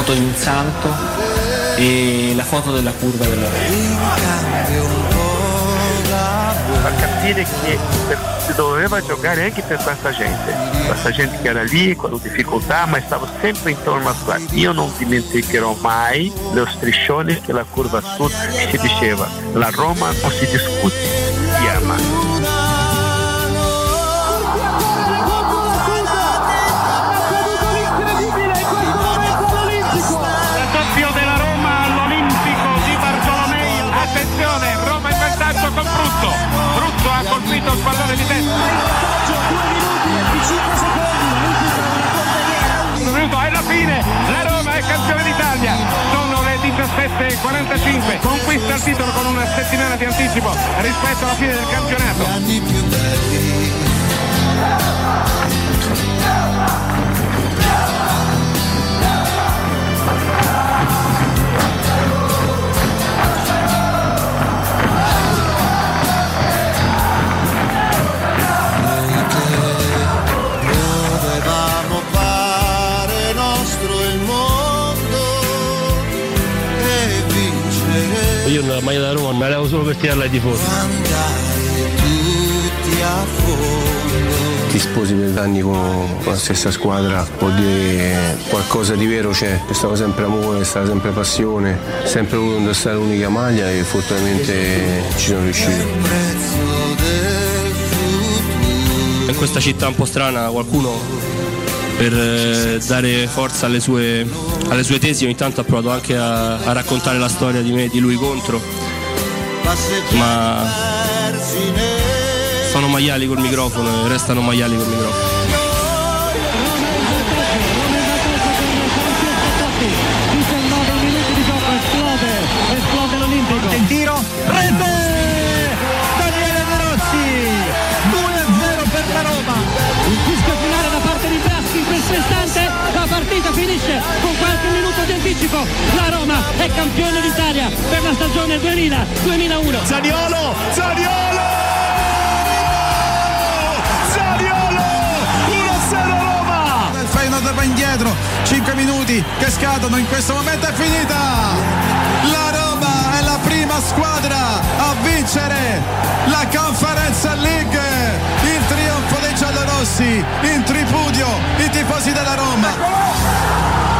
foto di un santo e la foto della curva della fa capire che si doveva giocare anche per questa gente, questa gente che era lì con difficoltà ma stava sempre intorno a qua. Io non dimenticherò mai lo striscione che la curva sud si diceva, la Roma non si discute, il pallone di testa. Un minuto alla fine, la Roma è campione d'Italia. Sono le 17.45. Conquista il titolo con una settimana di anticipo rispetto alla fine del campionato. Io nella maglia da Roma me la levo solo per tirarla ai tifosi. Ti sposi per anni con, la stessa squadra, vuol dire qualcosa di vero c'è, c'è stato sempre amore, c'è stata sempre passione, sempre voluto indossare l'unica maglia e fortunatamente ci sono riuscito. In questa città un po' strana qualcuno per eh, dare forza alle sue, alle sue tesi ogni tanto ha provato anche a, a raccontare la storia di me e di lui contro. Ma sono maiali col microfono e restano maiali col microfono. Il tiro, rete! Daniele De Rossi, 2-0 per la Roma. Il fischio finale da parte di Braschi in questo istante, la partita finisce con anticipo. La Roma è campione d'Italia per la stagione 2000-2001. Zaniolo, Zaniolo! Zaniolo! 1-0 Roma! Il Feyenoord va indietro, 5 minuti che scadono, in questo momento è finita! La Roma è la prima squadra a vincere la Conference League! Il trionfo dei giallorossi, in tripudio i tifosi della Roma!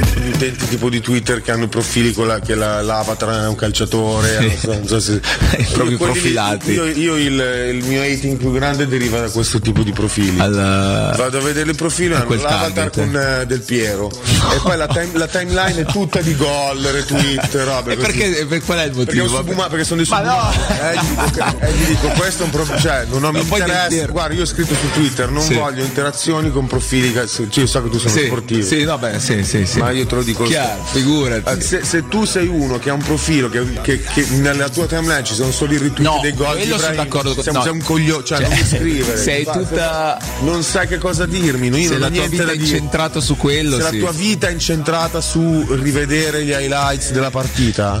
G.U.E utenti tipo di Twitter che hanno i profili con la, che la, l'avatar è un calciatore, so, non so se, Proprio Quelli lì- profilati. Io, io il, il mio hating più grande deriva da questo tipo di profili. Vado a vedere il profilo hanno l'avatar target. con eh, Del Piero. e poi la, time- la timeline è tutta di gol, retweet, robe E perché, per qual è il Perché, motivo? subuma- perché sono dei Ma no! Eh, gli dico, eh, gli dico, questo è un problema. Cioè, non ho mi interessa. Guarda, io ho scritto su Twitter, non Sì. voglio interazioni con profili. che- Cioè, io so che tu sei Sì, sportivo. sì, no, beh, sì, sì, sì. Ma io te lo dico. Chiaro, figurati. Eh, Se, se tu sei uno che ha un profilo che, che- che nella tua timeline ci sono solo i retweet No, dei gol, quello sono d'accordo con- siamo, no. sei un coglione, cioè, Cioè, non mi scrivere. sei Fa- tutta- Non sai che cosa dirmi, no? io Se non la tua vita è incentrata su quello, Se sì. la tua vita è incentrata su rivedere gli highlights della partita,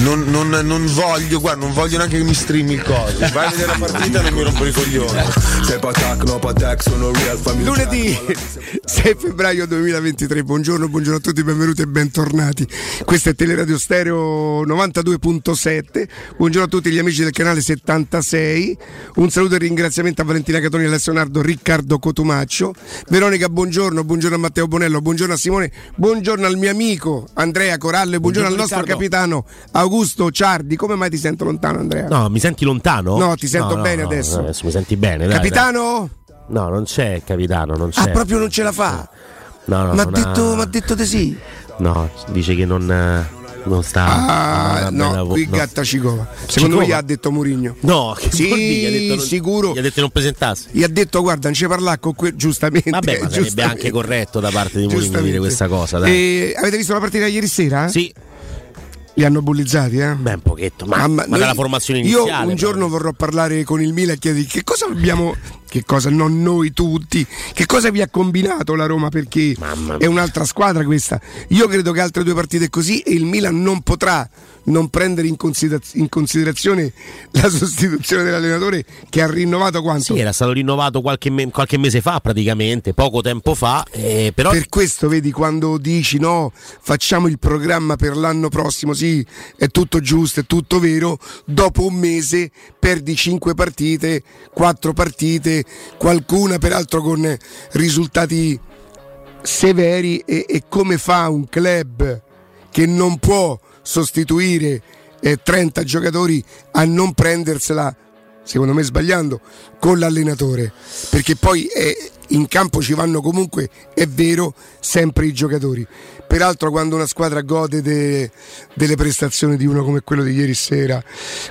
non, non- non voglio, guarda, non voglio neanche che mi streami il coso. Vai a vedere la partita e non mi rompo i coglioni. Se patak, no patak, sono real family Lunedì 6 febbraio 2023, buongiorno, buongiorno a tutti, benvenuti e bentornati. Questo è Teleradio Stereo 92.7. Buongiorno a tutti gli amici del canale 76. Un saluto e ringraziamento a Valentina Catoni, Alessio Nardo, Riccardo Cotumaccio. Veronica, buongiorno, buongiorno a Matteo Bonello, buongiorno a Simone, buongiorno al mio amico Andrea Corallo e buongiorno, al nostro Riccardo. capitano Augusto Ciardi. Come mai ti sento lontano, Andrea? No, mi senti lontano? No, ti sento No, no, bene no, adesso. Adesso mi senti bene, dai. Capitano? dai. No, non c'è il capitano, non c'è. Ah, proprio non ce la fa. No, no, Ma ha detto, ha- detto di sì. No, dice che non, eh, non sta. Ah, no, vo- qui no. Gatta Cicova. Secondo me gli ha detto Murigno. No, che Sì? Gli ha detto non- sicuro. Gli ha detto non presentarsi. Gli ha detto guarda, non ci parla con que- giustamente. Vabbè, ma sarebbe giustamente. anche corretto da parte di Mourinho Giustamente. dire questa cosa. E avete visto la partita ieri sera? Sì. Li hanno bullizzati, eh? Beh, un pochetto, ma, Mamma, ma noi- dalla formazione Io iniziale. un giorno vorrò parlare con il Milan e chiedergli che cosa abbiamo, che cosa, non noi tutti, che cosa vi ha combinato la Roma perché è un'altra squadra questa. Io credo che altre due partite così e il Milan non potrà non prendere in, considera- in considerazione la sostituzione dell'allenatore che ha rinnovato quanto? Sì, era stato rinnovato qualche, me- qualche mese fa praticamente, poco tempo fa, eh, però Per questo vedi quando dici no, facciamo il programma per l'anno prossimo, sì, è tutto giusto, è tutto vero, dopo un mese perdi 5 partite, 4 partite, qualcuna peraltro con risultati severi e, e come fa un club che non può sostituire eh, 30 giocatori a non prendersela secondo me sbagliando, con l'allenatore, perché poi eh, in campo ci vanno comunque, è vero, sempre i giocatori. Peraltro quando una squadra gode de- delle prestazioni di uno come quello di ieri sera,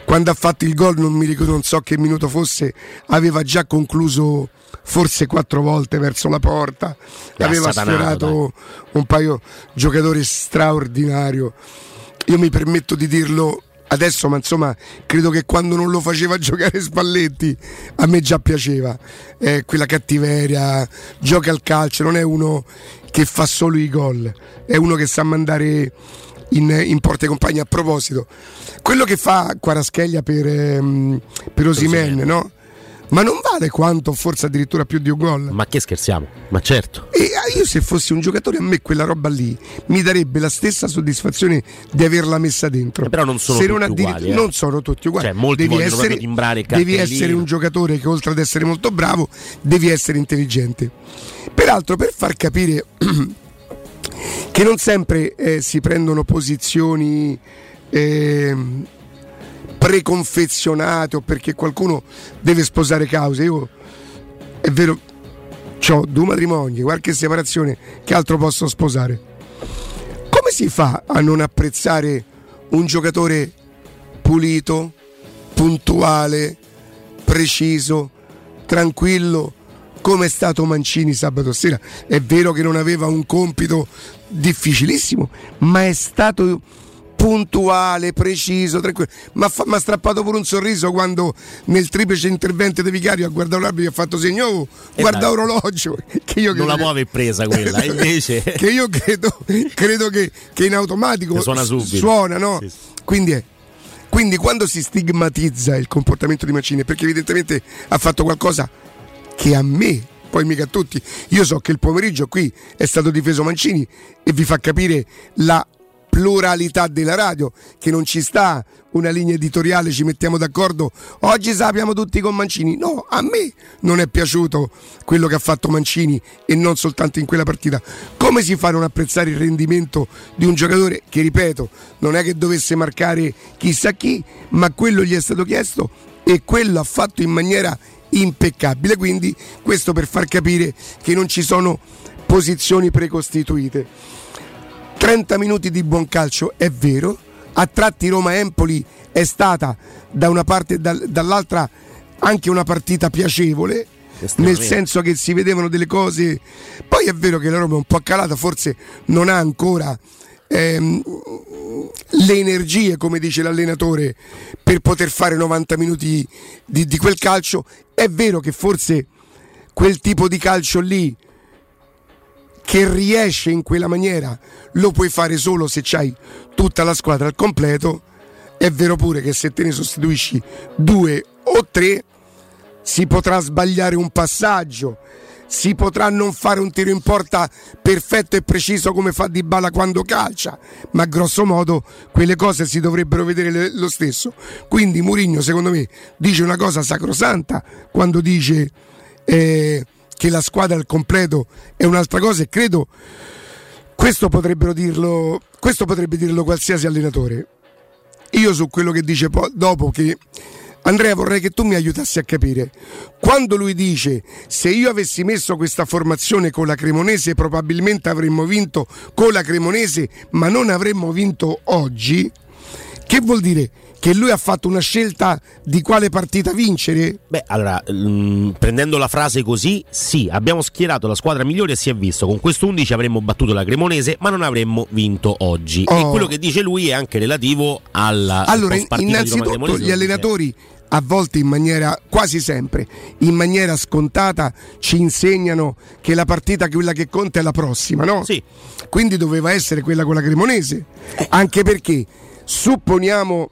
quando ha fatto il gol, non mi ricordo, non so che minuto fosse, aveva già concluso forse quattro volte verso la porta, L'ha aveva sfiorato un paio giocatore straordinario. Io mi permetto di dirlo adesso, ma insomma, credo che quando non lo faceva giocare Spalletti a me già piaceva. Eh, quella cattiveria, gioca al calcio, non è uno che fa solo i gol, è uno che sa mandare in, in porta i compagni. A proposito, quello che fa Quaraschelia per, ehm, per Osimen, no? Ma non vale quanto, forse addirittura più di un gol. Ma che scherziamo? Ma certo. E ah, io se fossi un giocatore a me quella roba lì mi darebbe la stessa soddisfazione di averla messa dentro. Eh, però non sono Se tutti addiri- uguali, eh. Non sono tutti uguali. Cioè, molti devi, essere, timbrare devi essere un giocatore che oltre ad essere molto bravo devi essere intelligente. Peraltro per far capire che non sempre eh, si prendono posizioni ehm, preconfezionate o perché qualcuno deve sposare cause. Io è vero, ho due matrimoni, qualche separazione, che altro posso sposare? Come si fa a non apprezzare un giocatore pulito, puntuale, preciso, tranquillo, come è stato Mancini sabato sera? È vero che non aveva un compito difficilissimo, ma è stato puntuale, preciso, tranquillo. Ma ha strappato pure un sorriso quando nel triplice intervento di Vicario ha guardato l'arbitro e ha fatto segno, oh, Eh guarda orologio. Che io Non la aver presa quella, invece. che io credo, credo che, che in automatico Che suona subito. suona, no? Quindi, è- quindi quando si stigmatizza il comportamento di Mancini perché evidentemente ha fatto qualcosa che a me, poi mica a tutti, io so che il pomeriggio qui è stato difeso Mancini e vi fa capire la pluralità della radio, che non ci sta una linea editoriale, ci mettiamo d'accordo, oggi sappiamo tutti con Mancini. No, a me non è piaciuto quello che ha fatto Mancini e non soltanto in quella partita. Come si fa a non apprezzare il rendimento di un giocatore che, ripeto, non è che dovesse marcare chissà chi, ma quello gli è stato chiesto e quello ha fatto in maniera impeccabile. Quindi questo per far capire che non ci sono posizioni precostituite. 30 minuti di buon calcio è vero, a tratti Roma-Empoli è stata da una parte e dal- dall'altra anche una partita piacevole, nel senso che si vedevano delle cose. Poi è vero che la Roma è un po' calata, forse non ha ancora ehm, le energie, come dice l'allenatore, per poter fare 90 minuti di, di quel calcio. È vero che forse quel tipo di calcio lì che riesce in quella maniera lo puoi fare solo se c'hai tutta la squadra al completo. È vero pure che se te ne sostituisci due o tre si potrà sbagliare un passaggio, si potrà non fare un tiro in porta perfetto e preciso come fa Di Bala quando calcia, ma grosso modo quelle cose si dovrebbero vedere lo stesso. Quindi Mourinho secondo me dice una cosa sacrosanta quando dice eh, che la squadra al completo è un'altra cosa e credo questo potrebbero dirlo, questo potrebbe dirlo qualsiasi allenatore. Io su quello che dice poi dopo che Andrea vorrei che tu mi aiutassi a capire. Quando lui dice se io avessi messo questa formazione con la Cremonese probabilmente avremmo vinto con la Cremonese ma non avremmo vinto oggi, che vuol dire? Che lui ha fatto una scelta di quale partita vincere? Beh, allora, mm, prendendo la frase così, sì, abbiamo schierato la squadra migliore e si è visto. Con questo 11 avremmo battuto la Cremonese, ma non avremmo vinto oggi. E Oh. quello che dice lui è anche relativo alla Allora, innanzitutto gli allenatori a volte in maniera quasi sempre in maniera scontata ci insegnano che la partita quella che conta è la prossima, no? Sì. Quindi doveva essere quella con la Cremonese. Eh. Anche perché supponiamo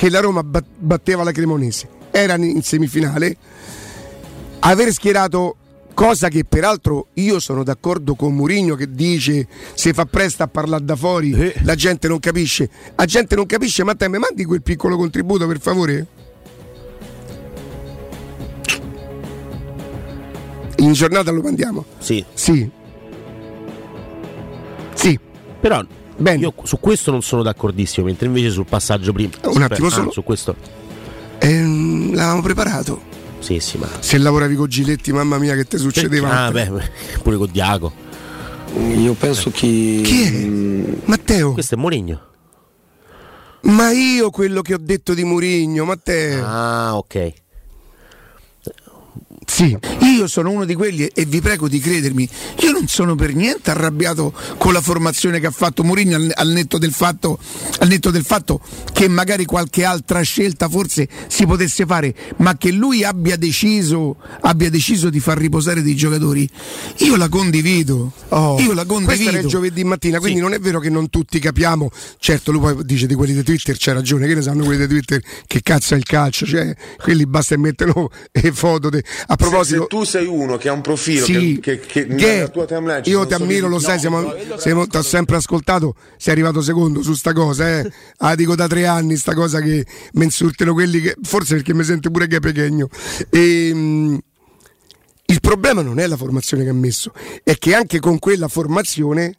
che la Roma bat- batteva la Cremonese, era in semifinale, aver schierato cosa che peraltro io sono d'accordo con Mourinho che dice se fa presto a parlare da fuori Eh. la gente non capisce. La gente non capisce ma te mi mandi quel piccolo contributo per favore? In giornata lo mandiamo. Sì, sì. Sì. Però Bene. io su questo non sono d'accordissimo, mentre invece sul passaggio prima... Un attimo ah, solo. su questo... Ehm, l'avevamo preparato Sì, sì, ma... se lavoravi con Giletti mamma mia che ti succedeva Ah, beh, pure con Diago. Io penso che. chi è? Matteo Questo è Mourinho. ma io quello che ho detto di Murigno Matteo Ah, ok. Sì, Io sono uno di quelli e vi prego di credermi, io non sono per niente arrabbiato con la formazione che ha fatto Mourinho al, al netto del fatto, al netto del fatto che magari qualche altra scelta forse si potesse fare, ma che lui abbia deciso, abbia deciso di far riposare dei giocatori. Io la condivido. Oh, io la condivido. era il giovedì mattina, quindi Sì. non è vero che non tutti capiamo. Certo, lui poi dice di quelli di Twitter c'è ragione, che ne sanno quelli di Twitter che cazzo è il calcio, cioè quelli basta che mettono le foto. de- A proposito, se tu sei uno che ha un profilo Sì, che, che, che che tua timeline io ti ammiro, lo sai, No, siamo, ti ho sempre ascoltato, sei arrivato secondo su sta cosa, eh. Ah, dico da tre anni sta cosa che mi insultano quelli che, forse perché mi sento pure che è pequeño. Ehm, il problema non è la formazione che ha messo, è che anche con quella formazione,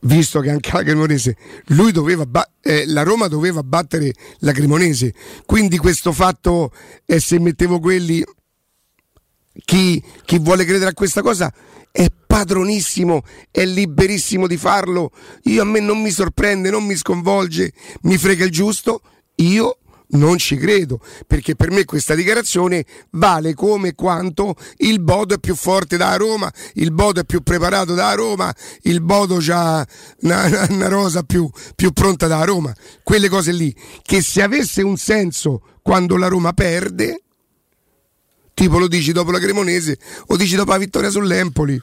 visto che anche la Cremonese, lui doveva ba- eh, la Roma doveva battere la Cremonese, quindi questo fatto, eh, se mettevo quelli, chi, chi vuole credere a questa cosa è padronissimo, è liberissimo di farlo. Io a me non mi sorprende, non mi sconvolge, mi frega il giusto. Io non ci credo, perché per me questa dichiarazione vale come quanto il Bodo è più forte da Roma, il Bodo è più preparato da Roma, il Bodo ha una, una- rosa più, più pronta da Roma. Quelle cose lì, che se avesse un senso quando la Roma perde, tipo lo dici dopo la Cremonese o dici dopo la vittoria sull'Empoli.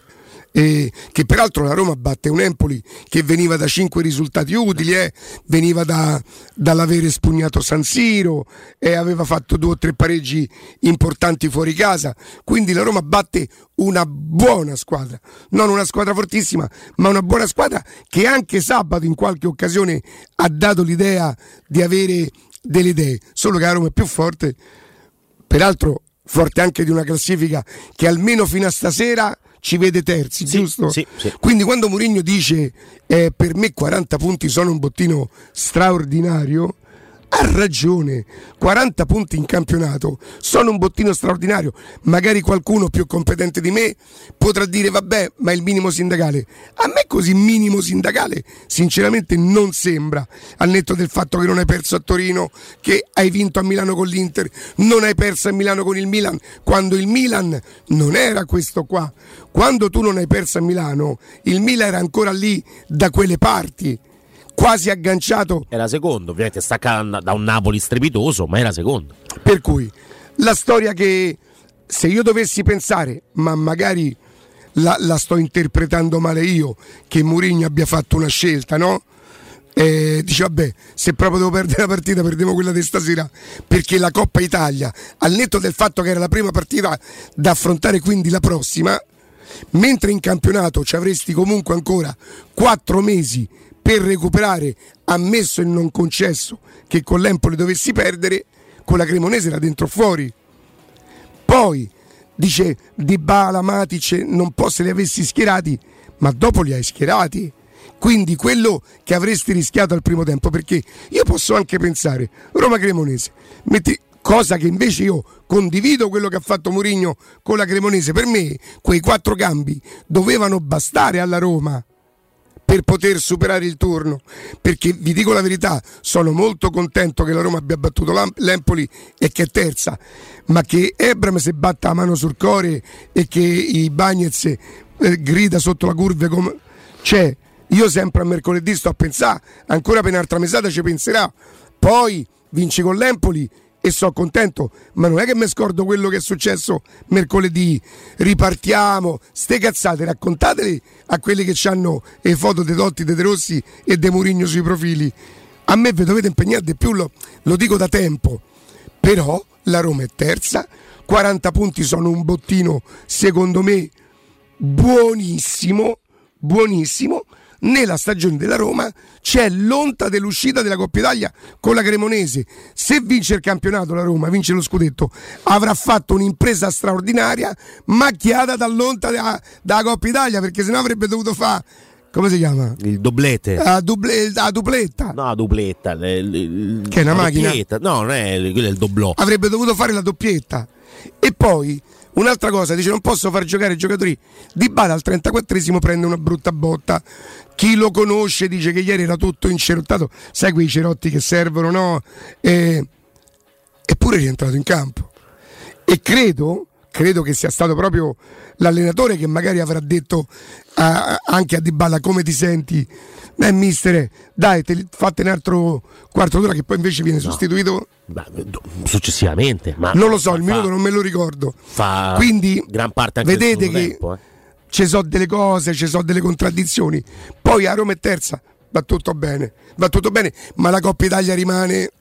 E che peraltro la Roma batte un Empoli che veniva da cinque risultati utili, eh, veniva da- dall'avere spugnato San Siro e aveva fatto due o tre pareggi importanti fuori casa. Quindi la Roma batte una buona squadra, non una squadra fortissima, ma una buona squadra che anche sabato in qualche occasione ha dato l'idea di avere delle idee, solo che la Roma è più forte peraltro forte anche di una classifica che almeno fino a stasera ci vede terzi, giusto? sì, sì. Quindi quando Mourinho dice eh, per me 40 punti sono un bottino straordinario, ha ragione, 40 punti in campionato sono un bottino straordinario. Magari qualcuno più competente di me potrà dire vabbè, ma il minimo sindacale. A me così minimo sindacale sinceramente non sembra, al netto del fatto che non hai perso a Torino, che hai vinto a Milano con l'Inter, non hai perso a Milano con il Milan, quando il Milan non era questo qua. Quando tu non hai perso a Milano, il Milan era ancora lì da quelle parti quasi agganciato Era secondo, ovviamente stacca da un Napoli strepitoso, ma era secondo. Per cui la storia che se io dovessi pensare, ma magari la, la sto interpretando male io, che Mourinho abbia fatto una scelta, no? Eh, dice vabbè, se proprio devo perdere la partita, perdiamo quella di stasera, perché la Coppa Italia, al netto del fatto che era la prima partita da affrontare, quindi la prossima, mentre in campionato ci avresti comunque ancora quattro mesi per recuperare, ammesso e non concesso che con l'Empoli dovessi perdere, con la Cremonese era dentro fuori. Poi dice Di Bala, Matic, non po' se li avessi schierati, ma dopo li hai schierati. Quindi quello che avresti rischiato al primo tempo, perché io posso anche pensare, Roma Cremonese, metti, cosa che invece io condivido quello che ha fatto Mourinho con la Cremonese, per me quei quattro cambi dovevano bastare alla Roma per poter superare il turno. Perché vi dico la verità, sono molto contento che la Roma abbia battuto l'Empoli e che è terza, ma che Ebram si batta a mano sul core e che i Bagnets eh, grida sotto la curva come c'è. Io sempre a mercoledì sto a pensare, ancora per un'altra mesata ci penserà. Poi vinci con l'Empoli e sono contento, ma non è che mi scordo quello che è successo mercoledì. Ripartiamo, ste cazzate, raccontatele a quelli che hanno le foto dei Dotti, dei De Rossi e dei Murigno sui profili. A me vi dovete impegnare di più, lo, lo dico da tempo. Però la Roma è terza, 40 punti sono un bottino, secondo me, buonissimo, buonissimo. Nella stagione della Roma c'è l'onta dell'uscita della Coppa Italia con la Cremonese. Se vince il campionato la Roma, vince lo scudetto, avrà fatto un'impresa straordinaria, macchiata dall'onta della, della Coppa Italia, perché sennò avrebbe dovuto fare come si chiama? Il doblete. La, duble, la dupletta. No, la dupletta. le- le- Che è una macchina? doppietta. No, non è quello è il doblò. Avrebbe dovuto fare la doppietta. E poi un'altra cosa, dice non posso far giocare i giocatori. Di Bala al 34esimo prende una brutta botta. Chi lo conosce dice che ieri era tutto incerottato. Sai quei cerotti che servono, no? E- Eppure è rientrato in campo. E credo, credo che sia stato proprio l'allenatore che magari avrà detto a- anche a Dybala come ti senti. Beh, mister, dai, te, fate un altro quarto d'ora che poi invece viene sostituito. Successivamente. Ma non lo so, il fa- minuto non me lo ricordo. Fa Quindi gran parte anche del vedete che tempo, eh. ci sono delle cose, ci sono delle contraddizioni. Poi a Roma è terza, va tutto bene, va tutto bene, ma la Coppa Italia rimane.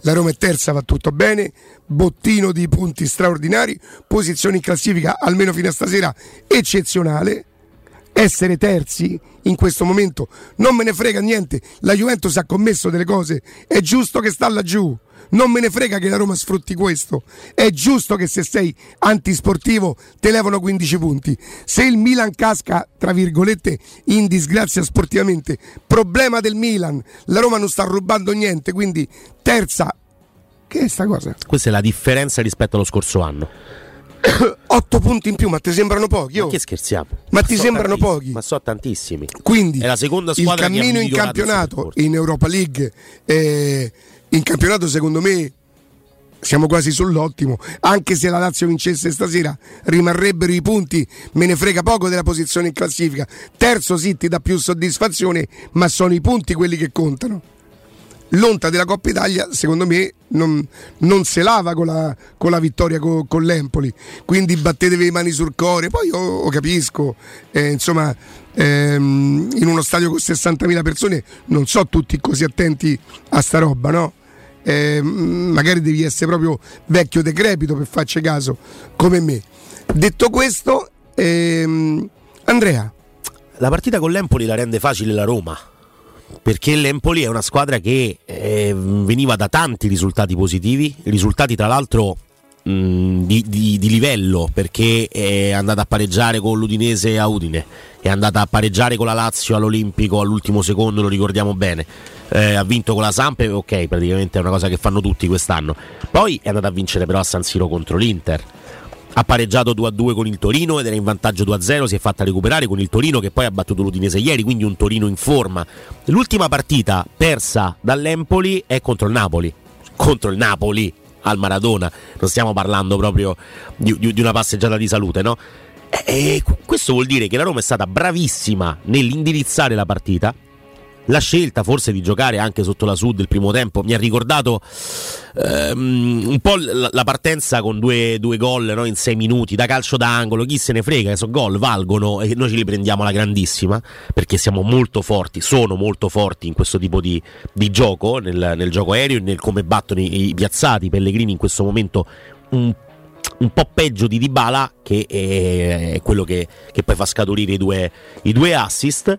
La Roma è terza, va tutto bene, bottino di punti straordinari, posizione in classifica almeno fino a stasera eccezionale. Essere terzi in questo momento non me ne frega niente. La Juventus ha commesso delle cose, è giusto che sta laggiù. Non me ne frega che la Roma sfrutti questo. È giusto che se sei antisportivo te levano 15 punti. Se il Milan casca, tra virgolette, in disgrazia sportivamente, problema del Milan. La Roma non sta rubando niente, quindi terza. Che è sta cosa? Questa è la differenza rispetto allo scorso anno. 8 punti in più, ma ti sembrano pochi? Ma oh? che scherziamo? Ma ti so sembrano pochi? Ma so tantissimi. Quindi È la seconda il cammino in campionato, in Europa League, eh, in campionato secondo me siamo quasi sull'ottimo, anche se la Lazio vincesse stasera rimarrebbero i punti, me ne frega poco della posizione in classifica. Terzo sì ti dà più soddisfazione, ma sono i punti quelli che contano. L'onta della Coppa Italia, secondo me, non, non se lava con la, con la vittoria co- con, l'Empoli. Quindi battetevi le mani sul cuore. Poi io, io capisco, eh, insomma, ehm, in uno stadio con 60.000 persone non so tutti così attenti a sta roba, no? Eh, magari devi essere proprio vecchio decrepito per farci caso, come me. Detto questo, ehm, Andrea. La partita con l'Empoli la rende facile la Roma. Perché l'Empoli è una squadra che eh, veniva da tanti risultati positivi, risultati tra l'altro mh, di, di- di livello, perché è andata a pareggiare con l'Udinese a Udine, è andata a pareggiare con la Lazio all'Olimpico all'ultimo secondo, lo ricordiamo bene. Eh, ha vinto con la Samp, ok, praticamente è una cosa che fanno tutti quest'anno. Poi è andata a vincere però a San Siro contro l'Inter. Ha pareggiato 2-2 con il Torino ed era in vantaggio 2-0, si è fatta recuperare con il Torino che poi ha battuto l'Udinese ieri, quindi un Torino in forma. L'ultima partita persa dall'Empoli è contro il Napoli. Contro il Napoli al Maradona, non stiamo parlando proprio di, di- di una passeggiata di salute, no? E, questo vuol dire che la Roma è stata bravissima nell'indirizzare la partita. La scelta forse di giocare anche sotto la Sud il primo tempo mi ha ricordato ehm, un po' la, la partenza con due, due gol no, in sei minuti da calcio d'angolo. Chi se ne frega, sono gol, valgono e noi ce li prendiamo alla grandissima perché siamo molto forti, sono molto forti in questo tipo di, di gioco, nel, nel gioco aereo e nel come battono i, i piazzati. Pellegrini in questo momento un un po' peggio di Dybala che è quello che, che poi fa scaturire i due, i due assist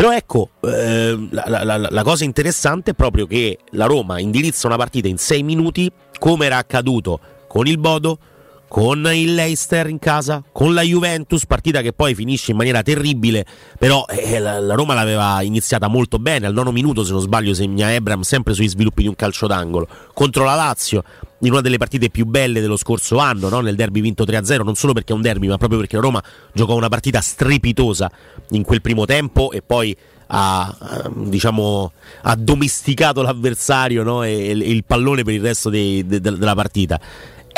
però ecco eh, la, la- la- cosa interessante è proprio che la Roma indirizza una partita in sei minuti come era accaduto con il Bodo con il Leicester in casa, con la Juventus, partita che poi finisce in maniera terribile, però eh, la, la Roma l'aveva iniziata molto bene, al nono minuto se non sbaglio segna Ebram sempre sui sviluppi di un calcio d'angolo, contro la Lazio, in una delle partite più belle dello scorso anno, no? nel derby vinto 3-0, non solo perché è un derby, ma proprio perché la Roma giocò una partita strepitosa in quel primo tempo e poi ha, ha, diciamo, ha domesticato l'avversario no? e, e il pallone per il resto dei, de, de, della partita.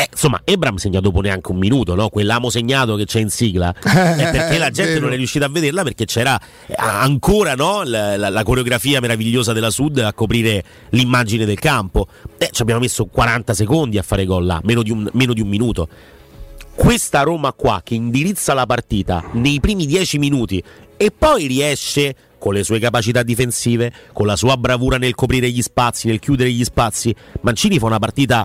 Eh, insomma, Ebram segna dopo neanche un minuto, no? Quell'amo segnato che c'è in sigla. è perché la gente non è riuscita a vederla perché c'era eh, ancora no? la, la, la, coreografia meravigliosa della Sud a coprire l'immagine del campo. Eh, ci abbiamo messo 40 secondi a fare gol là, meno di un, meno di un minuto. Questa Roma qua che indirizza la partita nei primi 10 minuti e poi riesce con le sue capacità difensive, con la sua bravura nel coprire gli spazi, nel chiudere gli spazi. Mancini fa una partita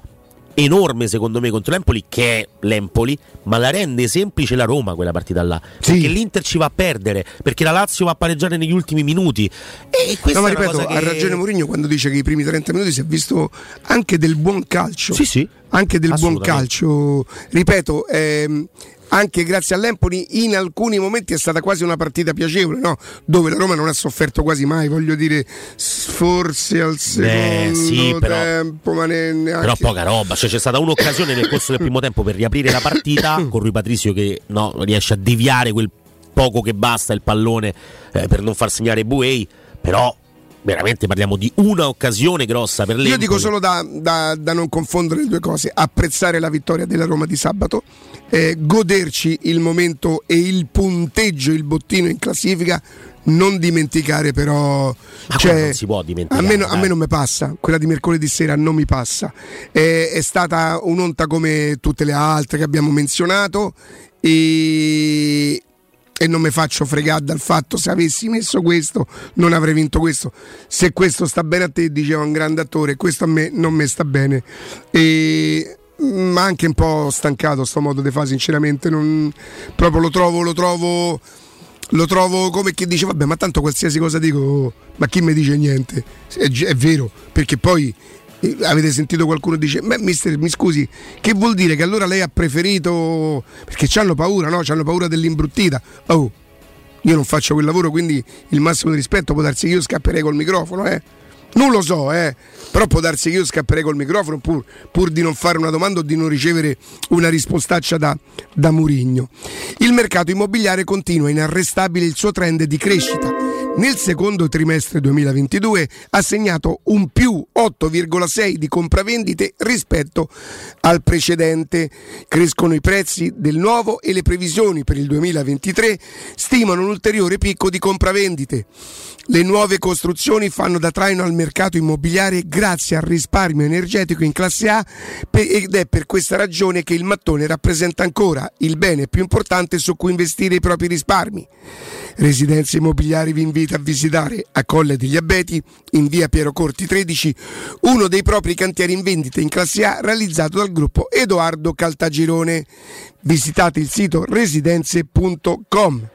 enorme secondo me contro l'Empoli che è l'Empoli ma la rende semplice la Roma quella partita là. Sì. perché l'Inter ci va a perdere perché la Lazio va a pareggiare negli ultimi minuti. E questa no, ma ripeto che... ha ragione Mourinho quando dice che i primi 30 minuti si è visto anche del buon calcio. Sì sì. Anche del buon calcio. Ripeto ehm, anche grazie all'Empoli in alcuni momenti è stata quasi una partita piacevole, no? dove la Roma non ha sofferto quasi mai, voglio dire, forse al secondo Beh, sì, però, tempo, ma neanche... però poca roba, cioè, c'è stata un'occasione nel corso del primo tempo per riaprire la partita con Rui Patrizio che no, riesce a deviare quel poco che basta il pallone eh, per non far segnare Buei, però veramente parliamo di una occasione grossa per l'Empoli. Io dico solo da, da, da, non confondere le due cose, apprezzare la vittoria della Roma di sabato, eh, goderci il momento e il punteggio, il bottino in classifica, non dimenticare però Ma cioè, non si può dimenticare a me, a me, non mi passa quella di mercoledì sera non mi passa è, è stata un'onta come tutte le altre che abbiamo menzionato e, e non mi faccio fregare dal fatto se avessi messo questo non avrei vinto questo. Se questo sta bene a te diceva un grande attore questo a me non mi sta bene. E ma anche un po' stancato sto modo di fare sinceramente non, proprio lo trovo lo trovo lo trovo come chi dice vabbè ma tanto qualsiasi cosa dico ma chi mi dice niente? È, è vero perché poi avete sentito qualcuno dice beh mister mi scusi che vuol dire che allora lei ha preferito perché hanno paura no hanno paura dell'imbruttita oh io non faccio quel lavoro quindi il massimo di rispetto può darsi che io scapperei col microfono eh non lo so, eh. Però può darsi che io scapperei col microfono pur, pur, di non fare una domanda o di non ricevere una rispostaccia da, da Murigno. Il mercato immobiliare continua inarrestabile il suo trend di crescita. Nel secondo trimestre 2022 ha segnato un più 8,6 di compravendite rispetto al precedente. Crescono i prezzi del nuovo e le previsioni per il 2023 stimano un ulteriore picco di compravendite. Le nuove costruzioni fanno da traino al mercato immobiliare grazie al risparmio energetico in classe A ed è per questa ragione che il mattone rappresenta ancora il bene più importante su cui investire i propri risparmi. Residenze Immobiliari vi invita a visitare a Colle degli Abeti, in via Piero Corti 13, uno dei propri cantieri in vendita in classe A realizzato dal gruppo Edoardo Caltagirone. Visitate il sito residenze.com.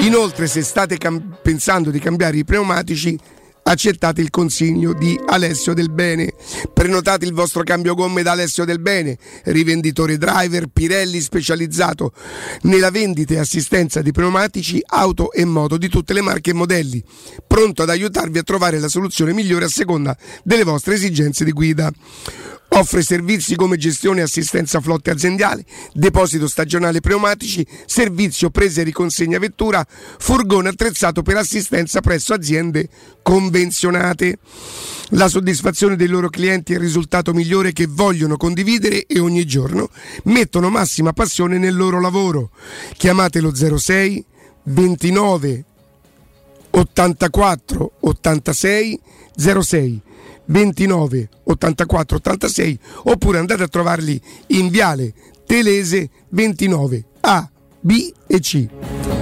Inoltre, se state cam- pensando di cambiare i pneumatici, accettate il consiglio di Alessio Del Bene. Prenotate il vostro cambio gomme da Alessio Del Bene, rivenditore driver Pirelli specializzato nella vendita e assistenza di pneumatici, auto e moto di tutte le marche e modelli, pronto ad aiutarvi a trovare la soluzione migliore a seconda delle vostre esigenze di guida. Offre servizi come gestione e assistenza flotte aziendali, deposito stagionale pneumatici, servizio presa e riconsegna vettura, furgone attrezzato per assistenza presso aziende convenzionate. La soddisfazione dei loro clienti è il risultato migliore che vogliono condividere e ogni giorno mettono massima passione nel loro lavoro. Chiamatelo 06 29 84 86 06 29 84 86 oppure andate a trovarli in Viale Telese 29 A, B e C.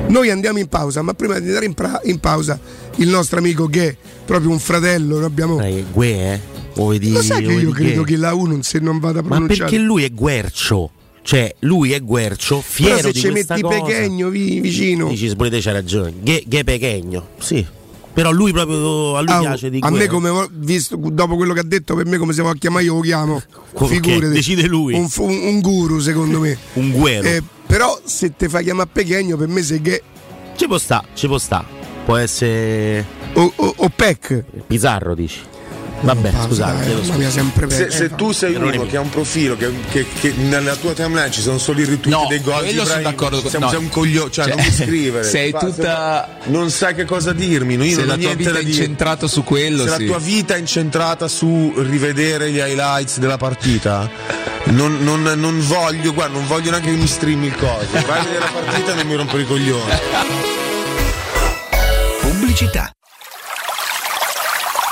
Noi andiamo in pausa, ma prima di andare in, pra- in pausa il nostro amico Ghe, proprio un fratello, noi abbiamo... Eh, Gue, eh? O vedi, Lo sai che io credo che- la U non, se non vada Ma pronunciata. perché lui è guercio. Cioè, lui è guercio, fiero Però se di ci metti cosa. Pechegno vi- vicino. Dici, pure te c'hai ragione. Ghe, ghe Pechegno, sì. Però lui proprio a lui Ah, piace di a me Guerra. come visto dopo quello che ha detto per me come si può chiamare io lo chiamo figurati decide lui. un, fu- un guru secondo me un guero. Eh, però se te fai chiamare Pechegno per me sei che Ci può sta, ci può sta. Può essere o, o, o Peck Pizzarro, dici. Vabbè, scusate. chiedo mamma mia scusa. sempre Se, se tu sei uno che ha un profilo che, che- che nella tua timeline ci sono solo i retweet No, dei gol quello sono d'accordo con- siamo, no. sei un coglione, cioè, Cioè, non mi scrivere. sei Fa- tutta- non sai che cosa dirmi, no, io Se non la tua vita è incentrata su quello, Se sì. la tua vita è incentrata su rivedere gli highlights della partita, non, non- non voglio, guarda, non voglio neanche che mi streami il coso. Vai a vedere la partita e non mi rompere i coglioni. Pubblicità.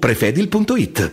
prefedil.it.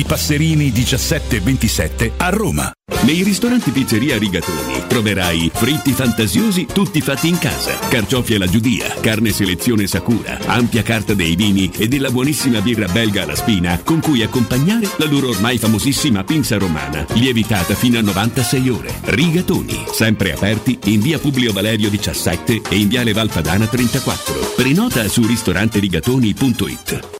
Passerini 1727 a Roma. Nei ristoranti Pizzeria Rigatoni troverai fritti fantasiosi tutti fatti in casa, carciofi alla giudia, carne selezione Sakura, ampia carta dei vini e della buonissima birra belga alla spina con cui accompagnare la loro ormai famosissima pinza romana, lievitata fino a 96 ore. Rigatoni, sempre aperti in via Publio Valerio 17 e in viale Valpadana 34. Prenota su ristoranterigatoni.it.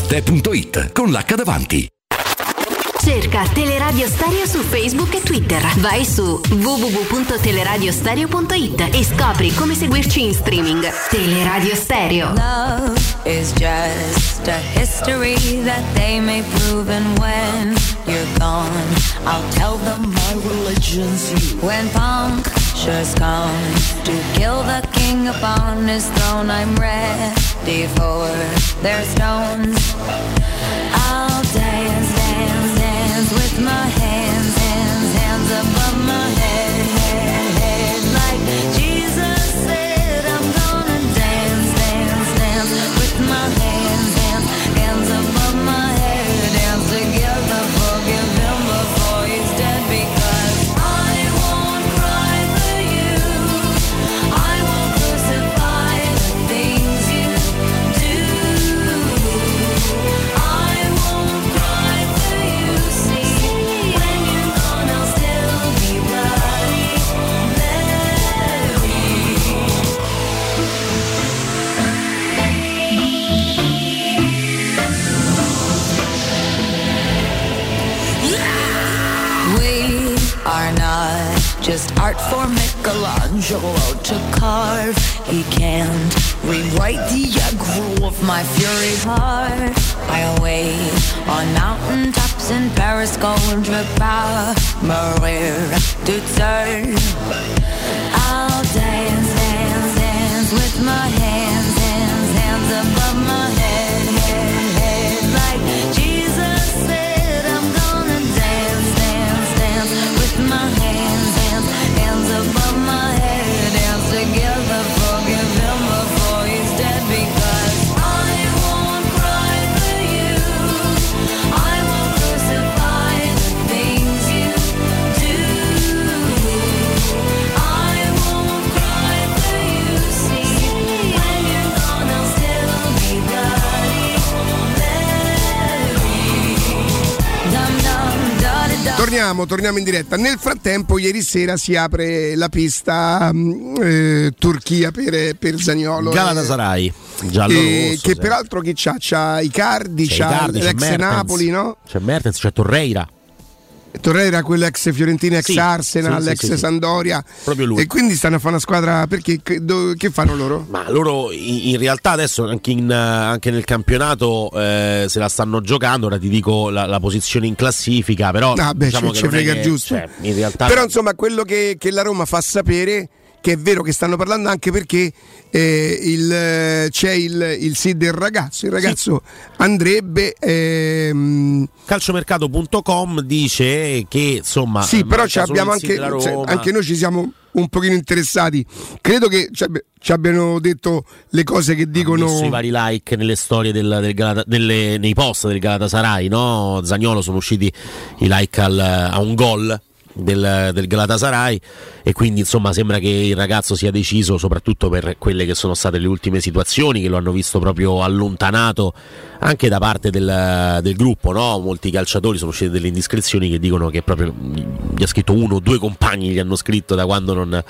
Arte.it con l'H davanti. Cerca Teleradio Stereo su Facebook e Twitter. Vai su www.teleradiostereo.it e scopri come seguirci in streaming. Teleradio Stereo. Love is just a history that they may prove and when you're gone I'll tell them my religion's you When punctures come to kill the king upon his throne. I'm ready for their stones. I'll dance, dance, dance with my just art for Michelangelo to carve. He can't rewrite the aggro of my fury heart. I wait on mountain tops in Paris, going trip out Maria to. I'll dance, dance, dance with my hands, Torniamo, torniamo in diretta. Nel frattempo, ieri sera si apre la pista mm, eh, Turchia per, per Zagnolo. Galatasaray, giallo Eh, rosso, che sì. peraltro chi c'ha? C'ha Icardi, C'è c'ha Icardi, c'è l'ex Mertens. Napoli, no? C'è Mertens, c'è Torreira. Torreira, quello ex Fiorentina, ex Sì, Arsenal, sì, ex sì. Sandoria. Proprio lui. E quindi stanno a fare una squadra perché che, do- che fanno loro? Ma loro in, in realtà adesso anche, in, anche nel campionato eh, se la stanno giocando, ora ti dico la, la posizione in classifica, però Ah, beh, diciamo ci- frega che- giusto. cioè, in realtà Però insomma quello che, che la Roma fa sapere che è vero che stanno parlando anche perché eh, il, eh, c'è il, il sì del ragazzo, il ragazzo andrebbe... ehm, calciomercato.com dice che insomma sì, però ci abbiamo sì anche, cioè, anche noi ci siamo un pochino interessati. Credo che ci, abbi- ci abbiano detto le cose che dicono... messo i vari like nelle storie del, del Galata- nelle- nei post del Galatasaray, no? Zagnolo sono usciti i like al- a un gol del, del Galatasaray e quindi insomma sembra che il ragazzo sia deciso soprattutto per quelle che sono state le ultime situazioni che lo hanno visto proprio allontanato anche da parte del, del gruppo, no? molti calciatori sono uscite delle indiscrezioni che dicono che proprio gli ha scritto uno o due compagni gli hanno scritto da quando non,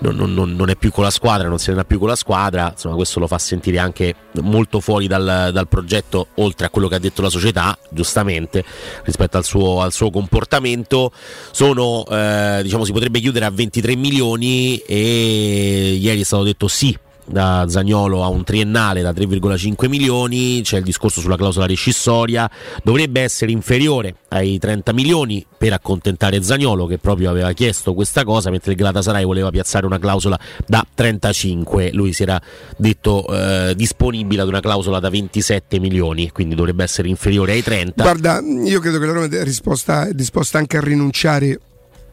non- non- non- è più con la squadra, non se ne ha più con la squadra, insomma questo lo fa sentire anche molto fuori dal, dal progetto, oltre a quello che ha detto la società, giustamente, rispetto al suo, al suo comportamento. Sono, eh, diciamo, si potrebbe chiudere a 23 milioni e ieri è stato detto sì da Zagnolo a un triennale da 3,5 milioni, c'è il discorso sulla clausola rescissoria, dovrebbe essere inferiore ai 30 milioni per accontentare Zagnolo che proprio aveva chiesto questa cosa, mentre il Galatasaray voleva piazzare una clausola da 35, lui si era detto eh, disponibile ad una clausola da 27 milioni, quindi dovrebbe essere inferiore ai 30. Guarda, io credo che la Roma è risposta- è disposta anche a rinunciare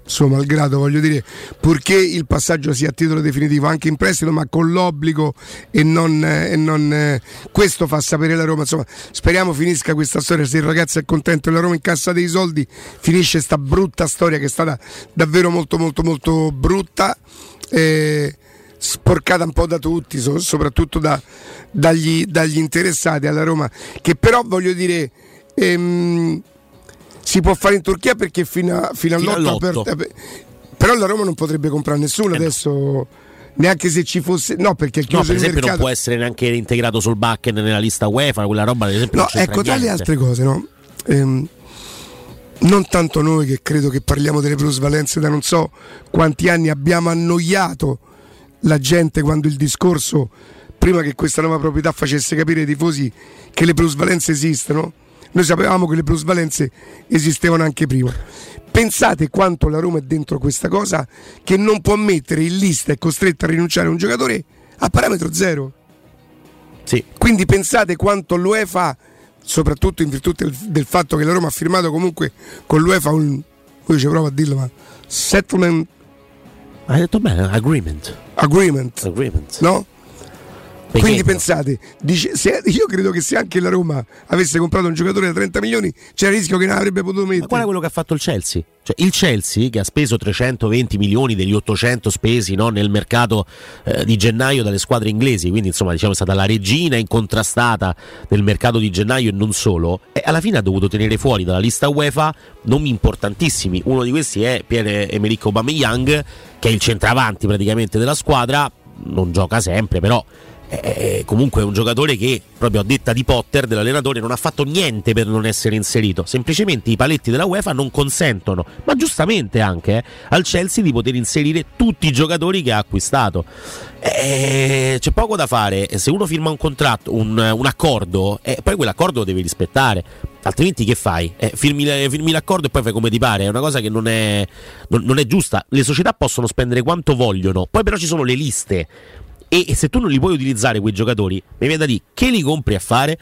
suo malgrado, voglio dire, purché il passaggio sia a titolo definitivo anche in prestito, ma con l'obbligo e non, eh, e non, eh, questo fa sapere la Roma. Insomma, speriamo finisca questa storia. Se il ragazzo è contento e la Roma incassa dei soldi, finisce sta brutta storia che è stata davvero molto, molto, molto brutta. eh, sporcata un po' da tutti, so- soprattutto da- dagli, dagli interessati alla Roma, che però voglio dire ehm, si può fare in Turchia perché fino, a, fino Fino eh, però la Roma non potrebbe comprare nessuno adesso neanche se ci fosse no perché è No, per il esempio non mercato può essere neanche integrato sul backen nella lista UEFA, quella roba ad esempio No, non ecco, tra le altre cose, no? Ehm, non tanto noi che credo che parliamo delle plusvalenze da non so quanti anni abbiamo annoiato la gente quando il discorso prima che questa nuova proprietà facesse capire ai tifosi che le plusvalenze esistono noi sapevamo che le plusvalenze esistevano anche prima pensate quanto la Roma è dentro questa cosa che non può mettere in lista è costretta a rinunciare a un giocatore a parametro zero sì. quindi pensate quanto l'UEFA soprattutto in virtù del, del fatto che la Roma ha firmato comunque con l'UEFA un poi ci provo a dirlo ma settlement Hai detto bene, agreement. agreement, Agreement. no? Perché Quindi pensate, dice- se- io credo che se anche la Roma avesse comprato un giocatore da 30 milioni c'era il rischio che non avrebbe potuto mettere. Ma guarda quello che ha fatto il Chelsea. Cioè, il Chelsea che ha speso 320 milioni degli 800 spesi no, nel mercato eh, di gennaio dalle squadre inglesi, quindi insomma diciamo è stata la regina incontrastata del mercato di gennaio e non solo, e alla fine ha dovuto tenere fuori dalla lista UEFA nomi importantissimi. Uno di questi è Pierre-Emerick Aubameyang, che è il centravanti praticamente della squadra, non gioca sempre, però è comunque un giocatore che, proprio a detta di Potter, dell'allenatore, non ha fatto niente per non essere inserito. Semplicemente i paletti della UEFA non consentono, ma giustamente anche eh, al Chelsea di poter inserire tutti i giocatori che ha acquistato. Eh, c'è poco da fare. Se uno firma un contratto, un, un accordo, eh, poi quell'accordo lo devi rispettare. Altrimenti che fai? Eh, firmi, firmi l'accordo e poi fai come ti pare. È una cosa che non è, non- non è giusta. Le società possono spendere quanto vogliono, poi però ci sono le liste. E, e se tu non li puoi utilizzare quei giocatori, mi viene da dire che li compri a fare?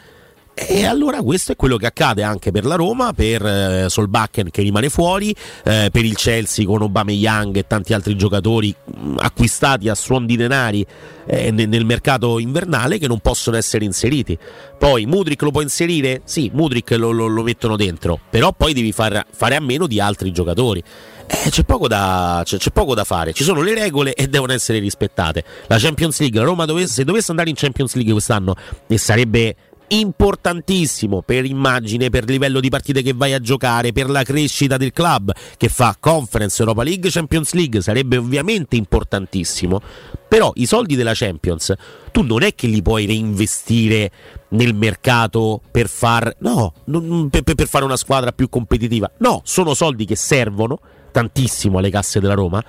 E allora questo è quello che accade anche per la Roma, per eh, Solbakken che rimane fuori, eh, per il Chelsea con Aubameyang e tanti altri giocatori mh, acquistati a suon di denari eh, nel, nel mercato invernale che non possono essere inseriti. Poi Mudrik lo può inserire? Sì, Mudrik lo, lo- lo mettono dentro, però poi devi far- fare a meno di altri giocatori. Eh, c'è, poco da, c'è, c'è poco da fare, ci sono le regole e devono essere rispettate. La Champions League, Roma dovesse, se dovesse andare in Champions League quest'anno e sarebbe importantissimo per immagine, per livello di partite che vai a giocare, per la crescita del club che fa Conference, Europa League, Champions League, sarebbe ovviamente importantissimo. Però i soldi della Champions tu non è che li puoi reinvestire nel mercato per far no, per- per fare una squadra più competitiva. No, sono soldi che servono tantissimo alle casse della Roma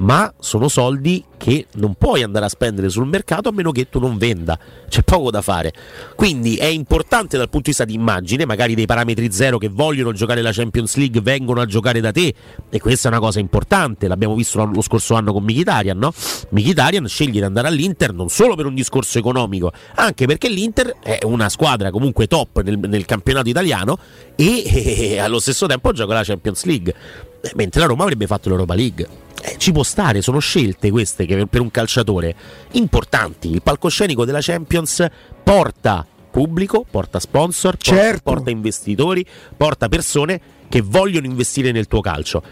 ma sono soldi che non puoi andare a spendere sul mercato a meno che tu non venda. C'è poco da fare. Quindi è importante dal punto di vista di immagine, magari dei parametri zero che vogliono giocare la Champions League vengono a giocare da te e questa è una cosa importante. L'abbiamo visto lo scorso anno con Mkhitaryan, no? Mkhitaryan sceglie di andare all'Inter non solo per un discorso economico, anche perché l'Inter è una squadra comunque top nel, nel campionato italiano e, e allo stesso tempo gioca la Champions League. Eh, Mentre la Roma avrebbe fatto l'Europa League. Eh, ci può stare, sono scelte queste che per- un calciatore importanti. Il palcoscenico della Champions porta pubblico, porta sponsor, Certo. porta investitori, porta persone che vogliono investire nel tuo calcio.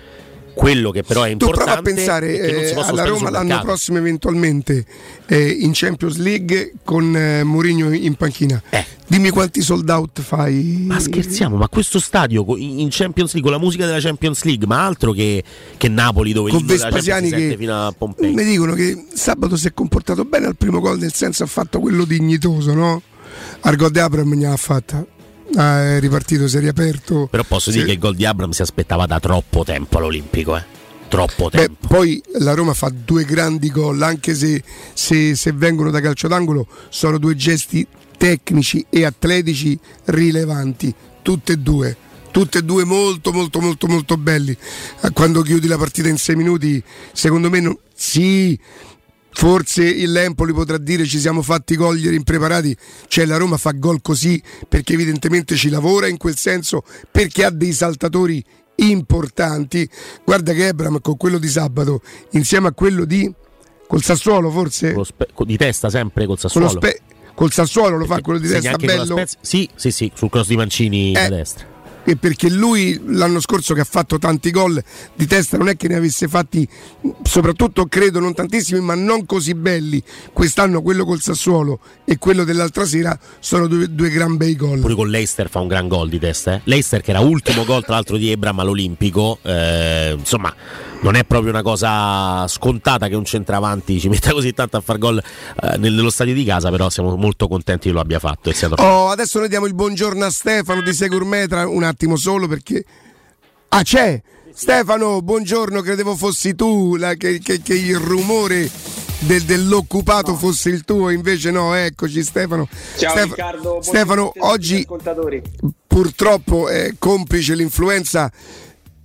Quello che però è Tu prova a importante pensare eh, alla Roma l'anno prossimo eventualmente eh, in Champions League con eh, Mourinho in panchina. Dimmi quanti sold out fai. Eh. Ma scherziamo, ma questo stadio in Champions League, con la musica della Champions League, ma altro che, che Napoli dove con Vespasiani che fino a Pompei. mi dicono che sabato si è comportato bene al primo gol, nel senso ha fatto quello dignitoso, no? Argo de Abram ne ha fatta. Ah, è ripartito, si è riaperto. Però posso Sì. dire che il gol di Abram si aspettava da troppo tempo all'Olimpico, eh. Troppo Beh, tempo. poi la Roma fa due grandi gol, anche se, se- se vengono da calcio d'angolo, sono due gesti tecnici e atletici rilevanti, tutte e due. Tutte e due molto molto molto molto belli. Eh, Quando chiudi la partita in sei minuti, secondo me non- sì, forse il Empoli potrà dire ci siamo fatti cogliere impreparati, cioè la Roma fa gol così perché evidentemente ci lavora in quel senso, perché ha dei saltatori importanti. Guarda che Ebram con quello di sabato, insieme a quello di col Sassuolo forse? Spe- di testa sempre col Sassuolo. lo spe- col Sassuolo lo fa quello di testa bello. Spezia- Sì, sì, sì, sul cross di Mancini Eh, da destra. E perché lui l'anno scorso che ha fatto tanti gol di testa non è che ne avesse fatti soprattutto credo non tantissimi ma non così belli quest'anno quello col Sassuolo e quello dell'altra sera sono due, due gran bei gol Pure con Leicester fa un gran gol di testa. Eh. Leicester che era ultimo gol tra l'altro di Ebram all'Olimpico. eh, insomma, non è proprio una cosa scontata che un centravanti ci metta così tanto a far gol eh, nel- nello stadio di casa, però siamo molto contenti che lo abbia fatto. E. Oh, adesso noi diamo il buongiorno a Stefano di Segurmetra un attimo solo perché Ah, c'è! Stefano, buongiorno, credevo fossi tu, la- che, che- che il rumore del- dell'occupato fosse il tuo, invece no, eccoci Stefano. Ciao Stef- Riccardo, Stefano, oggi purtroppo è complice l'influenza.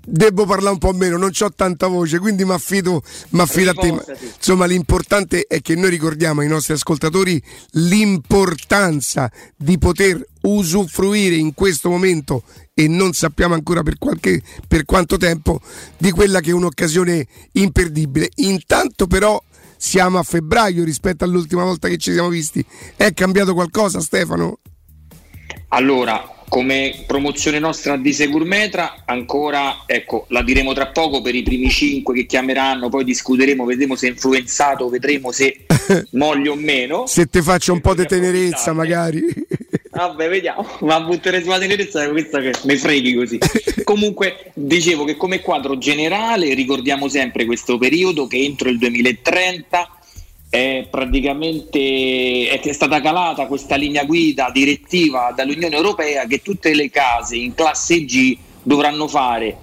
Devo parlare un po' meno, non ho tanta voce, quindi mi affido, m'affido a te. Insomma, l'importante è che noi ricordiamo ai nostri ascoltatori l'importanza di poter usufruire in questo momento e non sappiamo ancora per, qualche, per quanto tempo di quella che è un'occasione imperdibile. Intanto però siamo a febbraio rispetto all'ultima volta che ci siamo visti. È cambiato qualcosa Stefano? Allora, come promozione nostra di Segurmetra, ancora, ecco, la diremo tra poco per i primi cinque che chiameranno, poi discuteremo, vedremo se è influenzato, vedremo se moglie o meno. Se ti faccio un po' di tenerezza magari. Vabbè, vediamo, ma buttere sulla tenerezza è questa che mi freghi così. Comunque, dicevo che come quadro generale ricordiamo sempre questo periodo che entro il 2030 è praticamente è stata calata questa linea guida direttiva dall'Unione Europea che tutte le case in classe G dovranno fare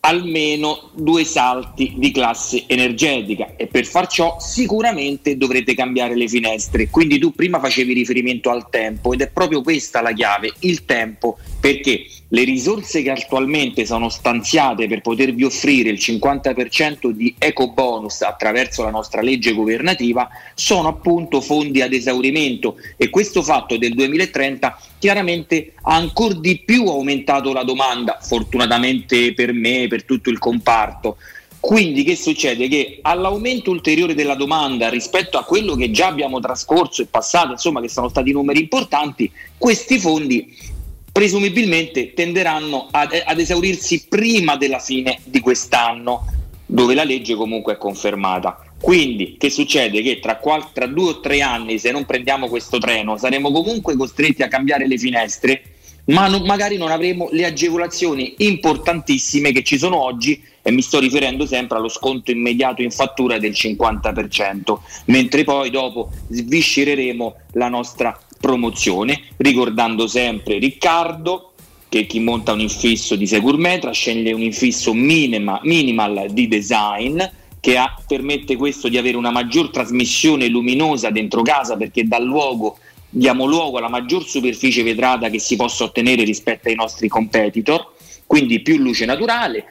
almeno due salti di classe energetica e per far ciò sicuramente dovrete cambiare le finestre. Quindi tu prima facevi riferimento al tempo ed è proprio questa la chiave, il tempo, perché le risorse che attualmente sono stanziate per potervi offrire il 50% di eco bonus attraverso la nostra legge governativa sono appunto fondi ad esaurimento e questo fatto del 2030 chiaramente ha ancora di più aumentato la domanda, fortunatamente per me, per tutto il comparto. Quindi che succede? Che all'aumento ulteriore della domanda rispetto a quello che già abbiamo trascorso e passato, insomma che sono stati numeri importanti, questi fondi presumibilmente tenderanno ad, ad esaurirsi prima della fine di quest'anno, dove la legge comunque è confermata. Quindi che succede? Che tra, qual- tra due o tre anni, se non prendiamo questo treno, saremo comunque costretti a cambiare le finestre, ma non- magari non avremo le agevolazioni importantissime che ci sono oggi e mi sto riferendo sempre allo sconto immediato in fattura del 50%, mentre poi dopo sviscereremo la nostra promozione, ricordando sempre Riccardo che chi monta un infisso di Segurmetra sceglie un infisso minima- minimal di design che ha- permette questo di avere una maggior trasmissione luminosa dentro casa perché dà luogo diamo luogo alla maggior superficie vetrata che si possa ottenere rispetto ai nostri competitor, quindi più luce naturale.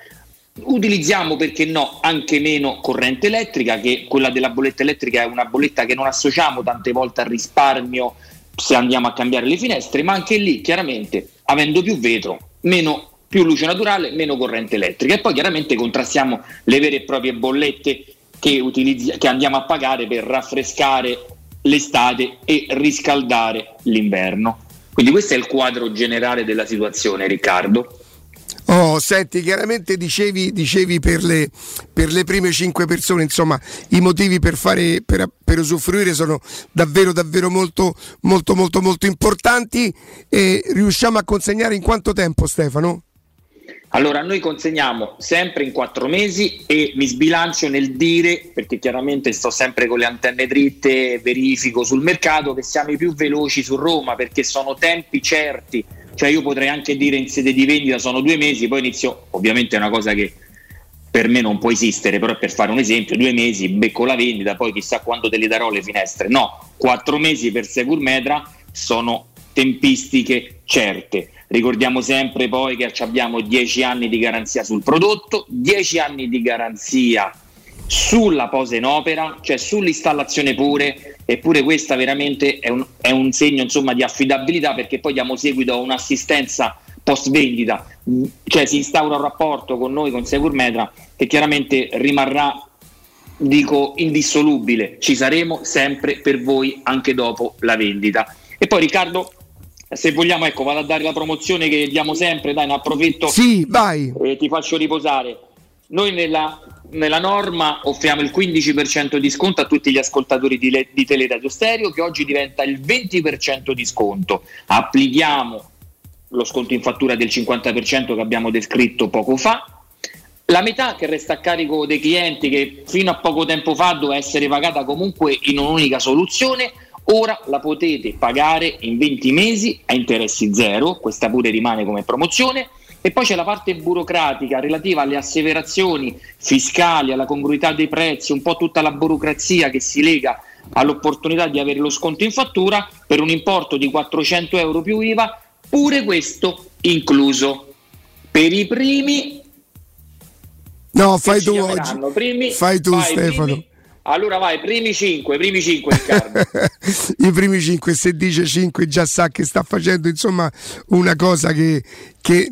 Utilizziamo perché no anche meno corrente elettrica, che quella della bolletta elettrica è una bolletta che non associamo tante volte al risparmio se andiamo a cambiare le finestre, ma anche lì chiaramente avendo più vetro, meno più luce naturale, meno corrente elettrica e poi chiaramente contrastiamo le vere e proprie bollette che, utilizzi- che andiamo a pagare per raffrescare l'estate e riscaldare l'inverno. Quindi questo è il quadro generale della situazione, Riccardo. Oh, senti, chiaramente dicevi, dicevi per, le, per le prime cinque persone, insomma, i motivi per, fare, per, per usufruire sono davvero, davvero molto, molto, molto, molto importanti. E riusciamo a consegnare in quanto tempo, Stefano? Allora, noi consegniamo sempre in quattro mesi e mi sbilancio nel dire, perché chiaramente sto sempre con le antenne dritte, verifico sul mercato, che siamo i più veloci su Roma perché sono tempi certi. Cioè io potrei anche dire in sede di vendita sono due mesi, poi inizio, ovviamente è una cosa che per me non può esistere, però per fare un esempio, due mesi becco la vendita, poi chissà quando te le darò le finestre. No, quattro mesi per Segurmetra sono tempistiche certe. Ricordiamo sempre poi che abbiamo 10 anni di garanzia sul prodotto, 10 anni di garanzia sulla posa in opera, cioè sull'installazione pure, eppure questa veramente è un, è un segno insomma, di affidabilità perché poi diamo seguito a un'assistenza post vendita, cioè si instaura un rapporto con noi, con Segurmetra, che chiaramente rimarrà dico indissolubile, ci saremo sempre per voi anche dopo la vendita. E poi Riccardo, se vogliamo, ecco, vado a dare la promozione che diamo sempre, dai, ne approfitto. Sì, vai. E ti faccio riposare. Noi nella, nella norma offriamo il 15% di sconto a tutti gli ascoltatori di, le, di Teleradio Stereo, che oggi diventa il 20% di sconto. Applichiamo lo sconto in fattura del 50% che abbiamo descritto poco fa. La metà che resta a carico dei clienti, che fino a poco tempo fa doveva essere pagata comunque in un'unica soluzione, ora la potete pagare in 20 mesi a interessi zero, questa pure rimane come promozione, E poi c'è la parte burocratica relativa alle asseverazioni fiscali, alla congruità dei prezzi, un po' tutta la burocrazia che si lega all'opportunità di avere lo sconto in fattura per un importo di 400 euro più IVA, pure questo incluso. Per i primi No, fai tu oggi. primi- Fai tu vai, Stefano. primi- allora vai, primi 5, primi 5 Riccardo. I primi 5, se dice 5 già sa che sta facendo insomma una cosa che, che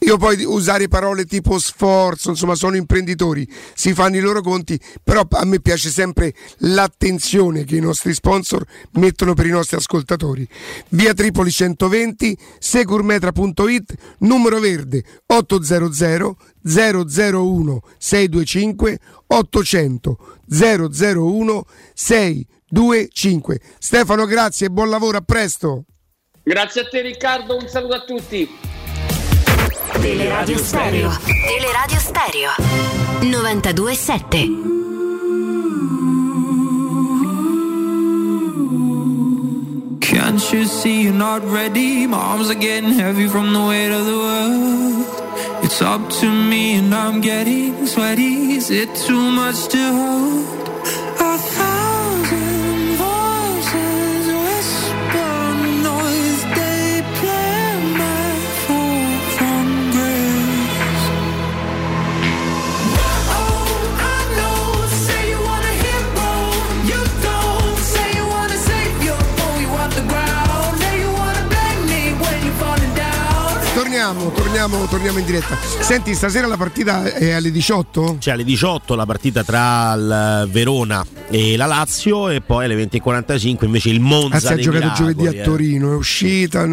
io poi usare parole tipo sforzo, insomma sono imprenditori, si fanno i loro conti, però a me piace sempre l'attenzione che i nostri sponsor mettono per i nostri ascoltatori. Via Tripoli 120, securmetra.it, numero verde 800 001 625 800 001 625. Stefano, grazie e buon lavoro, a presto. Grazie a te Riccardo, un saluto a tutti. Teleradio Stereo. Teleradio Stereo. 92.7. Can't you see you're not ready? My arms are getting heavy from the weight of the world. It's up to me and I'm getting sweaty. Is it too much to hold? A thousand Torniamo, torniamo, torniamo in diretta. Senti, stasera la partita è alle 18? C'è alle 18 la partita tra il Verona e la Lazio e poi alle 20.45 invece il Monza Anzi, ha dei giocato Miracoli, giovedì a eh. Torino, è uscita.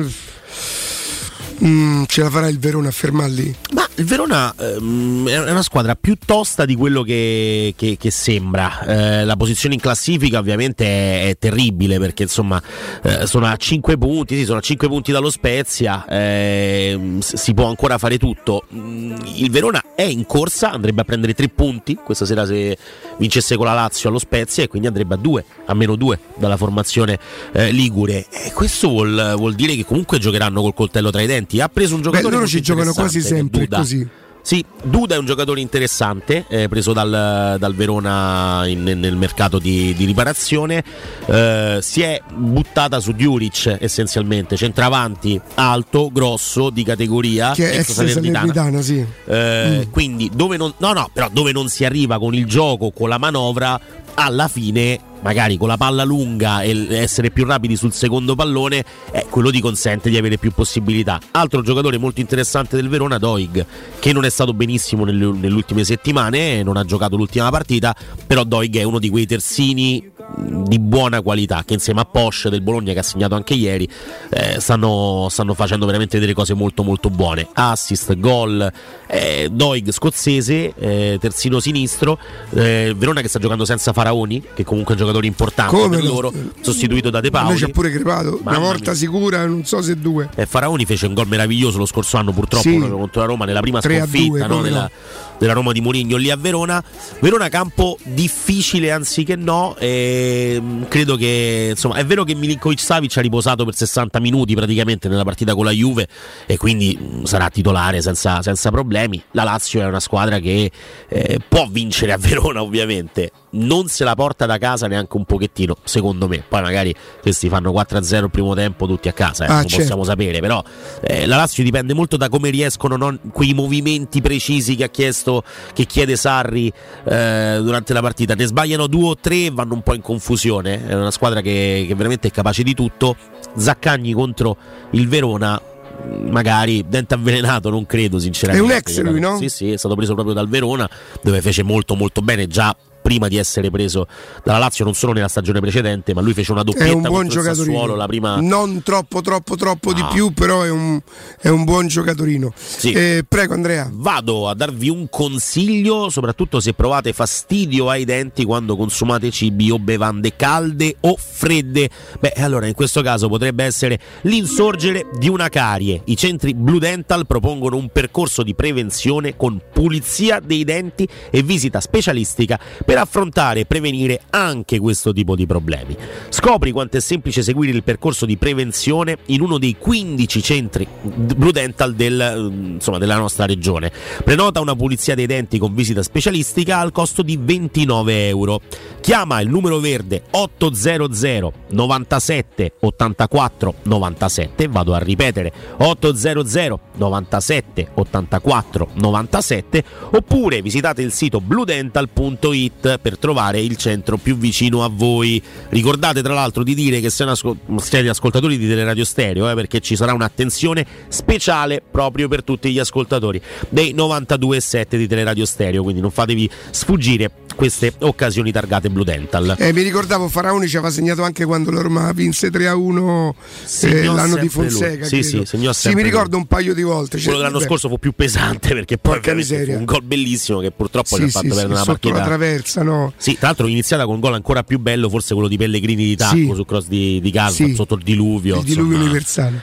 Mm, ce la farà il Verona a fermarli? Ma il Verona ehm, è una squadra più tosta di quello che, che- che sembra. Eh, la posizione in classifica ovviamente è, è terribile perché insomma eh, sono a 5 punti, sì, sono a 5 punti dallo Spezia, s- si può ancora fare tutto. Mm, Il Verona è in corsa, andrebbe a prendere 3 punti questa sera se vincesse con la Lazio allo Spezia e quindi andrebbe a 2, a meno 2 dalla formazione eh, Ligure. E questo vuol, vuol dire che comunque giocheranno col coltello tra i denti. Ha preso un Beh, giocatore loro molto ci giocano quasi sempre Duda. così. Sì, Duda è un giocatore interessante, eh, preso dal, dal Verona in- nel mercato di, di riparazione. Eh, si è buttata su Djuric essenzialmente, centravanti, alto, grosso, di categoria, Che è Salernitana. Sì. Eh, Quindi dove non, no, no, però dove non si arriva con il gioco, con la manovra, alla fine, magari con la palla lunga e essere più rapidi sul secondo pallone, eh, quello ti consente di avere più possibilità. Altro giocatore molto interessante del Verona, Doig, che non è stato benissimo nelle, nelle ultime settimane, non ha giocato l'ultima partita, però Doig è uno di quei terzini di buona qualità che insieme a Porsche del Bologna che ha segnato anche ieri eh, stanno, stanno facendo veramente delle cose molto molto buone assist, gol eh, Doig scozzese eh, terzino sinistro eh, Verona che sta giocando senza Faraoni che comunque è un giocatore importante Come per loro sostituito da De Paoli ci ha pure crepato. Mamma Una volta mia. sicura, non so se due. eh, Faraoni fece un gol meraviglioso lo scorso anno, purtroppo Sì. contro la Roma nella prima 3 a 2, sconfitta no, della, no. Della Roma di Mourinho lì a Verona. Verona campo difficile anziché no. E, mh, credo che insomma è vero che Milinkovic Savic ha riposato per 60 minuti praticamente nella partita con la Juve e quindi mh, sarà titolare senza, senza problemi. La Lazio è una squadra che eh, può vincere a Verona ovviamente. Non se la porta da casa neanche un pochettino, secondo me. Poi magari questi fanno 4-0 il primo tempo tutti a casa, eh, Ah, non certo. possiamo sapere, però eh, la Lazio dipende molto da come riescono no, quei movimenti precisi che ha chiesto, che chiede Sarri eh, durante la partita. Ne sbagliano due o tre e vanno un po' in confusione. È una squadra che, che veramente è capace di tutto. Zaccagni contro il Verona. mh, Magari dente avvelenato, non credo sinceramente. È un ex lui, no? Sì, sì, è stato preso proprio dal Verona, dove fece molto molto bene già prima di essere preso dalla Lazio, non solo nella stagione precedente, ma lui fece una È doppietta un buon. Sassuolo, la prima Non troppo, troppo, troppo di No. più, però è un, è un buon giocatorino. Eh, prego, Andrea. Vado a darvi un consiglio, soprattutto se provate fastidio ai denti quando consumate cibi o bevande calde o fredde. Beh, allora in questo caso potrebbe essere l'insorgere di una carie. I centri Blue Dental propongono un percorso di prevenzione con pulizia dei denti e visita specialistica per per affrontare e prevenire anche questo tipo di problemi. Scopri quanto è semplice seguire il percorso di prevenzione in uno dei 15 centri Blue Dental del, insomma, della nostra regione. Prenota una pulizia dei denti con visita specialistica al costo di 29 euro. Chiama il numero verde 800 97 84 97, vado a ripetere 800 97 84 97 oppure visitate il sito bludental.it per trovare il centro più vicino a voi. Ricordate tra l'altro di dire che siete siete ascoltatori di Teleradio Stereo eh, perché ci sarà un'attenzione speciale proprio per tutti gli ascoltatori dei 92.7 di Teleradio Stereo, quindi non fatevi sfuggire queste occasioni targate Blue Dental. Eh, mi ricordavo Faraoni ci aveva segnato anche quando la Roma vinse 3 a 1 Segnò eh, l'anno di. Fonseca. Sì, sì, segnò sì, mi ricordo lui. un paio di volte. Quello dell'anno Cioè, scorso fu più pesante perché poi fu un gol bellissimo che purtroppo Sì, gli ha sì, fatto sì, perdere una sotto partita. la traversa, no? Sì, tra l'altro iniziata con un gol ancora più bello, forse quello di Pellegrini di tacco Sì. su cross di, di Sì. sotto il diluvio. il diluvio insomma. universale.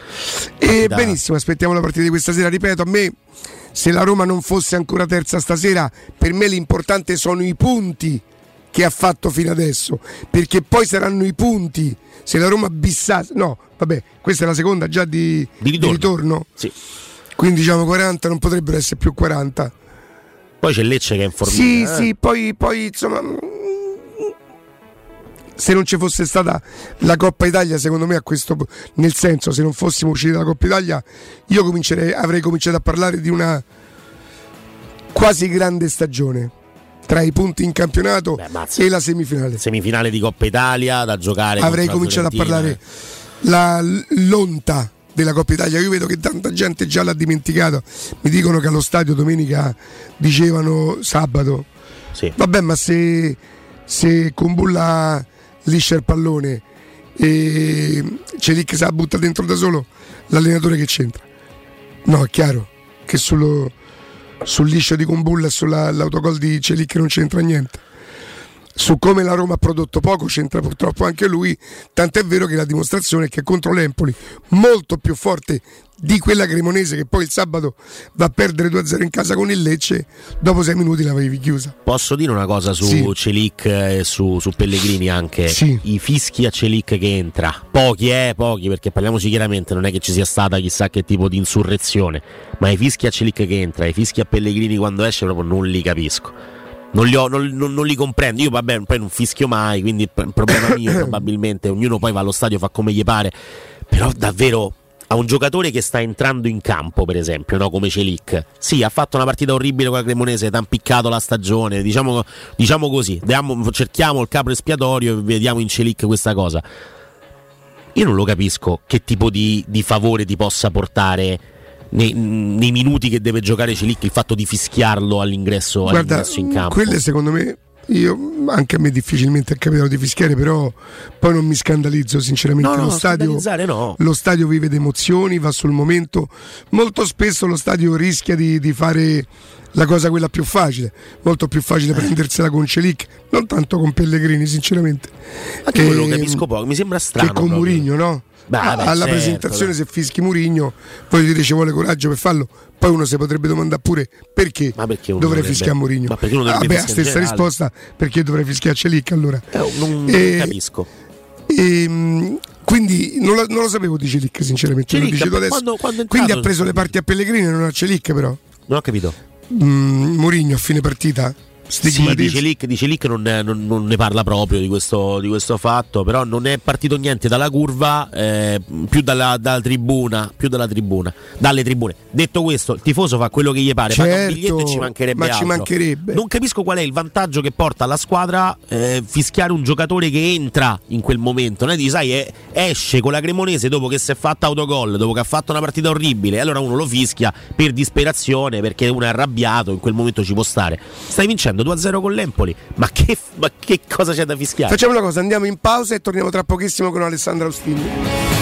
E Partita- benissimo, aspettiamo la partita di questa sera. Ripeto, a me se la Roma non fosse ancora terza stasera, per me l'importante sono i punti che ha fatto fino adesso, perché poi saranno i punti. Se la Roma bissasse, no, vabbè, questa è la seconda già di, di ritorno. Sì. Quindi diciamo 40, non potrebbero essere più 40. Poi c'è Lecce che è in Sì, formica. eh. sì, poi, poi insomma. Se non ci fosse stata la Coppa Italia, secondo me, a questo nel senso, se non fossimo usciti dalla Coppa Italia, io avrei cominciato a parlare di una quasi grande stagione tra i punti in campionato e la semifinale. Semifinale di Coppa Italia da giocare. Avrei cominciato a parlare la l'onta della Coppa Italia. Io vedo che tanta gente già l'ha dimenticato. Mi dicono che allo stadio domenica dicevano sabato. Vabbè, ma se, se Kumbulla liscia il pallone e Celic se la butta dentro da solo, l'allenatore che c'entra? No, è chiaro che sullo- sul liscio di Kumbulla e sull'autogol di Celic non c'entra niente su come la Roma ha prodotto poco c'entra purtroppo anche lui, tant'è vero che la dimostrazione è che contro l'Empoli, molto più forte di quella cremonese che poi il sabato va a perdere 2-0 in casa con il Lecce, dopo 6 minuti l'avevi chiusa. Posso dire una cosa su Sì. Celic e su, su Pellegrini anche? Sì. I fischi a Celic che entra. Pochi, eh, pochi, perché parliamoci chiaramente, non è che ci sia stata chissà che tipo di insurrezione. Ma i fischi a Celic che entra, i fischi a Pellegrini quando esce, proprio non li capisco. Non li, ho- non- non- non li comprendo. Io, vabbè, poi non fischio mai, quindi è un problema mio, probabilmente. Ognuno poi va allo stadio, fa come gli pare. Però davvero. A un giocatore che sta entrando in campo, per esempio, no? come Celic, sì, ha fatto una partita orribile con la Cremonese, ti ha impiccato la stagione. Diciamo, diciamo così, diamo- cerchiamo il capo espiatorio e vediamo in Celic questa cosa. Io non lo capisco che tipo di, di favore ti possa portare nei, nei minuti che deve giocare Celic il fatto di fischiarlo all'ingresso, Guarda, all'ingresso in campo. quelle secondo me, io anche a me difficilmente è capitato di fischiare, però poi non mi scandalizzo sinceramente. No, no, lo, stadio, no. lo stadio vive di emozioni, va sul momento. Molto spesso lo stadio rischia di, di fare la cosa quella più facile, molto più Eh. facile prendersela con Celic, non tanto con Pellegrini sinceramente. Anche quello lo Ehm, capisco poco, mi sembra strano. che con. Murigno, no? Beh, Ah, beh, alla certo, presentazione se fischi Murigno, voglio dire ci vuole coraggio per farlo. Poi uno si potrebbe domandare pure perché, perché dovrei fischiare Murigno. ma perché uno fischiare in stessa risposta perché dovrei fischiare Celic allora. non Eh, capisco. ehm, quindi non lo, non lo sapevo di Celic sinceramente, Celic, quando- quando quindi ha preso le parti a Pellegrini e non a Celic però. Non ho capito. Mm, Murigno a fine partita Sì, dice Lick, dice Lick non, non- non ne parla proprio di questo, di questo fatto, però non è partito niente dalla curva, eh, più dalla, dalla tribuna, più dalla tribuna, dalle tribune. Detto questo, il tifoso fa quello che gli pare, paga un Certo, biglietto e ci mancherebbe ma ci mancherebbe. Non capisco qual è il vantaggio che porta alla squadra eh, fischiare un giocatore che entra in quel momento. Noi dici, sai, eh, esce con la Cremonese dopo che si è fatta autogol, dopo che ha fatto una partita orribile, e allora uno lo fischia per disperazione perché uno è arrabbiato, in quel momento ci può stare. Stai vincendo 2-0 con l'Empoli, ma che, ma che cosa c'è da fischiare? Facciamo una cosa, andiamo in pausa e torniamo tra pochissimo con Alessandro Austini.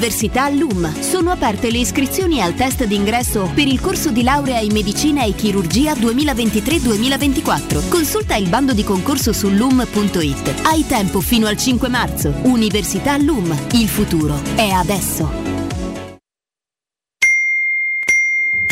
Università LUM. Sono aperte le iscrizioni al test d'ingresso per il corso di laurea in medicina e chirurgia 2023-2024. Consulta il bando di concorso su lum.it. Hai tempo fino al 5 marzo. Università LUM. Il futuro è adesso.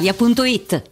brispalitalia.it.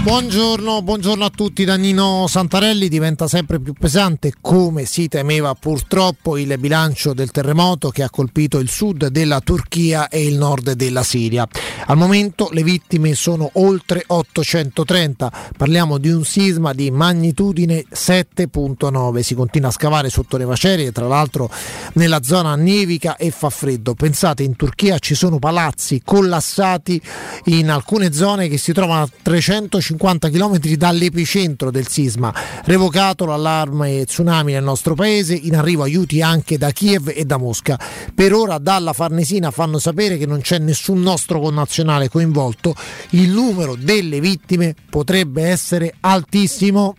Buongiorno, buongiorno, a tutti da Nino Santarelli. Diventa sempre più pesante, come si temeva purtroppo, il bilancio del terremoto che ha colpito il sud della Turchia e il nord della Siria. Al momento le vittime sono oltre 830. Parliamo di un sisma di magnitudine 7.9. Si continua a scavare sotto le macerie, tra l'altro nella zona nevica e fa freddo. Pensate, in Turchia ci sono palazzi collassati in alcune zone che si trovano a 350 50 km dall'epicentro del sisma. Revocato l'allarme tsunami nel nostro paese, in arrivo aiuti anche da Kiev e da Mosca. Per ora dalla Farnesina fanno sapere che non c'è nessun nostro connazionale coinvolto. Il numero delle vittime potrebbe essere altissimo.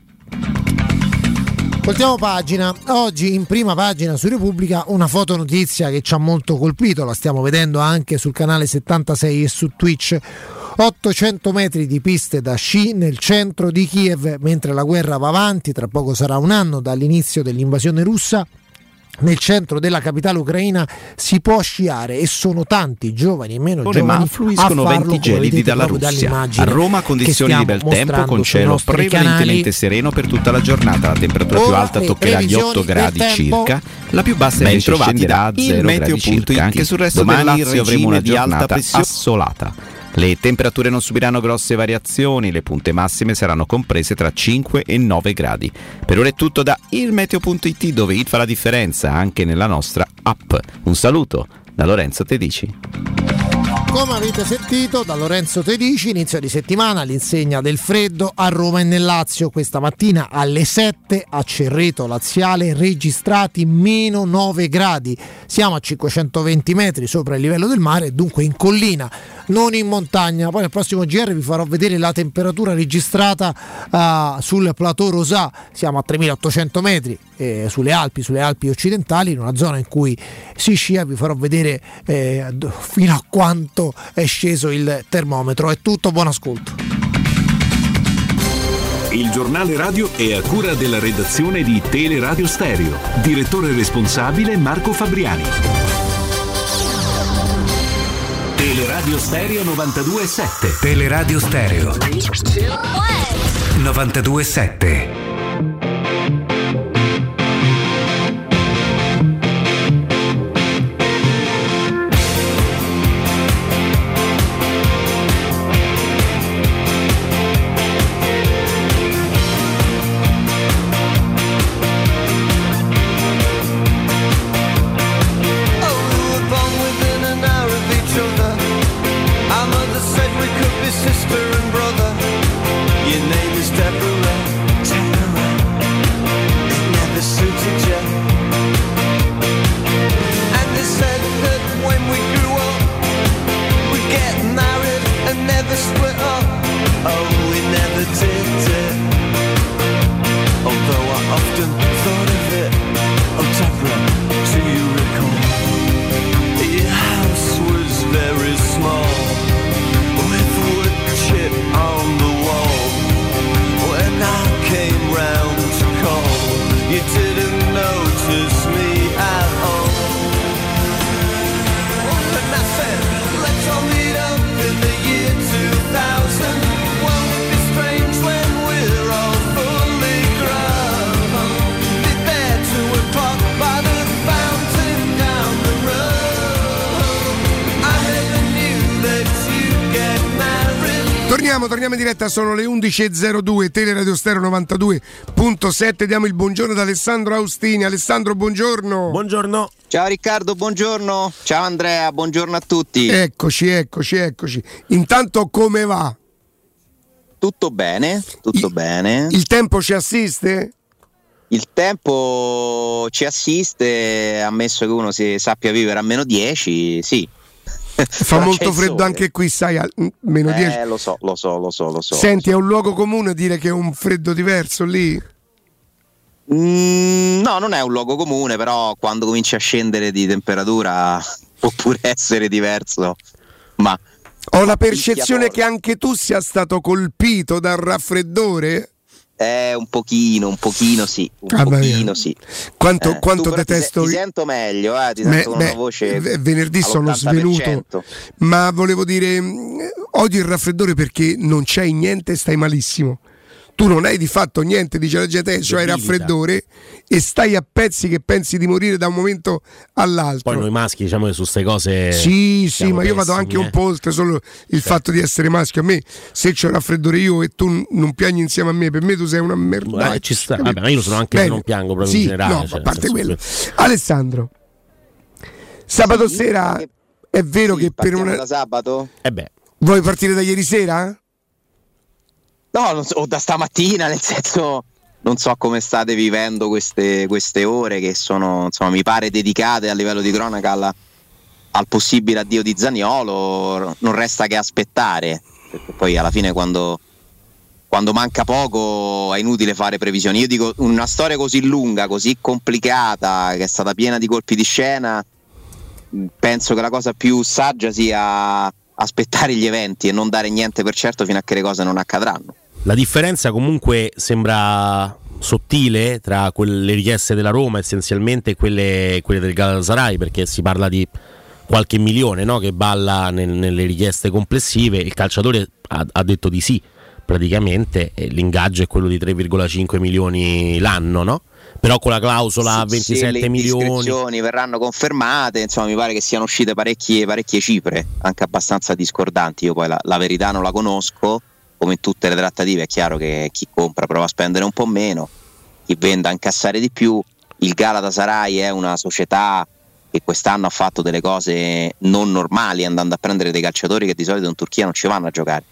Voltiamo pagina, oggi in prima pagina su Repubblica una fotonotizia che ci ha molto colpito, la stiamo vedendo anche sul canale 76 e su Twitch 800 metri di piste da sci nel centro di Kiev, mentre la guerra va avanti, tra poco sarà un anno dall'inizio dell'invasione russa. Nel centro della capitale ucraina si può sciare e sono tanti giovani e meno Sole, giovani ma fluiscono a farlo, venti gelidi dalla Russia. A Roma condizioni di bel tempo con cielo prevalentemente canali. sereno per tutta la giornata. La temperatura più Ora alta le toccherà gli previsioni 8 del gradi circa. La più bassa invece scenderà a 0 gradi circa. Anche sul resto Domani del Lazio avremo una alta giornata pressione. assolata. Le temperature non subiranno grosse variazioni, le punte massime saranno comprese tra 5 e 9 gradi. Per ora è tutto da ilmeteo.it dove it fa la differenza anche nella nostra app. Un saluto da Lorenzo Tedici. Come avete sentito da Lorenzo Tedici, inizio di settimana l'insegna del freddo a Roma e nel Lazio. Questa mattina alle 7 a Cerreto Laziale registrati meno 9 gradi. Siamo a 520 metri sopra il livello del mare, dunque in collina, non in montagna. Poi nel prossimo GR vi farò vedere la temperatura registrata ah, sul plateau Rosà. Siamo a 3800 metri eh, sulle Alpi, sulle Alpi occidentali, in una zona in cui si scia. Vi farò vedere eh, fino a quanto è sceso il termometro. È tutto, buon ascolto. Il giornale radio è a cura della redazione di Teleradio Stereo. Direttore responsabile Marco Fabriani. Teleradio Stereo 92.7. Teleradio Stereo 927. Diretta, sono le 11.02, Teleradio Stereo 92.7, diamo il buongiorno ad Alessandro Austini. Alessandro, buongiorno. Buongiorno. Ciao Riccardo, buongiorno. Ciao Andrea, buongiorno a tutti. Eccoci, eccoci, eccoci. Intanto come va? Tutto bene, tutto bene. Il tempo ci assiste? Il tempo ci assiste, ammesso che uno si sappia vivere a meno 10, sì. Fa molto freddo anche qui, sai, al- m- meno 10. Eh, lo so, lo so, lo so, lo so. Senti, è un luogo comune dire che è un freddo diverso lì? Mm, no, non è un luogo comune, però quando cominci a scendere di temperatura può pure essere diverso. Ma Ho la percezione che anche tu sia stato colpito dal raffreddore? È un pochino, un pochino sì, un Ah, beh, pochino sì. Quanto, Eh, quanto però ti se- detesto Ti, sento meglio, eh, ti Beh, sento una beh, voce. venerdì sono all'80%. svenuto, ma volevo dire, mh, odi il raffreddore perché non c'hai niente e stai malissimo. Tu non hai di fatto niente, dice la gente, cioè il Debilita. raffreddore e stai a pezzi che pensi di morire da un momento all'altro. Poi noi maschi diciamo che su queste cose. Sì, sì, ma io vado anche un eh. po' oltre solo il fatto di essere maschio. A me, se c'ho il raffreddore io e tu non piangi insieme a me, per me tu sei una merda. Eh, ci sta. Vabbè, ma io lo sono anche se non piango proprio sì, in generale. No, cioè, a parte quello. senso- Alessandro, sabato sera è vero che per una. da sabato? Eh beh. Vuoi partire da ieri sera? No, so- o da stamattina, nel senso non so come state vivendo queste, queste ore che sono, insomma, mi pare dedicate a livello di cronaca alla- al possibile addio di Zaniolo, non resta che aspettare, perché poi alla fine quando, quando manca poco è inutile fare previsioni. Io dico una storia così lunga, così complicata, che è stata piena di colpi di scena, penso che la cosa più saggia sia aspettare gli eventi e non dare niente per certo fino a che le cose non accadranno. La differenza comunque sembra sottile tra quelle richieste della Roma essenzialmente e quelle, quelle del Galatasaray perché si parla di qualche milione no, che balla nel- nelle richieste complessive il calciatore ha, ha detto di sì praticamente l'ingaggio è quello di 3,5 milioni l'anno no? Però con la clausola Sì, 27 le milioni verranno confermate, insomma mi pare che siano uscite parecchie, parecchie cifre, anche abbastanza discordanti, io poi la, la verità non la conosco, come in tutte le trattative è chiaro che chi compra prova a spendere un po' meno, chi vende a incassare di più, il Galatasaray è una società che quest'anno ha fatto delle cose non normali andando a prendere dei calciatori che di solito in Turchia non ci vanno a giocare.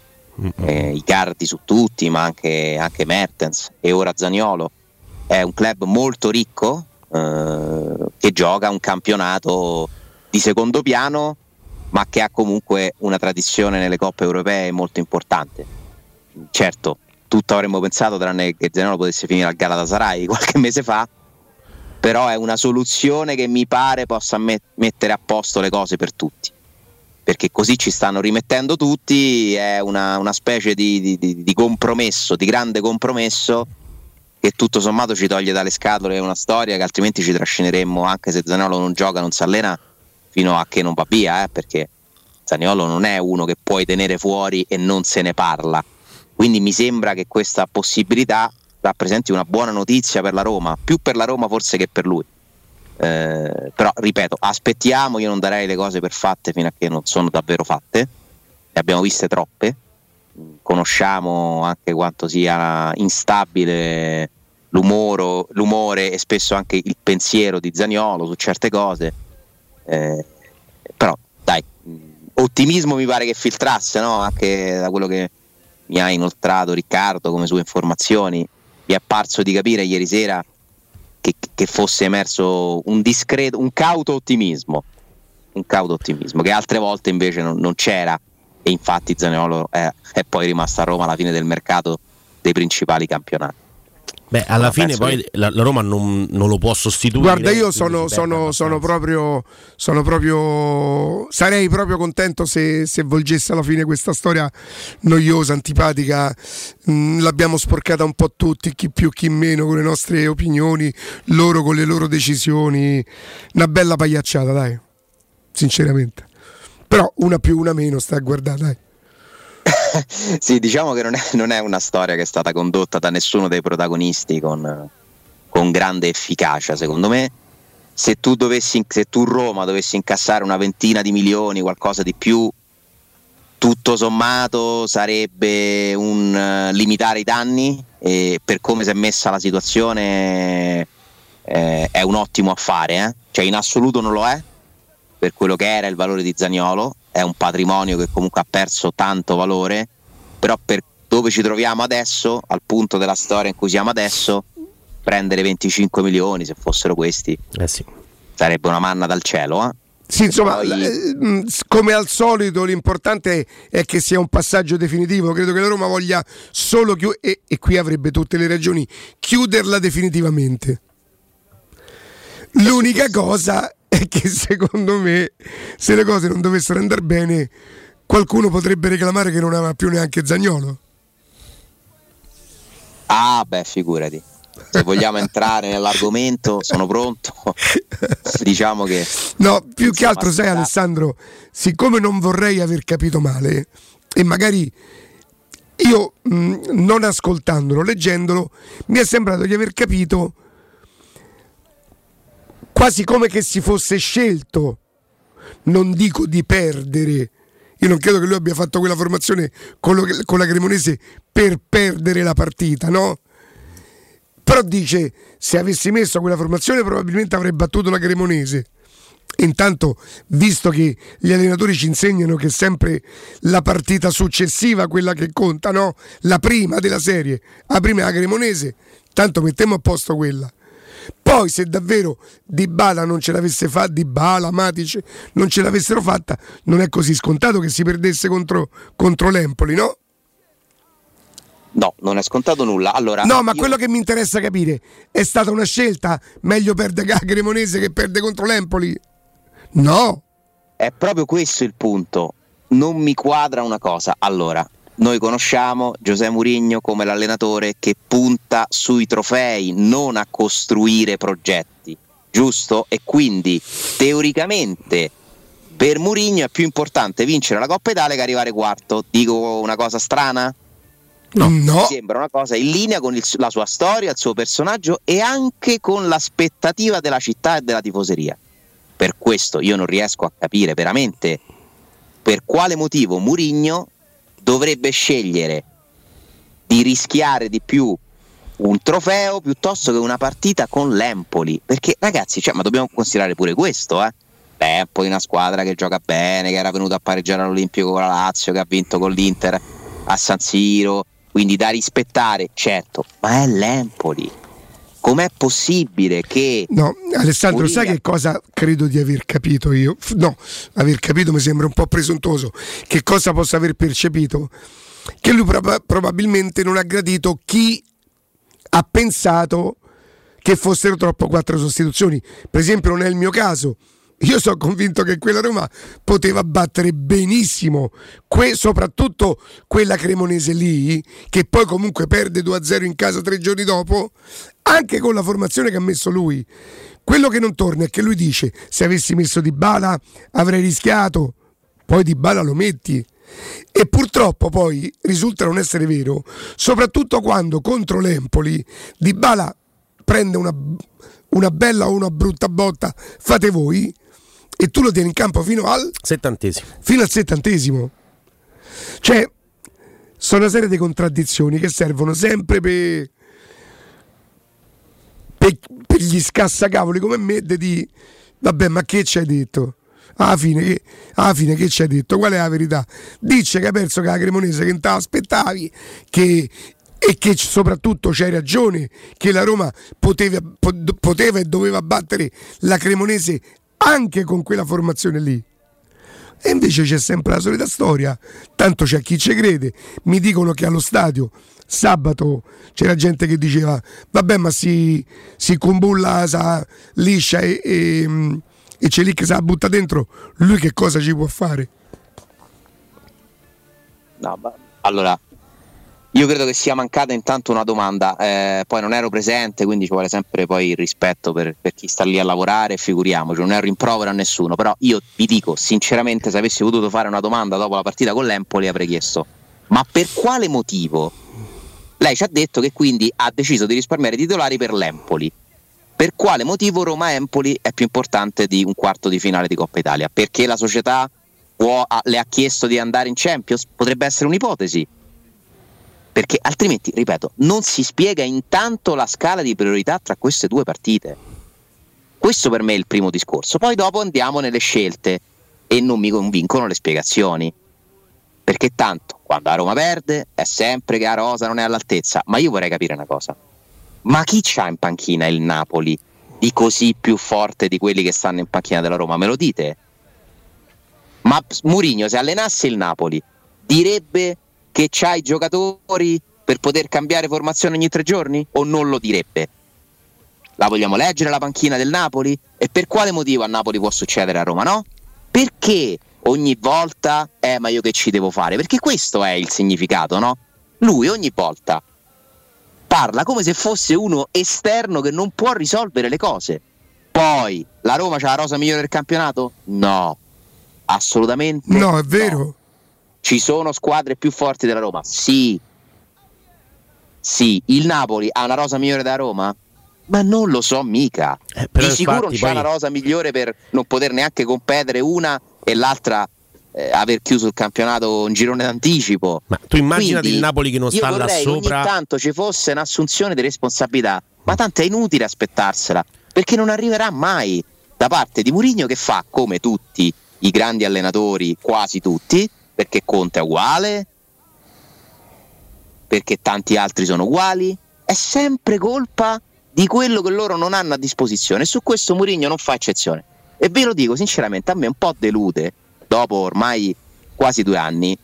Eh, I Cardi su tutti, ma anche, anche Mertens e ora Zaniolo. È un club molto ricco eh, che gioca un campionato di secondo piano, ma che ha comunque una tradizione nelle coppe europee molto importante. Certo, tutto avremmo pensato tranne che Zaniolo potesse finire al Galatasaray qualche mese fa, però è una soluzione che mi pare possa met- mettere a posto le cose per tutti perché così ci stanno rimettendo tutti, è una, una specie di- di- di compromesso, di grande compromesso che tutto sommato ci toglie dalle scatole una storia che altrimenti ci trascineremmo anche se Zaniolo non gioca, non si allena fino a che non va via, eh, perché Zaniolo non è uno che puoi tenere fuori e non se ne parla. Quindi mi sembra che questa possibilità rappresenti una buona notizia per la Roma, più per la Roma forse che per lui. Eh, però ripeto, aspettiamo, io non darei le cose per fatte fino a che non sono davvero fatte, ne abbiamo viste troppe, conosciamo anche quanto sia instabile l'umoro- l'umore e spesso anche il pensiero di Zaniolo su certe cose, Eh, però dai, ottimismo mi pare che filtrasse no? anche da quello che mi ha inoltrato Riccardo come sue informazioni, mi è parso di capire ieri sera che, che fosse emerso un discreto, un cauto ottimismo, un cauto ottimismo che altre volte invece non, non c'era e infatti Zaniolo è, è poi rimasto a Roma alla fine del mercato dei principali campionati. beh alla No, fine poi che- la, la Roma non, non lo può sostituire Guarda, io sono, sono, sono proprio, sono proprio. Sarei proprio contento se, se volgesse alla fine questa storia noiosa, antipatica. Mm, l'abbiamo sporcata un po' tutti, chi più, chi meno, con le nostre opinioni, loro con le loro decisioni. Una bella pagliacciata, dai. Sinceramente. Però una più, una meno, sta a guardare, sì, diciamo che non è, non è una storia che è stata condotta da nessuno dei protagonisti con, con grande efficacia, secondo me. Se tu, dovessi, se tu Roma dovessi incassare una ventina di milioni, qualcosa di più, tutto sommato sarebbe un eh, limitare i danni e per come si è messa la situazione eh, è un ottimo affare, eh. cioè in assoluto non lo è per quello che era il valore di Zaniolo, è un patrimonio che comunque ha perso tanto valore, però per dove ci troviamo adesso, al punto della storia in cui siamo adesso, prendere 25 milioni, se fossero questi, sarebbe una manna dal cielo. eh. Sì, insomma, Poi- eh, s- come al solito l'importante è che sia un passaggio definitivo. Credo che la Roma voglia solo chiudere, e, e qui avrebbe tutte le ragioni, chiuderla definitivamente. L'unica cosa è che secondo me, se le cose non dovessero andare bene, qualcuno potrebbe reclamare che non aveva più neanche Zagnolo. Ah, beh, figurati. Se vogliamo entrare nell'argomento, sono pronto. diciamo che No, più che altro, sai Alessandro, siccome non vorrei aver capito male, e magari io mh, non ascoltandolo, leggendolo, mi è sembrato di aver capito quasi come che si fosse scelto, non dico di perdere. Io non credo che lui abbia fatto quella formazione con, lo- con la Cremonese per perdere la partita, no? Però dice, se avessi messo quella formazione probabilmente avrei battuto la Cremonese. Intanto, visto che gli allenatori ci insegnano che è sempre la partita successiva quella che conta, no? La prima della serie, la prima è la Cremonese, tanto mettiamo a posto quella. Poi se davvero Di Bala non ce l'avesse fatta, Di Bala, Matic non ce l'avessero fatta, non è così scontato che si perdesse contro, contro l'Empoli, no? No, non è scontato nulla. Allora, No, ma io- quello che mi interessa capire è stata una scelta meglio perdere a Cremonese che perde contro l'Empoli? No. È proprio questo il punto. Non mi quadra una cosa. Allora, noi conosciamo Giuseppe Mourinho come l'allenatore che punta sui trofei, non a costruire progetti, giusto? E quindi teoricamente per Mourinho è più importante vincere la Coppa Italia che arrivare quarto. Dico una cosa strana? No. Mi sembra una cosa in linea con il- la sua storia, il suo personaggio e anche con l'aspettativa della città e della tifoseria. Per questo io non riesco a capire veramente per quale motivo Murigno dovrebbe scegliere di rischiare di più un trofeo piuttosto che una partita con l'Empoli. Perché ragazzi, cioè, ma dobbiamo considerare pure questo, eh? L'Empoli è una squadra che gioca bene, che era venuta a pareggiare all'Olimpico con la Lazio, che ha vinto con l'Inter a San Siro, quindi da rispettare, certo, ma è l'Empoli. Com'è possibile che No, Alessandro, Mourinho- sai che cosa credo di aver capito io? No, aver capito mi sembra un po' presuntuoso. Che cosa possa aver percepito? Che lui proba- probabilmente non ha gradito chi ha pensato che fossero troppo quattro sostituzioni. Per esempio, non è il mio caso. Io sono convinto che quella Roma poteva battere benissimo, que- soprattutto quella cremonese lì, che poi comunque perde 2-0 in casa tre giorni dopo, anche con la formazione che ha messo lui. Quello che non torna è che lui dice: se avessi messo Di Bala avrei rischiato, poi Di Bala lo metti. E purtroppo poi risulta non essere vero, soprattutto quando contro l'Empoli Di Bala prende una, una bella o una brutta botta, fate voi, e tu lo tieni in campo fino al settantesimo. Fino al settantesimo. Cioè, sono una serie di contraddizioni che servono sempre per, per, per gli scassacavoli come me di vabbè, ma che ci hai detto? Alla fine, che, alla fine che ci hai detto? Qual è la verità? Dice che hai perso con la Cremonese che non te l'aspettavi, che e che soprattutto c'hai ragione che la Roma poteva, po- poteva e doveva battere la Cremonese anche con quella formazione lì. E invece c'è sempre la solita storia, tanto c'è chi ci crede. Mi dicono che allo stadio sabato c'era gente che diceva vabbè ma si, si cumbulla sa, liscia e, e, e c'è lì che se la butta dentro, lui che cosa ci può fare? No, ma- allora, io credo che sia mancata intanto una domanda, eh, poi non ero presente, quindi ci vuole sempre poi il rispetto per, per chi sta lì a lavorare, figuriamoci, non è rimprovero a nessuno, però io vi dico sinceramente se avessi potuto fare una domanda dopo la partita con l'Empoli avrei chiesto, ma per quale motivo? Lei ci ha detto che quindi ha deciso di risparmiare i titolari per l'Empoli. Per quale motivo Roma-Empoli è più importante di un quarto di finale di Coppa Italia? Perché la società può- le ha chiesto di andare in Champions? Potrebbe essere un'ipotesi perché altrimenti, ripeto, non si spiega intanto la scala di priorità tra queste due partite. Questo per me è il primo discorso. Poi dopo andiamo nelle scelte e non mi convincono le spiegazioni. Perché tanto, quando la Roma perde, è sempre che la Rosa non è all'altezza. Ma io vorrei capire una cosa. Ma chi c'ha in panchina il Napoli di così più forte di quelli che stanno in panchina della Roma? Me lo dite? Ma Murigno, se allenasse il Napoli, direbbe che c'ha i giocatori per poter cambiare formazione ogni tre giorni? O non lo direbbe? La vogliamo leggere la panchina del Napoli? E per quale motivo a Napoli può succedere a Roma, no? Perché ogni volta, eh, ma io che ci devo fare? Perché questo è il significato, no? Lui ogni volta parla come se fosse uno esterno che non può risolvere le cose. Poi, la Roma c'ha la rosa migliore del campionato? No, assolutamente No, è vero. Ci sono squadre più forti della Roma? Sì. Sì, il Napoli ha una rosa migliore da Roma? Ma non lo so mica. Eh, Di sicuro c'è poi- una rosa migliore per non poter neanche competere una e l'altra eh, aver chiuso il campionato un girone d'anticipo. Ma tu immaginati Quindi il Napoli che non sta là sopra. Ogni tanto ci fosse un'assunzione di responsabilità, ma tanto è inutile aspettarsela, perché non arriverà mai da parte di Mourinho che fa come tutti i grandi allenatori, quasi tutti, perché Conte è uguale, perché tanti altri sono uguali, è sempre colpa di quello che loro non hanno a disposizione. Su questo Mourinho non fa eccezione. E ve lo dico sinceramente, a me un po' delude, dopo ormai quasi due anni,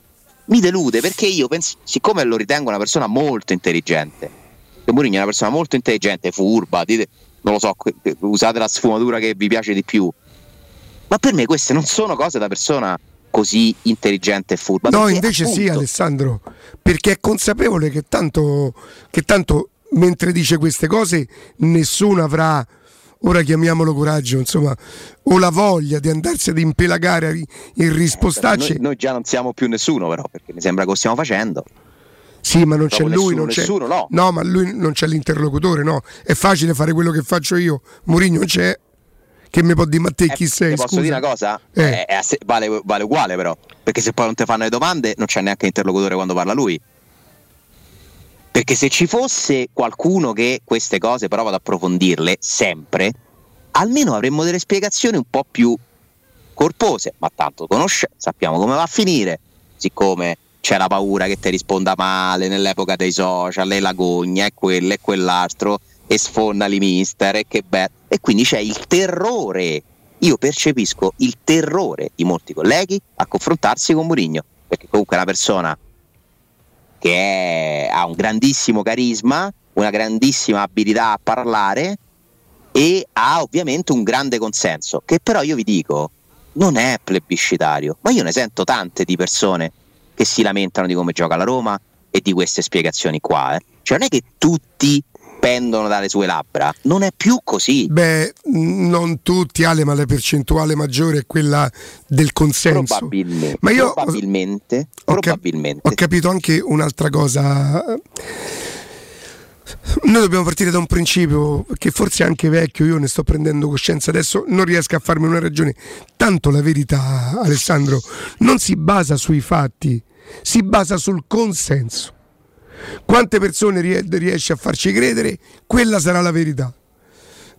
mi delude perché io, penso, siccome lo ritengo una persona molto intelligente, che Mourinho è una persona molto intelligente, furba, dite, non lo so, usate la sfumatura che vi piace di più, ma per me queste non sono cose da persona così intelligente e furba. No, invece sì, appunto, Alessandro, perché è consapevole che tanto, che tanto mentre dice queste cose nessuno avrà, ora chiamiamolo coraggio, insomma, o la voglia di andarsi ad impelagare in Noi, rispostacce. noi già non siamo più nessuno, però, perché mi sembra che lo stiamo facendo. Sì, ma non c'è Dopo lui, nessuno, non c'è, nessuno, no. ma lui non c'è l'interlocutore, no. È facile fare quello che faccio io. Mourinho c'è. Che mi può dire, ma te chi sei? Ti posso scusa? dire una cosa? Eh. Eh, è vale, vale uguale, però. Perché se poi non ti fanno le domande, non c'è neanche interlocutore quando parla lui. Perché se ci fosse qualcuno che queste cose prova ad approfondirle sempre, almeno avremmo delle spiegazioni un po' più corpose. Ma tanto conosce, sappiamo come va a finire. Siccome c'è la paura che ti risponda male nell'epoca dei social, e l'agonia, e quello e quell'altro, e sfondali mister, e che bello. E quindi c'è il terrore. Io percepisco il terrore di molti colleghi a confrontarsi con Mourinho, perché comunque è una persona che è- ha un grandissimo carisma, una grandissima abilità a parlare e ha ovviamente un grande consenso, che però io vi dico non è plebiscitario, ma io ne sento tante di persone che si lamentano di come gioca la Roma e di queste spiegazioni qua. eh. Cioè non è che tutti pendono dalle sue labbra, non è più così. Beh, non tutti, Ale, ma la percentuale maggiore è quella del consenso. Probabilmente, Ma io ho- probabilmente, ho cap- probabilmente. Ho capito anche un'altra cosa. Noi dobbiamo partire da un principio che forse è anche vecchio, io ne sto prendendo coscienza adesso, non riesco a farmi una ragione. Tanto la verità, Alessandro, non si basa sui fatti, si basa sul consenso. Quante persone rie- riesce a farci credere, quella sarà la verità.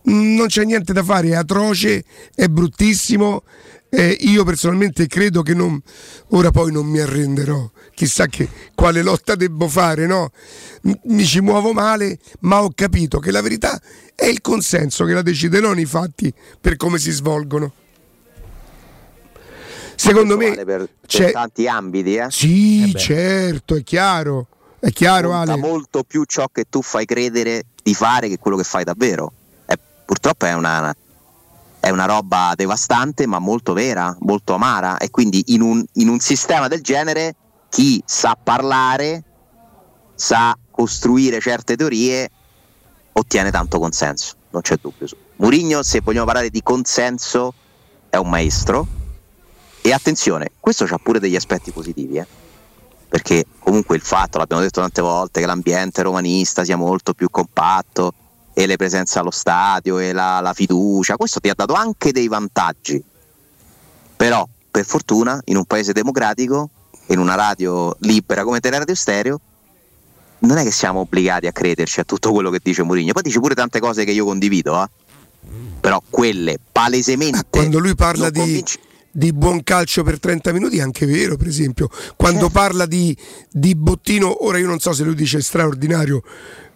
Mm, Non c'è niente da fare, è atroce, è bruttissimo. eh, io personalmente credo che non. Ora poi non mi arrenderò. Chissà che quale lotta devo fare, no? Mi ci muovo male, ma ho capito che la verità è il consenso che la decide, non i fatti per come si svolgono. Secondo me Vale per, per c'è- tanti ambiti, eh? Sì, certo, è chiaro. È chiaro, conta Ale. molto più ciò che tu fai credere di fare che quello che fai davvero. È- purtroppo è una, è una roba devastante, ma molto vera, molto amara. E quindi in un, in un sistema del genere chi sa parlare, sa costruire certe teorie, ottiene tanto consenso. Non c'è dubbio. Murigno, se vogliamo parlare di consenso, è un maestro. E attenzione, questo ha pure degli aspetti positivi, eh perché comunque il fatto, l'abbiamo detto tante volte, che l'ambiente romanista sia molto più compatto e le presenze allo stadio e la, la fiducia, questo ti ha dato anche dei vantaggi. Però, per fortuna, in un paese democratico, in una radio libera come Teleradio Stereo, non è che siamo obbligati a crederci a tutto quello che dice Mourinho. Poi dice pure tante cose che io condivido, eh. però quelle palesemente... Quando lui parla di, convinci- di buon calcio per 30 minuti è anche vero, per esempio. Quando parla di, di bottino, ora io non so se lui dice straordinario,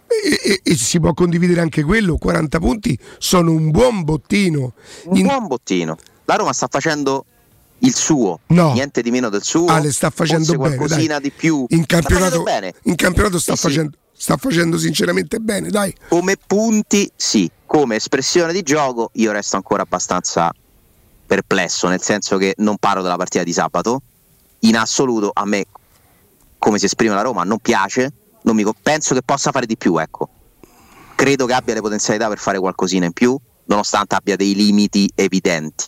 e, e- e si può condividere anche quello, 40 punti sono un buon bottino. Un In- buon bottino. La Roma sta facendo il suo, No. niente di meno del suo. Ale sta facendo bene, qualcosina dai. di più. In campionato, bene. in campionato sta, sì. facendo, sta facendo sinceramente bene, dai. Come punti, sì. Come espressione di gioco, io resto ancora abbastanza perplesso, nel senso che non parlo della partita di sabato. In assoluto, a me, come si esprime la Roma, non piace. Non mi penso che possa fare di più, ecco. Credo che abbia le potenzialità per fare qualcosina in più, nonostante abbia dei limiti evidenti.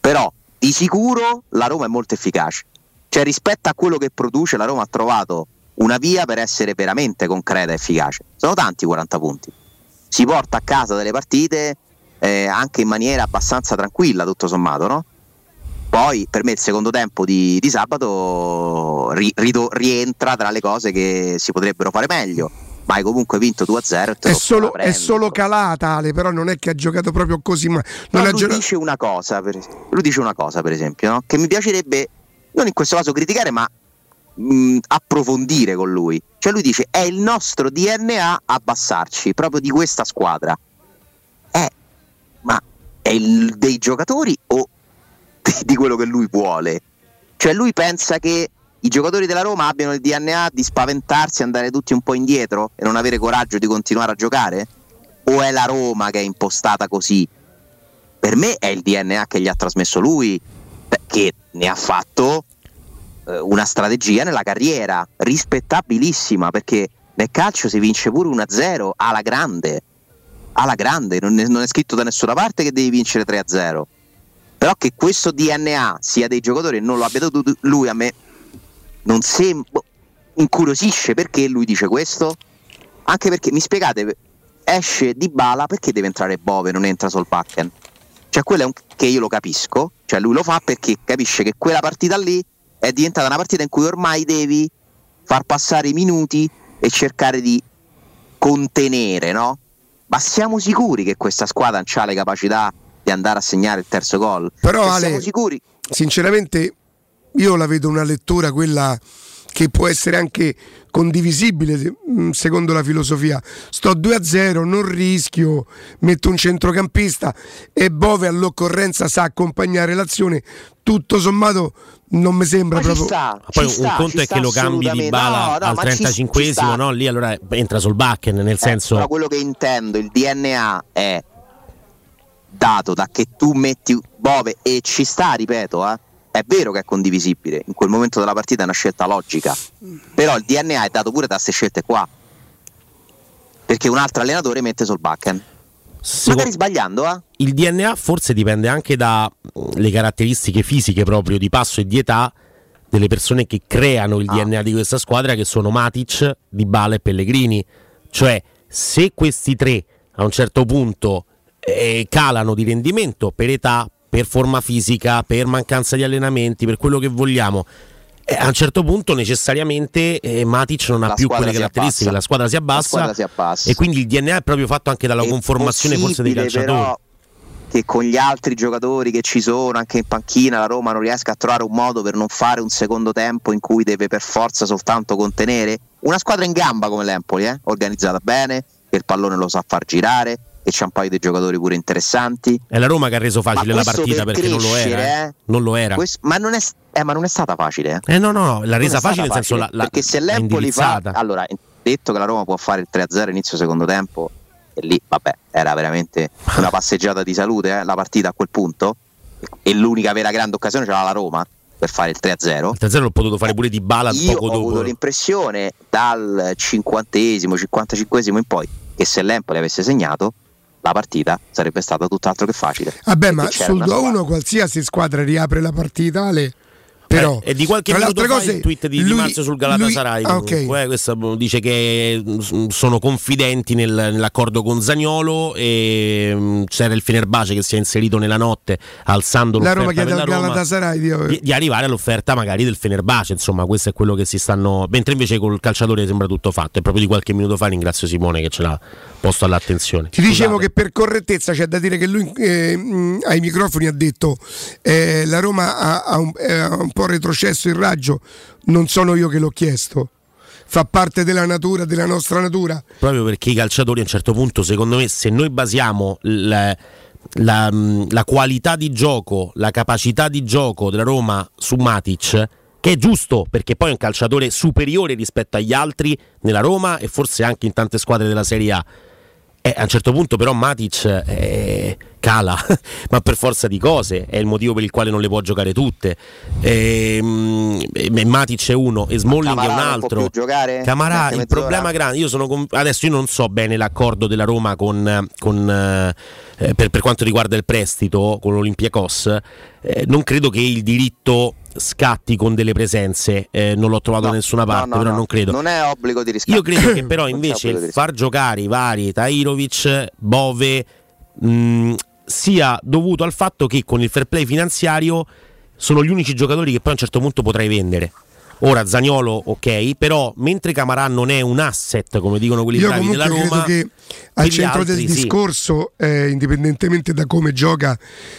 Però, di sicuro, la Roma è molto efficace. Cioè rispetto a quello che produce la Roma ha trovato una via per essere veramente concreta e efficace. Sono tanti 40 punti. Si porta a casa delle partite eh, anche in maniera abbastanza tranquilla, tutto sommato, no? Poi per me il secondo tempo di, di sabato ri- rido- rientra tra le cose che si potrebbero fare meglio. Ma hai comunque vinto 2-0. e te È lo solo, è solo calata Ale, però non è che ha giocato proprio così. Ma non No, lui, giocato. dice una cosa, per, lui dice una cosa, per esempio, no? che mi piacerebbe, non in questo caso criticare, ma mh, approfondire con lui. Cioè lui dice è il nostro DNA abbassarci, proprio di questa squadra. È il dei giocatori o di- quello che lui vuole? Cioè lui pensa che i giocatori della Roma abbiano il DNA di spaventarsi, andare tutti un po' indietro e non avere coraggio di continuare a giocare? O è la Roma che è impostata così? Per me è il DNA che gli ha trasmesso lui, che ne ha fatto eh, una strategia nella carriera rispettabilissima perché nel calcio si vince pure 1-0 alla grande, alla grande, non è, non è scritto da nessuna parte che devi vincere 3-0. Però che questo DNA sia dei giocatori e non lo abbia dato lui a me non sembra incuriosisce perché lui dice questo? Anche perché mi spiegate esce di bala perché deve entrare Bove non entra Solbakken? Cioè quello è un che io lo capisco, cioè lui lo fa perché capisce che quella partita lì è diventata una partita in cui ormai devi far passare i minuti e cercare di contenere, no? Ma siamo sicuri che questa squadra non ha le capacità di andare a segnare il terzo gol? Però Cioè, Ale, siamo sicuri? sinceramente io la vedo una lettura quella che può essere anche condivisibile mh, secondo la filosofia. Sto 2-0, non rischio, metto un centrocampista e Bove all'occorrenza sa accompagnare l'azione. Tutto sommato non mi sembra Ma ci proprio sta, Poi un sta, conto ci è che lo cambi di bala No, no, al ma ci- 35esimo, ci sta. no? Lì allora entra sul backen, nel Eh, senso... però quello che intendo, il DNA è dato da che tu metti Bove e ci sta, ripeto, eh, è vero che è condivisibile, in quel momento della partita è una scelta logica, però il DNA è dato pure da queste scelte qua, perché un altro allenatore mette sul backen, magari sbagliando, eh? il DNA forse dipende anche dalle caratteristiche fisiche proprio di passo e di età delle persone che creano il DNA di questa squadra che sono Matic, Dybala e Pellegrini. Cioè, se questi tre a un certo punto eh, calano di rendimento per età, per forma fisica, per mancanza di allenamenti, per quello che vogliamo, eh, a un certo punto necessariamente eh, Matic non ha La più quelle caratteristiche, la squadra si abbassa, La squadra si abbassa. e quindi il DNA è proprio fatto anche dalla È conformazione forse dei calciatori. però, che con gli altri giocatori che ci sono anche in panchina la Roma non riesca a trovare un modo per non fare un secondo tempo in cui deve per forza soltanto contenere una squadra in gamba come l'Empoli eh? organizzata bene che il pallone lo sa far girare che c'ha un paio di giocatori pure interessanti È la Roma che ha reso facile la partita per perché non lo crescere, era. eh. eh. Non lo era. Questo- ma, non è, eh, ma non è stata facile eh. Eh no, no, no, l'ha resa stata facile nel senso la, la, perché se l'Empoli fa allora detto che la Roma può fare il 3-0 inizio secondo tempo e lì vabbè era veramente una passeggiata di salute eh, la partita a quel punto e l'unica vera grande occasione c'era la Roma per fare il 3-0 Il 3-0 l'ho potuto fare pure di bala io poco ho avuto dopo. l'impressione dal 50esimo 55esimo in poi che se l'Empoli avesse segnato la partita sarebbe stata tutt'altro che facile Vabbè, ma sul una squadra. 2-1 qualsiasi squadra riapre la partita, Ale. Però, Eh, e di qualche minuto fa cose, il tweet di, di lui- Marzio sul Galatasaray lui- ah, ok. comunque, eh, questo dice che mm, sono confidenti nel- nell'accordo con Zagnolo e mm, c'era il Fenerbahce che si è inserito nella notte alzando La l'offerta Roma chiede al la Roma Galatasaray di, di, di arrivare all'offerta magari del Fenerbahce insomma questo è quello che si stanno mentre invece col calciatore sembra tutto fatto e proprio di qualche minuto fa ringrazio Simone che ce l'ha posto all'attenzione Ti dicevo che per correttezza c'è da dire che lui eh, mh, ai microfoni ha detto eh, la Roma ha, ha un, eh, ha un po' retrocesso il raggio, non sono io che l'ho chiesto, fa parte della natura, della nostra natura. proprio perché i calciatori a un certo punto, secondo me, se noi basiamo la, la- mh, la qualità di gioco, la capacità di gioco della Roma su Matic, che è giusto perché poi è un calciatore superiore rispetto agli altri nella Roma e forse anche in tante squadre della Serie A. Eh, a un certo punto però Matic eh, cala, ma per forza di cose, è il motivo per il quale non le può giocare tutte. Ehm, E, Matic è uno e Smalling è un Camarà non può altro. giocare? Camarà, il problema grande, io sono con- adesso io non so bene l'accordo della Roma con, con, eh, per, per quanto riguarda il prestito con l'Olympiacos, eh, non credo che il diritto scatti con delle presenze, eh, non l'ho trovato da nessuna parte, No, no, però no. non credo. Non è obbligo di riscatto. Io credo che però invece far giocare i vari Tairovic, Bove, mh, sia dovuto al fatto che con il fair play finanziario sono gli unici giocatori che poi a un certo punto potrai vendere. Ora Zagnolo ok, però mentre Camarà non è un asset come dicono quelli Io bravi della Roma, credo che al centro del altri sì. discorso, eh, indipendentemente da come gioca,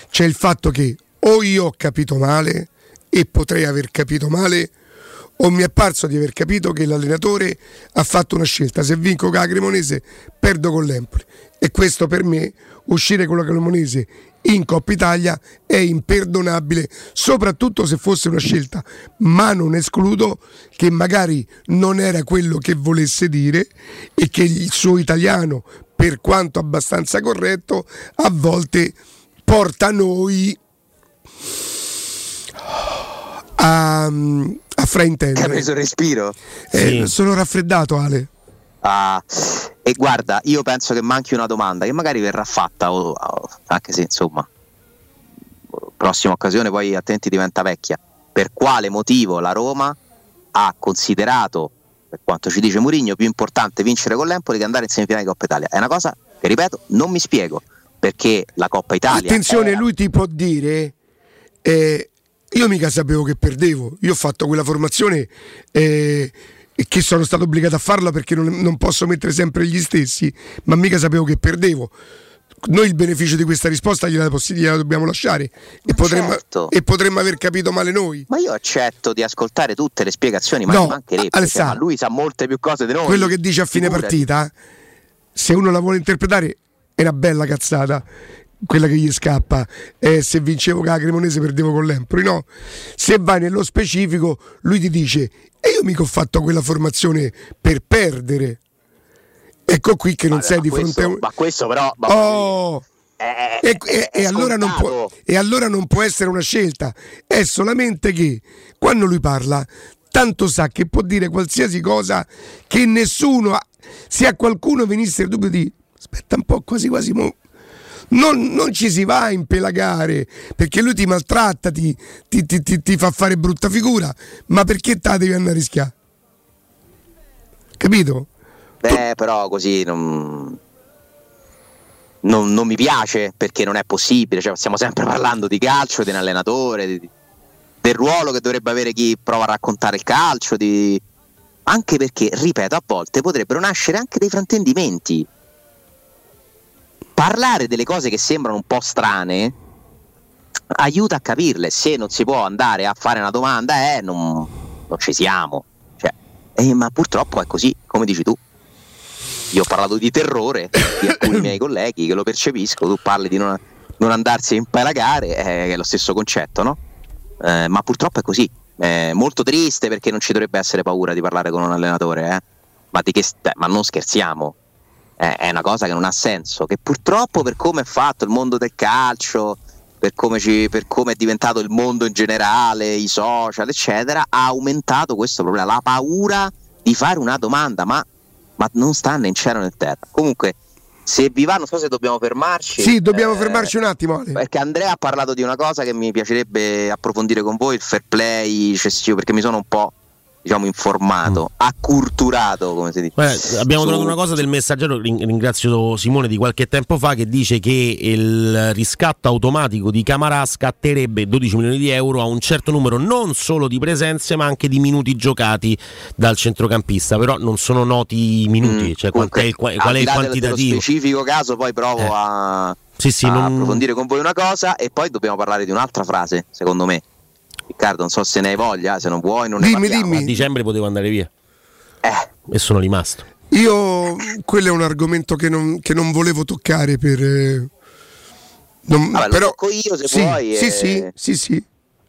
c'è il fatto che o io ho capito male e potrei aver capito male, o mi è parso di aver capito che l'allenatore ha fatto una scelta. Se vinco con la Cremonese, perdo con l'Empoli. E questo per me, uscire con la Cremonese in Coppa Italia è imperdonabile, soprattutto se fosse una scelta, ma non escludo che magari non era quello che volesse dire e che il suo italiano, per quanto abbastanza corretto, a volte porta noi a, a fraintendere. Hai preso il respiro? Eh, Sono raffreddato, Ale. Ah, e guarda, io penso che manchi una domanda che magari verrà fatta, o- o- anche se insomma, prossima occasione poi attenti diventa vecchia. Per quale motivo la Roma ha considerato, per quanto ci dice Mourinho, più importante vincere con l'Empoli che andare in semifinale di Coppa Italia? È una cosa che, ripeto, non mi spiego, perché la Coppa Italia... Attenzione, era- lui ti può dire. eh, io mica sapevo che perdevo. Io ho fatto quella formazione eh, e che sono stato obbligato a farla perché non, non posso mettere sempre gli stessi, ma mica sapevo che perdevo. Noi il beneficio di questa risposta gliela, gliela dobbiamo lasciare e potremmo, certo. e potremmo aver capito male noi. Ma io accetto di ascoltare tutte le spiegazioni, ma No, mancherebbe. Cioè, ma lui sa molte più cose di noi. Quello che dice a fine Figurati. partita, se uno la vuole interpretare, è una bella cazzata. Quella che gli scappa è se vincevo con la Cremonese perdevo con l'Empoli. No, se vai nello specifico, lui ti dice: E io mica ho fatto quella formazione per perdere. Ecco qui che non Vabbè, sei di fronte a questo- un. Ma questo però... ma- Oh! è- E, è- è e allora non può, e allora non può essere una scelta, è solamente che quando lui parla, tanto sa che può dire qualsiasi cosa che nessuno, ha- se a qualcuno venisse il dubbio di aspetta un po', quasi quasi mo- non, non ci si va a impelagare perché lui ti maltratta, ti, ti- ti- ti- fa fare brutta figura, ma perché te devi andare a rischiare? Capito? Beh, però così non... Non, non mi piace perché non è possibile. Cioè, stiamo sempre parlando di calcio, di un allenatore, di- del ruolo che dovrebbe avere chi prova a raccontare il calcio. di- Anche perché, ripeto, a volte potrebbero nascere anche dei fraintendimenti. Parlare delle cose che sembrano un po' strane aiuta a capirle. Se non si può andare a fare una domanda, eh, non, non ci siamo. Cioè, eh, ma purtroppo è così, come dici tu. Io ho parlato di terrore di alcuni miei colleghi che lo percepisco, tu parli di non, non andarsi a impalagare, eh, è lo stesso concetto, no? Eh, ma purtroppo è così. È molto triste perché non ci dovrebbe essere paura di parlare con un allenatore, eh? ma, che ma non scherziamo. Eh, è una cosa che non ha senso. Che purtroppo, per come è fatto il mondo del calcio, per come, ci- per come è diventato il mondo in generale, i social, eccetera, ha aumentato questo problema. La paura di fare una domanda, ma, ma non sta né in cielo né in terra. Comunque, se vi va, non so se dobbiamo fermarci. Sì, dobbiamo eh, fermarci un attimo. Perché Andrea ha parlato di una cosa che mi piacerebbe approfondire con voi, il fair play cessivo, perché mi sono un po' diciamo informato, acculturato, come si dice. Guarda, abbiamo Su- trovato una cosa del messaggero, ring- ringrazio Simone di qualche tempo fa, che dice che il riscatto automatico di Camarà scatterebbe 12 milioni di euro a un certo numero non solo di presenze ma anche di minuti giocati dal centrocampista, però non sono noti i minuti, cioè qual è il, qua- Al qual è il quantitativo. Dello specifico caso, poi provo Eh. a, Sì, sì, a non- approfondire con voi una cosa e poi dobbiamo parlare di un'altra frase, secondo me. Riccardo, non so se ne hai voglia, se non vuoi, non ne Dimmi, parliamo. A dicembre potevo andare via. E sono rimasto. Io, quello è un argomento che non, che non volevo toccare per... eh, non- Vabbè, lo però, tocco io se sì, vuoi, Sì, eh. sì, sì, sì,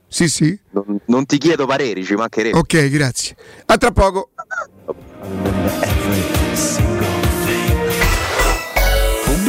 sì, sì. Non, non ti chiedo pareri, ci mancherebbe. Ok, grazie. A tra poco.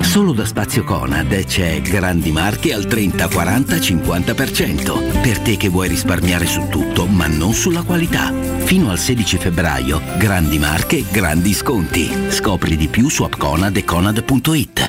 Solo da Spazio Conad c'è grandi marche al 30, 40, 50%. Per te che vuoi risparmiare su tutto, ma non sulla qualità. Fino al 16 febbraio, grandi marche, grandi sconti. Scopri di più su appconad e conad.it.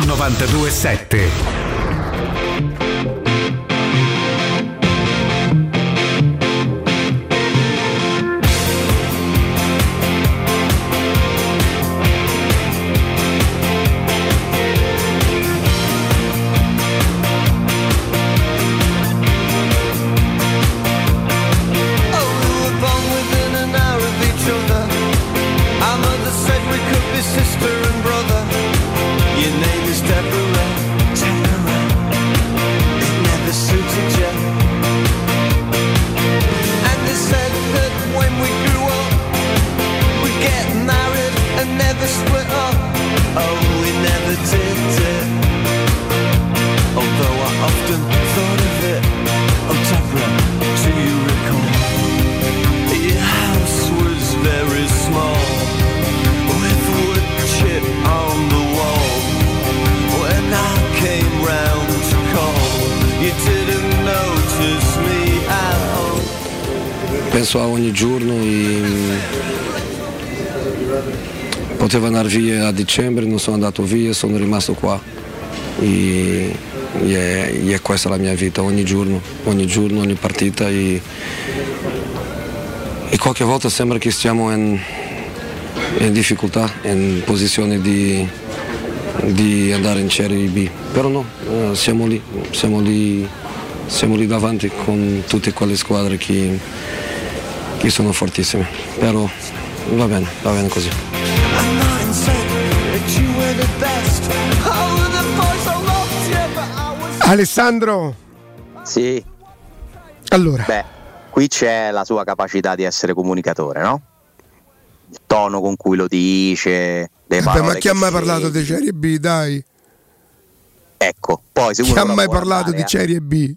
927. Ogni giorno e potevo andare via a dicembre, non sono andato via, sono rimasto qua. E, e è, e è questa la mia vita, ogni giorno, ogni giorno, ogni partita e, e qualche volta sembra che stiamo in, in difficoltà, in posizione di, di andare in Serie B, però no, eh, siamo lì, siamo lì, siamo lì davanti con tutte quelle squadre che, che sono fortissime, però va bene, va bene così. Alessandro, Sì. allora, Beh, qui c'è la sua capacità di essere comunicatore, no? Il tono con cui lo dice, le vabbè, ma chi ha mai parlato di Serie B, dai? Ecco, poi se Chi uno ha mai parlato di Serie B?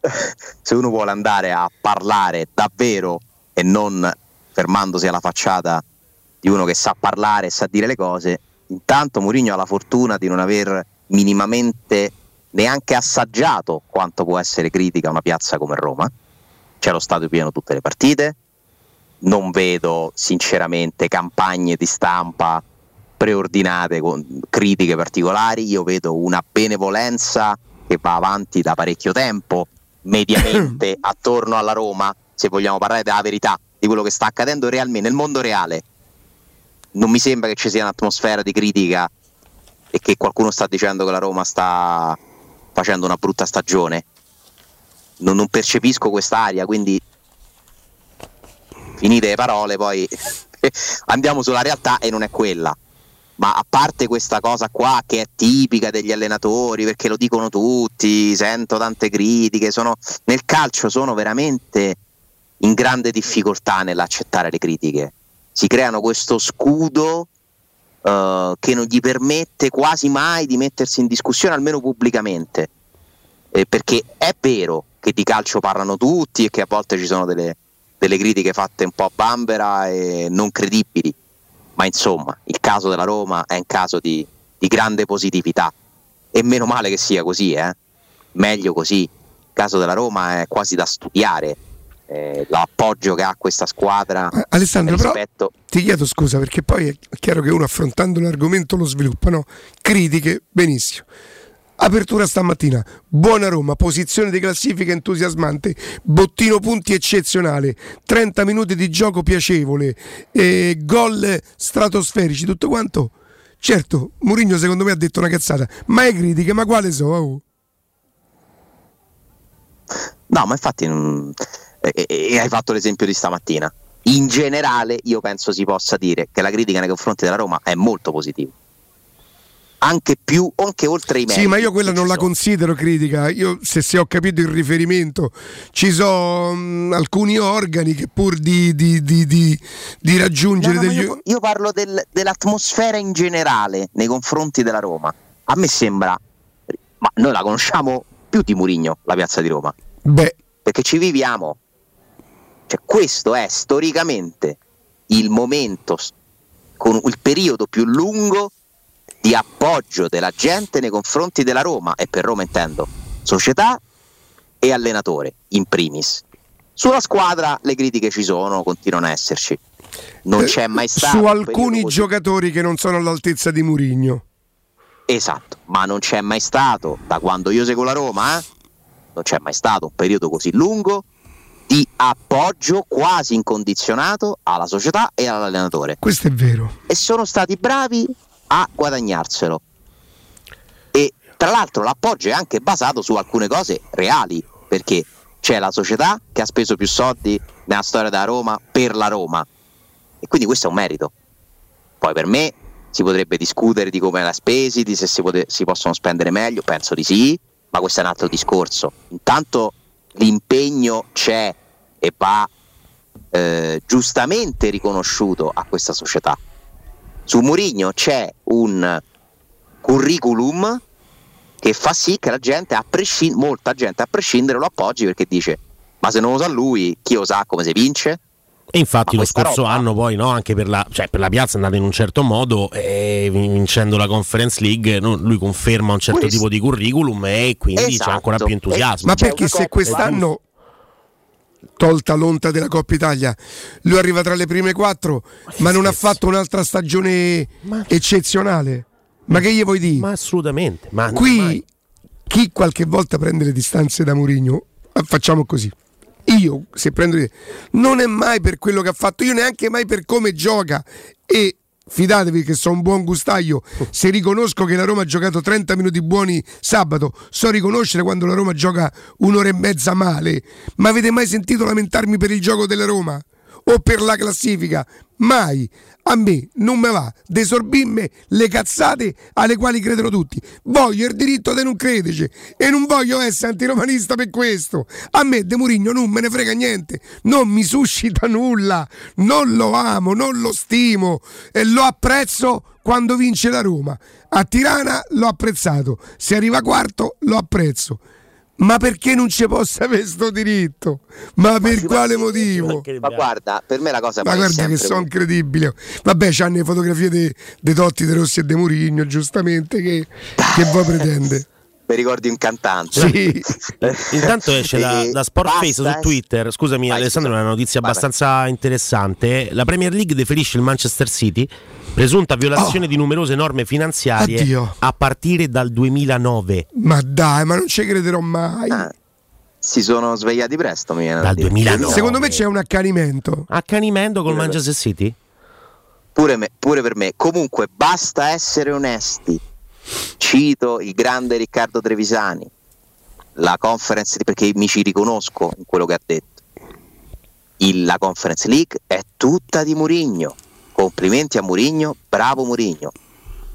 se uno vuole andare a parlare davvero e non fermandosi alla facciata di uno che sa parlare e sa dire le cose, intanto Mourinho ha la fortuna di non aver minimamente neanche assaggiato quanto può essere critica una piazza come Roma. C'è lo stadio pieno tutte le partite, non vedo sinceramente campagne di stampa preordinate con critiche particolari, io vedo una benevolenza che va avanti da parecchio tempo, mediamente attorno alla Roma, se vogliamo parlare della verità, di quello che sta accadendo realmente nel mondo reale. Non mi sembra che ci sia un'atmosfera di critica e che qualcuno sta dicendo che la Roma sta facendo una brutta stagione. Non, non percepisco quest'aria, quindi finite le parole, poi andiamo sulla realtà e non è quella. Ma a parte questa cosa qua che è tipica degli allenatori, perché lo dicono tutti, sento tante critiche, sono, nel calcio sono veramente in grande difficoltà nell'accettare le critiche. Si creano questo scudo eh, che non gli permette quasi mai di mettersi in discussione, almeno pubblicamente. Eh, perché è vero che di calcio parlano tutti e che a volte ci sono delle, delle critiche fatte un po' a bambera e non credibili, ma insomma il caso della Roma è un caso di, di grande positività e meno male che sia così, eh? meglio così. Il caso della Roma è quasi da studiare, eh, l'appoggio che ha questa squadra Alessandro, però rispetto... ti chiedo scusa perché poi è chiaro che uno affrontando l'argomento lo sviluppa, no? Critiche, benissimo. Apertura stamattina, buona Roma, posizione di classifica entusiasmante, bottino punti eccezionale, 30 minuti di gioco piacevole, eh, gol stratosferici, tutto quanto. Certo, Mourinho secondo me ha detto una cazzata, ma è critiche, ma quale so? oh? No, ma infatti non- e- e- hai fatto l'esempio di stamattina. In generale io penso si possa dire che la critica nei confronti della Roma è molto positiva. Anche più, anche oltre i meriti. Sì, ma io quella non la considero critica. Io, se, se ho capito il riferimento, ci sono mm, alcuni organi che pur di, di- di- di- raggiungere No, no, degli. io, io parlo del- dell'atmosfera in generale nei confronti della Roma. A me sembra, ma noi la conosciamo più di Murigno, la piazza di Roma. Beh, Perché ci viviamo. Cioè, questo è storicamente il momento, con il periodo più lungo di appoggio della gente nei confronti della Roma, e per Roma intendo società e allenatore in primis. Sulla squadra le critiche ci sono, continuano a esserci. Non eh, c'è mai stato su un alcuni giocatori che non sono all'altezza di Murigno. Esatto, ma non c'è mai stato, da quando io seguo la Roma, eh, non c'è mai stato un periodo così lungo di appoggio quasi incondizionato alla società e all'allenatore. Questo è vero. E sono stati bravi a guadagnarselo. E tra l'altro l'appoggio è anche basato su alcune cose reali, perché c'è la società che ha speso più soldi nella storia della Roma per la Roma. E quindi questo è un merito. Poi per me si potrebbe discutere di come l'ha spesi, di se si, pote- si possono spendere meglio, penso di sì, ma questo è un altro discorso. Intanto l'impegno c'è e va eh, giustamente riconosciuto a questa società. Su Mourinho c'è un curriculum che fa sì che la gente, a prescind- molta gente a prescindere lo appoggi perché dice ma se non lo sa lui, chi lo sa come si vince? E infatti Ma lo scorso roba- anno poi no, anche per la, cioè, per la piazza è andata in un certo modo e vincendo la Conference League no, lui conferma un certo Questo- tipo di curriculum e quindi c'è Esatto. ancora più entusiasmo. Ma perché se quest'anno, tolta l'onta della Coppa Italia, lui arriva tra le prime quattro, ma non ha fatto un'altra stagione eccezionale? Ma che gli vuoi dire? Ma assolutamente. Ma Qui mai. chi qualche volta prende le distanze da Mourinho, facciamo così. Io, se prendo non è mai per quello che ha fatto, io neanche mai per come gioca. E fidatevi che sono un buon gustaio, se riconosco che la Roma ha giocato 30 minuti buoni sabato, so riconoscere quando la Roma gioca un'ora e mezza male, ma avete mai sentito lamentarmi per il gioco della Roma? O per la classifica? Mai! A me non me va desorbirmi le cazzate alle quali credono tutti. Voglio il diritto di non crederci e non voglio essere antiromanista per questo. A me De Murigno non me ne frega niente, non mi suscita nulla, non lo amo, non lo stimo e lo apprezzo quando vince la Roma. A Tirana l'ho apprezzato, se arriva quarto lo apprezzo. Ma perché non ci possa avere sto diritto? Ma per quale motivo? Ma guarda, per me la cosa Ma guarda che sono incredibile. Vabbè, c'hanno le fotografie dei Totti, De Rossi e De Murigno, giustamente, che, che voi pretende? mi ricordi un cantante. Sì. Intanto esce da, da Sportface su eh. Twitter. Scusami, Alessandro, una notizia abbastanza interessante. La Premier League deferisce il Manchester City, presunta violazione di numerose norme finanziarie Oh. Addio. a partire dal 2009. Ma dai, ma non ci crederò mai. Ah, Si sono svegliati presto, mi viene da Dal dire. 2009. Secondo me c'è un accanimento. Accanimento col Manchester City? Pure, me- pure per me. Comunque, basta essere onesti. Cito il grande Riccardo Trevisani, la conference perché mi ci riconosco in quello che ha detto. Il- la Conference League è tutta di Murigno. Complimenti a Murigno, bravo Murigno.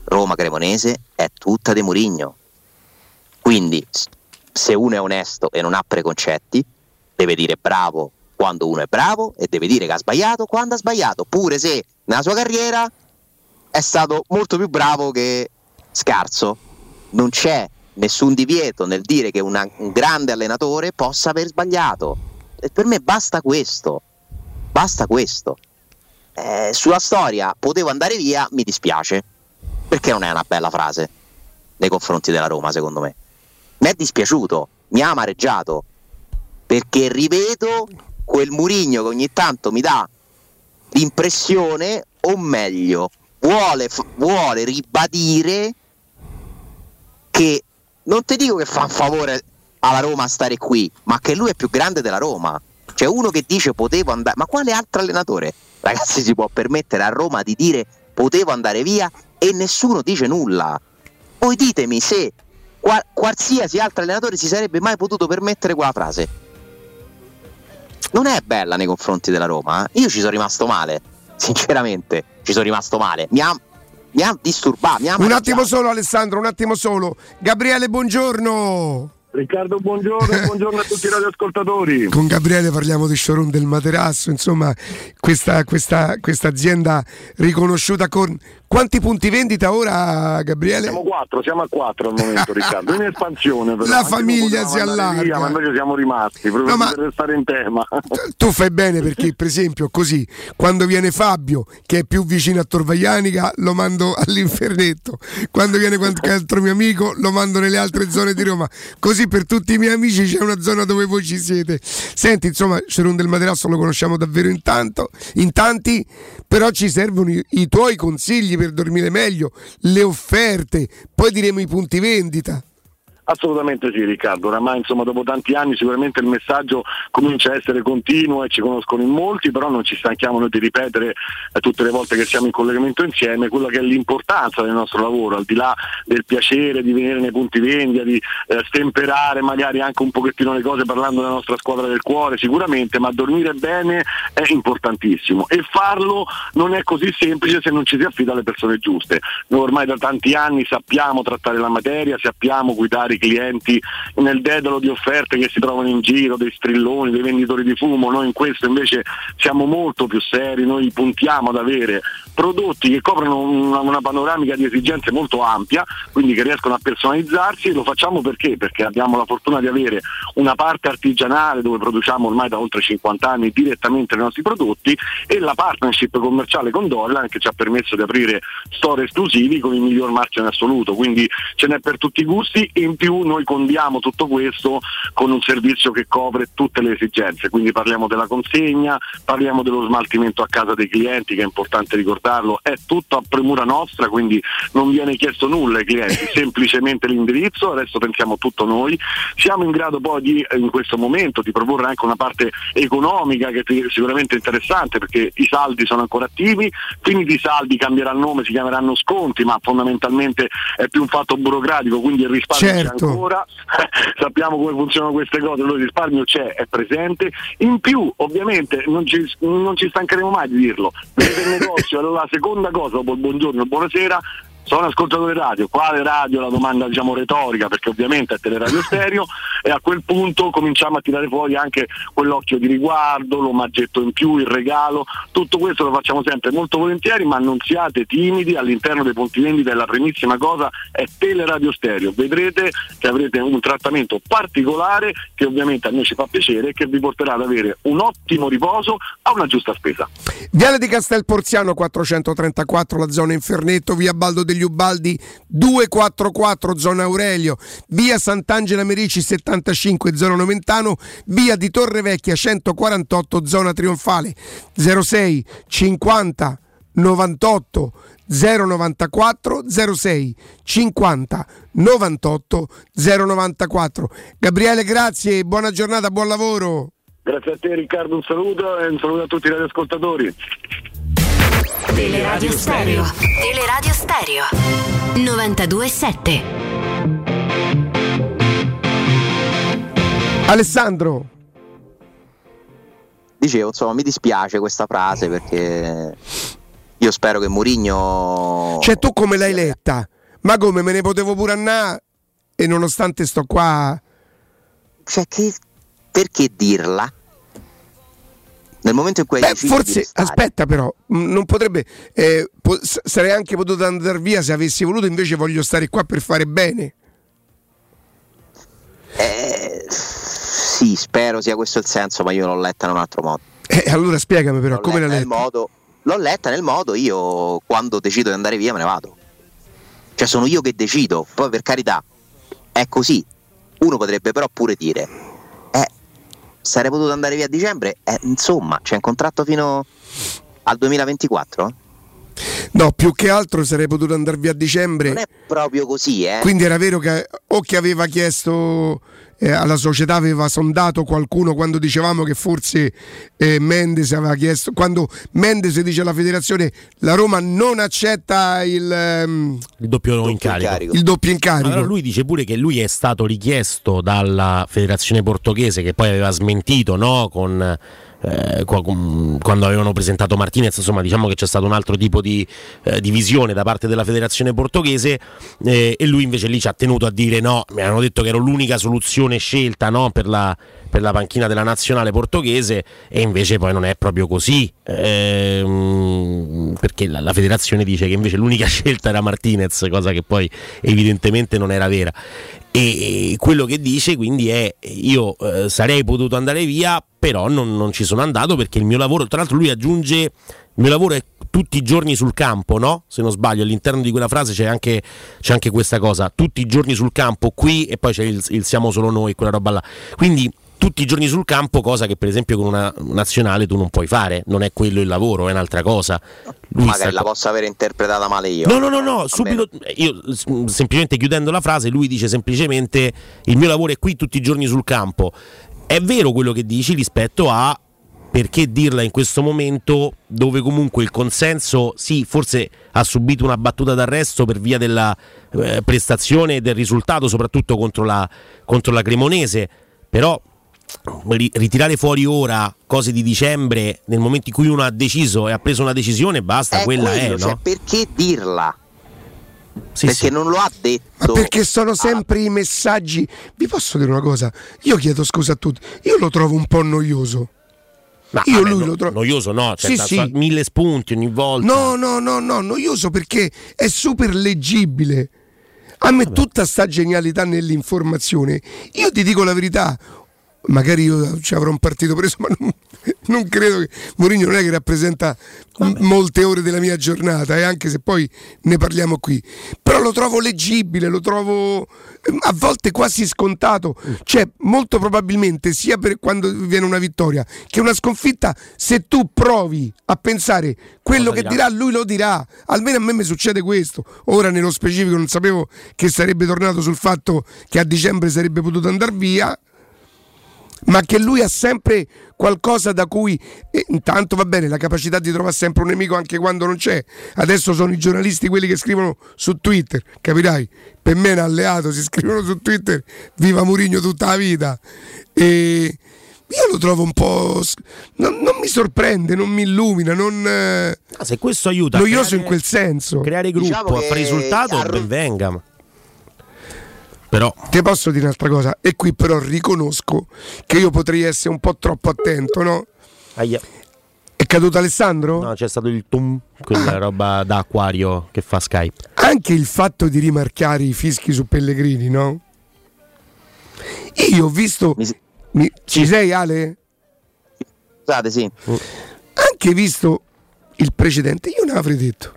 Roma Cremonese è tutta di Murigno. Quindi, se uno è onesto e non ha preconcetti, deve dire bravo quando uno è bravo e deve dire che ha sbagliato quando ha sbagliato, pure se nella sua carriera è stato molto più bravo che scarso. Non c'è nessun divieto nel dire che una- un grande allenatore possa aver sbagliato. E per me basta questo. Basta questo. Eh, sulla storia potevo andare via, mi dispiace. Perché non è una bella frase nei confronti della Roma, secondo me. Mi è dispiaciuto, mi ha amareggiato. Perché rivedo quel Murigno che ogni tanto mi dà l'impressione, o meglio, vuole, vuole ribadire che non ti dico che fa un favore alla Roma stare qui, ma che lui è più grande della Roma. C'è uno che dice potevo andare, ma quale altro allenatore, ragazzi, si può permettere a Roma di dire potevo andare via e nessuno dice nulla? Voi ditemi se qua- qualsiasi altro allenatore si sarebbe mai potuto permettere quella frase. Non è bella nei confronti della Roma. eh. Io ci sono rimasto male, sinceramente, ci sono rimasto male. Mi ha, mi ha disturbato. Mi ha Un attimo solo, Alessandro, un attimo solo. Gabriele, buongiorno. Riccardo, buongiorno, buongiorno a tutti i radioascoltatori. Con Gabriele parliamo di showroom del materasso, insomma, questa, questa, questa azienda riconosciuta con quanti punti vendita ora, Gabriele? Siamo quattro, siamo a quattro al momento, Riccardo. In espansione, però. La Anche famiglia si allarga. via, ma invece siamo rimasti proprio No, per restare in tema. Tu fai bene perché, per esempio, così quando viene Fabio, che è più vicino a Torvaianica, lo mando all'infernetto. Quando viene qualche altro mio amico, lo mando nelle altre zone di Roma. Così per tutti i miei amici c'è una zona dove voi ci siete. Senti, insomma, Ceron del Materasso lo conosciamo davvero in, tanto, in tanti, però ci servono i, i tuoi consigli per dormire meglio, le offerte, poi diremo i punti vendita. Assolutamente sì Riccardo, oramai insomma dopo tanti anni sicuramente il messaggio comincia a essere continuo e ci conoscono in molti, però non ci stanchiamo noi di ripetere eh, tutte le volte che siamo in collegamento insieme quella che è l'importanza del nostro lavoro, al di là del piacere di venire nei punti vendita, di eh, stemperare magari anche un pochettino le cose parlando della nostra squadra del cuore sicuramente, ma dormire bene è importantissimo e farlo non è così semplice se non ci si affida alle persone giuste. Noi ormai da tanti anni sappiamo trattare la materia, sappiamo guidare i clienti nel dedalo di offerte che si trovano in giro, dei strilloni, dei venditori di fumo, noi in questo invece siamo molto più seri, noi puntiamo ad avere prodotti che coprono una, una panoramica di esigenze molto ampia, quindi che riescono a personalizzarsi e lo facciamo perché? Perché abbiamo la fortuna di avere una parte artigianale dove produciamo ormai da oltre 50 anni direttamente i nostri prodotti e la partnership commerciale con Dorian che ci ha permesso di aprire store esclusivi con i miglior marchi in assoluto, quindi ce n'è per tutti i gusti e in più noi condiamo tutto questo con un servizio che copre tutte le esigenze, quindi parliamo della consegna, parliamo dello smaltimento a casa dei clienti che è importante ricordarlo, è tutto a premura nostra, quindi non viene chiesto nulla ai clienti, semplicemente l'indirizzo, adesso pensiamo tutto noi, siamo in grado poi di, in questo momento di proporre anche una parte economica che è sicuramente interessante perché i saldi sono ancora attivi, finiti i saldi cambierà il nome, si chiameranno sconti, ma fondamentalmente è più un fatto burocratico, quindi il risparmio Certo. c'è ancora, sappiamo come funzionano queste cose, allora il risparmio c'è, è presente, in più ovviamente non ci, non ci stancheremo mai di dirlo, vedete il negozio, la seconda cosa dopo il buongiorno e buonasera sono ascoltatore radio, quale radio? La domanda diciamo retorica perché ovviamente è teleradio stereo e a quel punto cominciamo a tirare fuori anche quell'occhio di riguardo, l'omaggetto in più, il regalo, tutto questo lo facciamo sempre molto volentieri ma non siate timidi, all'interno dei punti vendita è la primissima cosa, è teleradio stereo, vedrete che avrete un trattamento particolare che ovviamente a noi ci fa piacere e che vi porterà ad avere un ottimo riposo a una giusta spesa. Viale di Castel Porziano 434, la zona Infernetto, via Baldo degli Ubaldi 244, zona Aurelio, via Sant'Angela Merici 75, zona Noventano, via di Torrevecchia 148, zona Trionfale 06 50 98 094 06 50 98 094. Gabriele, grazie, buona giornata, buon lavoro. Grazie a te Riccardo, un saluto e un saluto a tutti i radioascoltatori. Teleradio Stereo. Teleradio Stereo. 92.7. Alessandro. Dicevo, insomma, mi dispiace questa frase perché io spero che Mourinho Cioè, tu come l'hai letta? Ma come me ne potevo pure andare? E nonostante sto qua. Cioè, che, perché dirla? Nel momento in cui hai Beh, forse, restare. aspetta però, non potrebbe... eh, po- sarei anche potuto andare via se avessi voluto, invece voglio stare qua per fare bene. Eh, sì, spero sia questo il senso, ma io l'ho letta in un altro modo. Eh, allora spiegami però, L'ho come la letta modo, l'ho letta nel modo io quando decido di andare via me ne vado. Cioè sono io che decido, poi per carità è così. Uno potrebbe però pure dire, sarei potuto andare via a dicembre, eh, insomma, c'è un contratto fino al 2024? No, più che altro sarei potuto andare via a dicembre. Non è proprio così, eh. Quindi era vero che o che aveva chiesto eh, alla società, aveva sondato qualcuno quando dicevamo che forse eh, Mendes aveva chiesto, quando Mendes dice alla federazione la Roma non accetta il, ehm, Il doppio, incarico. il doppio incarico. Allora lui dice pure che lui è stato richiesto dalla federazione portoghese che poi aveva smentito no? con, eh, quando avevano presentato Martinez, insomma diciamo che c'è stato un altro tipo di, eh, di visione da parte della federazione portoghese eh, e lui invece lì ci ha tenuto a dire no, mi hanno detto che ero l'unica soluzione scelta no? per, la, per la panchina della nazionale portoghese e invece poi non è proprio così ehm, perché la, la federazione dice che invece l'unica scelta era Martinez, cosa che poi evidentemente non era vera. E quello che dice quindi è io eh, sarei potuto andare via, però non, non ci sono andato perché il mio lavoro, tra l'altro lui aggiunge, il mio lavoro è tutti i giorni sul campo, no? Se non sbaglio, all'interno di quella frase c'è anche, c'è anche questa cosa, tutti i giorni sul campo qui e poi c'è il, il siamo solo noi, quella roba là. Quindi tutti i giorni sul campo, cosa che per esempio con una nazionale tu non puoi fare, non è quello il lavoro, è un'altra cosa. Lui Magari sta- la posso avere interpretata male io. No, no, no, no, subito io semplicemente chiudendo la frase, lui dice semplicemente il mio lavoro è qui tutti i giorni sul campo. È vero quello che dici rispetto a perché dirla in questo momento dove comunque il consenso sì, forse ha subito una battuta d'arresto per via della eh, prestazione e del risultato, soprattutto contro la, contro la Cremonese, però ritirare fuori ora cose di dicembre nel momento in cui uno ha deciso e ha preso una decisione, basta, È quella quello, è, cioè, no? perché dirla? Sì, perché sì. non lo ha detto. Ma perché sono sempre i messaggi. Vi posso dire una cosa? Io chiedo scusa a tutti. Io lo trovo un po' noioso. Ma Io vabbè, lui no- lo trovo noioso no, cioè Sì, sì. mille spunti ogni volta. No, no, no, no, noioso perché è super leggibile. A me tutta sta genialità nell'informazione. Io ti dico la verità, magari io ci avrò un partito preso, ma non, non credo che Mourinho non è che rappresenta m- molte ore della mia giornata, e anche se poi ne parliamo qui. Però lo trovo leggibile, lo trovo a volte quasi scontato. Cioè, molto probabilmente, sia per quando viene una vittoria che una sconfitta, se tu provi a pensare quello Cosa che dirà? dirà, lui lo dirà. Almeno a me mi succede questo. Ora, nello specifico, non sapevo che sarebbe tornato sul fatto che a dicembre sarebbe potuto andare via ma che lui ha sempre qualcosa da cui e intanto va bene la capacità di trovare sempre un nemico anche quando non c'è. Adesso sono i giornalisti quelli che scrivono su Twitter capirai? Per me è un alleato si scrivono su Twitter viva Murigno tutta la vita. E io lo trovo un po' non, non mi sorprende non mi illumina non eh, Ah, se questo aiuta noioso creare- in quel senso. creare gruppo, Diciamo a risultato, Ar- ben venga. Però Ti posso dire un'altra cosa, e qui però riconosco che io potrei essere un po' troppo attento, no? Aia. È caduto Alessandro? no, c'è stato il tum, quella roba da acquario che fa Skype. Anche il fatto di rimarcare i fischi su Pellegrini, no? Io ho visto. Mi- ci sei, Ale? Scusate, sì. Anche visto il precedente, io ne avrei detto.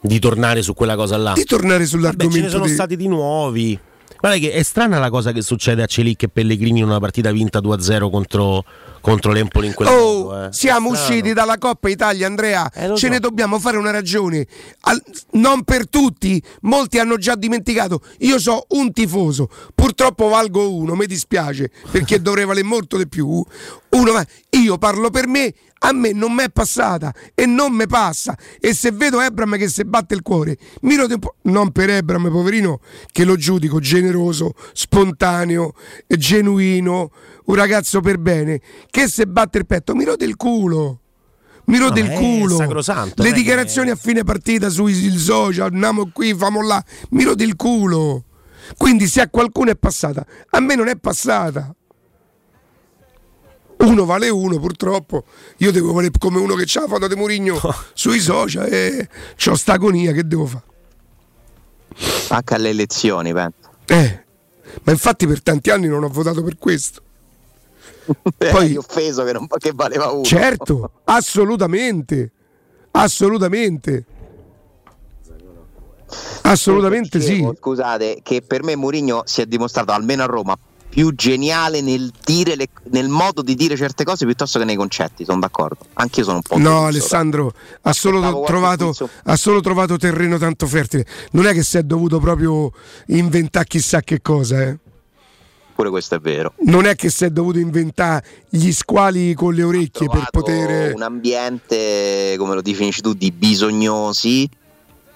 Di tornare su quella cosa là. Di tornare sull'argomento. ce ne sono di- stati di nuovi. Guarda che è strana la cosa che succede a Celic e Pellegrini in una partita vinta 2-0 contro, contro l'Empoli in quel Oh, modo. eh. siamo usciti dalla Coppa Italia, Andrea. lo Ce so. ne dobbiamo fare una ragione. Al- non per tutti, molti hanno già dimenticato. Io so un tifoso, purtroppo valgo uno, mi dispiace perché dovrei valere molto di più. Uno, io parlo per me, a me non mi è passata e non mi passa. E se vedo Ebram che si batte il cuore, mi rode un po'. Non per Ebram, poverino, che lo giudico generoso, spontaneo, genuino, un ragazzo per bene, che se batte il petto, mi rode il culo. Mi rode No, il culo. Le dichiarazioni a fine partita sui social, andiamo qui, famo là, mi rode il culo. Quindi se a qualcuno è passata, a me non è passata. Uno vale uno, purtroppo. Io devo valere come uno che ha la foto di Murigno sui social e c'ho sta agonia, che devo fare? Anche alle elezioni, penso. Eh, ma infatti per tanti anni non ho votato per questo. Poi offeso che, non, che valeva uno. Certo, assolutamente. Assolutamente. Assolutamente Dicevo, sì. Scusate, che per me Mourinho si è dimostrato, almeno a Roma, più geniale nel, dire le- nel modo di dire certe cose piuttosto che nei concetti, sono d'accordo. Anch'io sono un po' No, Alessandro, ha solo, trovato, ha solo trovato terreno tanto fertile. Non è che si è dovuto proprio inventare chissà che cosa, eh. Pure questo è vero. Non è che si è dovuto inventare gli squali con le orecchie per poter. Un ambiente, come lo definisci tu, di bisognosi.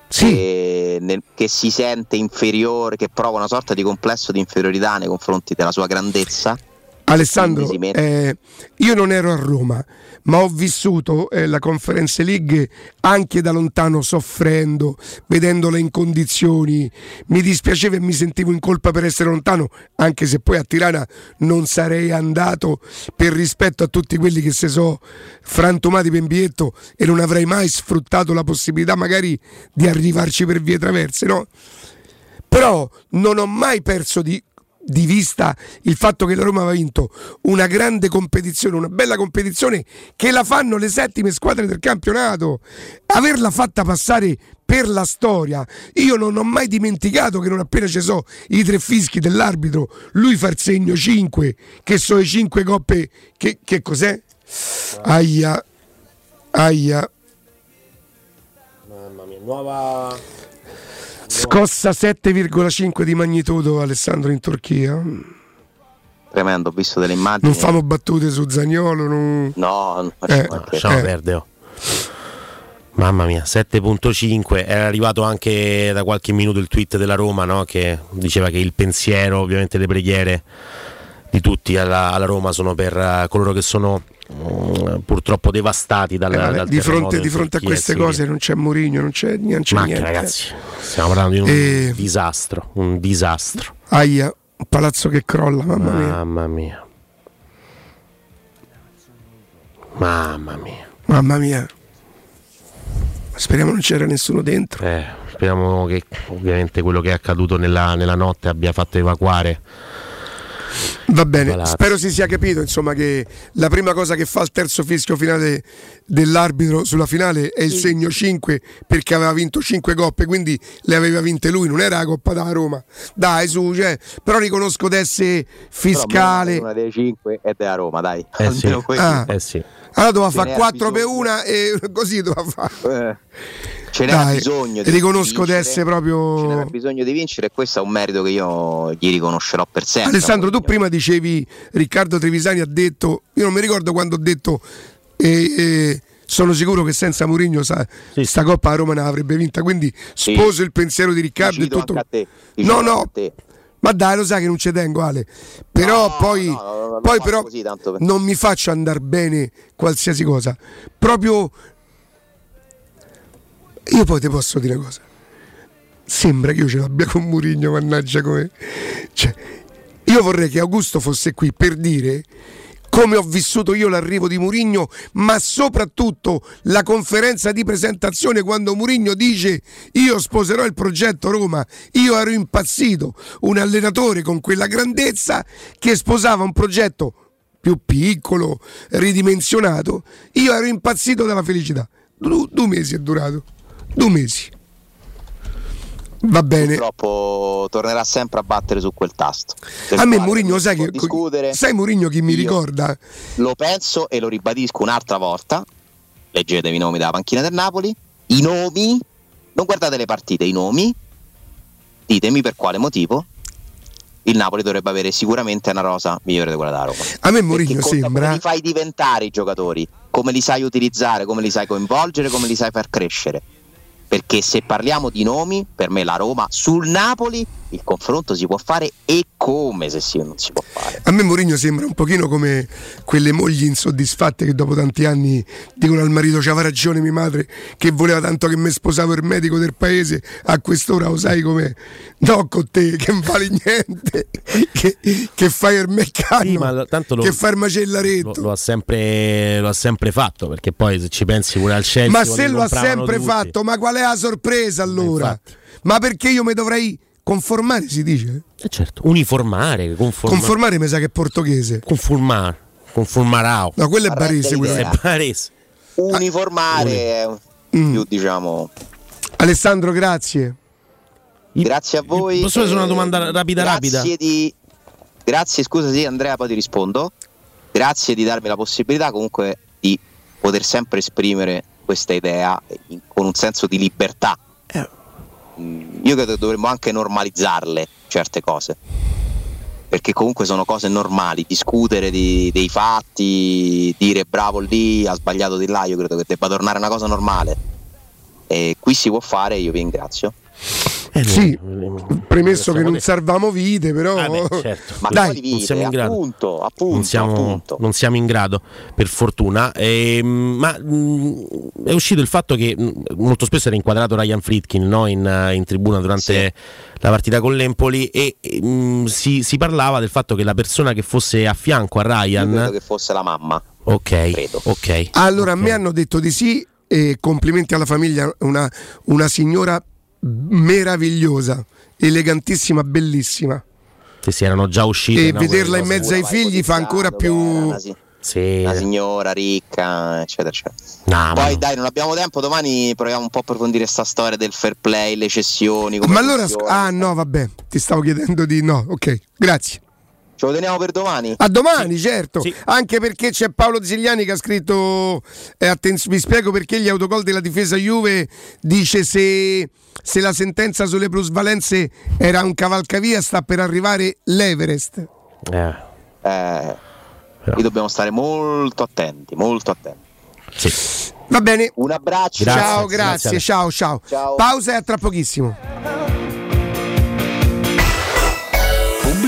Che, nel- che si sente inferiore, che prova una sorta di complesso di inferiorità nei confronti della sua grandezza. Alessandro, eh, io non ero a Roma, ma ho vissuto eh, la Conference League anche da lontano, soffrendo, vedendola in condizioni. Mi dispiaceva e mi sentivo in colpa per essere lontano, anche se poi a Tirana non sarei andato per rispetto a tutti quelli che si sono frantumati per biglietto e non avrei mai sfruttato la possibilità magari di arrivarci per vie traverse, no? Però non ho mai perso di, di vista il fatto che la Roma aveva vinto una grande competizione, una bella competizione che la fanno le settime squadre del campionato. Averla fatta passare per la storia, io non ho mai dimenticato che non appena ci so i tre fischi dell'arbitro, lui fa il segno 5, che sono i 5 coppe, che, che cos'è? Aia, aia. Mamma mia, nuova. Scossa 7,5 di magnitudo Alessandro in Turchia. Tremendo, ho visto delle immagini. Non famo battute su Zagnolo. Non... No, non Eh, Lasciamo Eh. perdere. oh. Mamma mia, 7.5 era arrivato anche da qualche minuto il tweet della Roma no? che diceva che il pensiero, ovviamente le preghiere di tutti alla, alla Roma sono per eh, coloro che sono purtroppo devastati dal, Eh, vabbè, dal di fronte, di fronte a e queste cose non c'è Mourinho, non c'è, non c'è Ma niente. ragazzi, stiamo parlando di un Eh. disastro, un disastro. Aia, un palazzo che crolla, mamma mia. Mamma mia. Mamma mia. Mamma mia. Speriamo non c'era nessuno dentro. Eh, speriamo che ovviamente quello che è accaduto nella, nella notte abbia fatto evacuare. Va bene, Palazzo. spero si sia capito insomma che la prima cosa che fa il terzo fischio finale dell'arbitro sulla finale è il segno 5 perché aveva vinto 5 coppe, quindi le aveva vinte lui, non era la coppa da Roma. Dai su, cioè, però riconosco d'essere fiscale. Una delle 5 è della Roma, dai. Eh sì. Ah. Eh sì. Allora doveva fare n'era 4 per bisogno. una e così doveva fare. Eh, Ce n'era Dai, bisogno di riconosco vincere, d'essere proprio- Ce n'era bisogno di vincere e questo è un merito che io gli riconoscerò per sempre. Alessandro, tu prima dicevi Riccardo Trevisani ha detto, io non mi ricordo quando ho detto eh, eh, sono sicuro che senza Mourinho sa, sta Coppa a Roma ne avrebbe vinta, quindi sposo il pensiero di Riccardo e tutto. anche a te, No, no, anche a te. ma dai, lo sai che non ci tengo Ale. Però poi, lo poi faccio però così, tanto per- non mi faccio andare bene qualsiasi cosa. Proprio io poi ti posso dire una cosa. Sembra che io ce l'abbia con Murigno, mannaggia come. Cioè, io vorrei che Augusto fosse qui per dire come ho vissuto io l'arrivo di Murigno, ma soprattutto la conferenza di presentazione quando Murigno dice io sposerò il progetto Roma, io ero impazzito, un allenatore con quella grandezza che sposava un progetto più piccolo, ridimensionato, io ero impazzito dalla felicità. Du- due mesi è durato, due mesi. Va bene. Purtroppo tornerà sempre a battere su quel tasto. A me non sai che discutere. sai Murigno chi mi ricorda? Lo penso e lo ribadisco un'altra volta. Leggetevi i nomi della panchina del Napoli. I nomi, non guardate le partite, i nomi. Ditemi per quale motivo il Napoli dovrebbe avere sicuramente una rosa migliore di quella da Roma. A me Mourinho sembra come li fai diventare i giocatori, come li sai utilizzare, come li sai coinvolgere, come li sai far crescere. Perché se parliamo di nomi, per me la Roma sul Napoli il confronto si può fare e come se si, non si può fare. A me Mourinho sembra un pochino come quelle mogli insoddisfatte che dopo tanti anni dicono al marito c'aveva ragione mia madre che voleva tanto che mi sposavo il medico del paese a quest'ora lo sai com'è no con te che non vale niente che, che fai il meccano Sì, lo- che fai il macellaretto Lo, lo ha sempre, lo ha sempre fatto perché poi se ci pensi pure al Chelsea ma se lo ha sempre tutti. fatto ma qual è la sorpresa allora ma perché io mi dovrei conformare si dice? Eh certo, uniformare, conformare. conformare mi sa che è portoghese Conformare, conformarao. no quello è barese quello. È barese. Uniformare è Mm. più diciamo. Alessandro grazie Grazie a voi. Posso fare solo una eh, domanda rapida, grazie rapida? Di... Grazie, scusa sì Andrea, poi ti rispondo. Grazie di darmi la possibilità comunque di poter sempre esprimere questa idea in- con un senso di libertà. Eh. Io credo che dovremmo anche normalizzarle certe cose. Perché comunque sono cose normali, discutere di- dei fatti, dire bravo lì, ha sbagliato di là, io credo che debba tornare una cosa normale. E qui si può fare, io vi ringrazio. Eh, Sì, premesso che non salvavamo vite, però. certo. Ma Dai, quali non siamo in vite? grado. Appunto, appunto, non, siamo, appunto. non siamo in grado, per fortuna. Ehm, ma mh, è uscito il fatto che mh, molto spesso era inquadrato Ryan Fritkin no? in, in tribuna durante la partita con l'Empoli e e, mh, si, si parlava del fatto che la persona che fosse a fianco a Io credo Ryan. che fosse la mamma. Ok, ok. Allora, a me hanno detto di sì e complimenti alla famiglia, una, una signora meravigliosa, elegantissima, bellissima. Che si erano già uscite. E no, vederla in mezzo ai figli fa ancora più. Si- Sì. una signora ricca, eccetera, eccetera. No, Poi no. dai, non abbiamo tempo, domani proviamo un po' a approfondire sta storia del fair play, le cessioni. Ma allora. Ah, no, vabbè, ti stavo chiedendo di no. Ok, grazie. Ce lo teniamo per domani? A domani, certo. Anche perché c'è Paolo Zigliani che ha scritto. eh, attenz- vi spiego perché gli autogol della difesa Juve dice se, se la sentenza sulle plusvalenze era un cavalcavia, sta per arrivare l'Everest. Eh. Eh, qui dobbiamo stare molto attenti, molto attenti. Va bene. Un abbraccio. ciao, grazie, ciao, ciao, Ciao. Pausa e a tra pochissimo.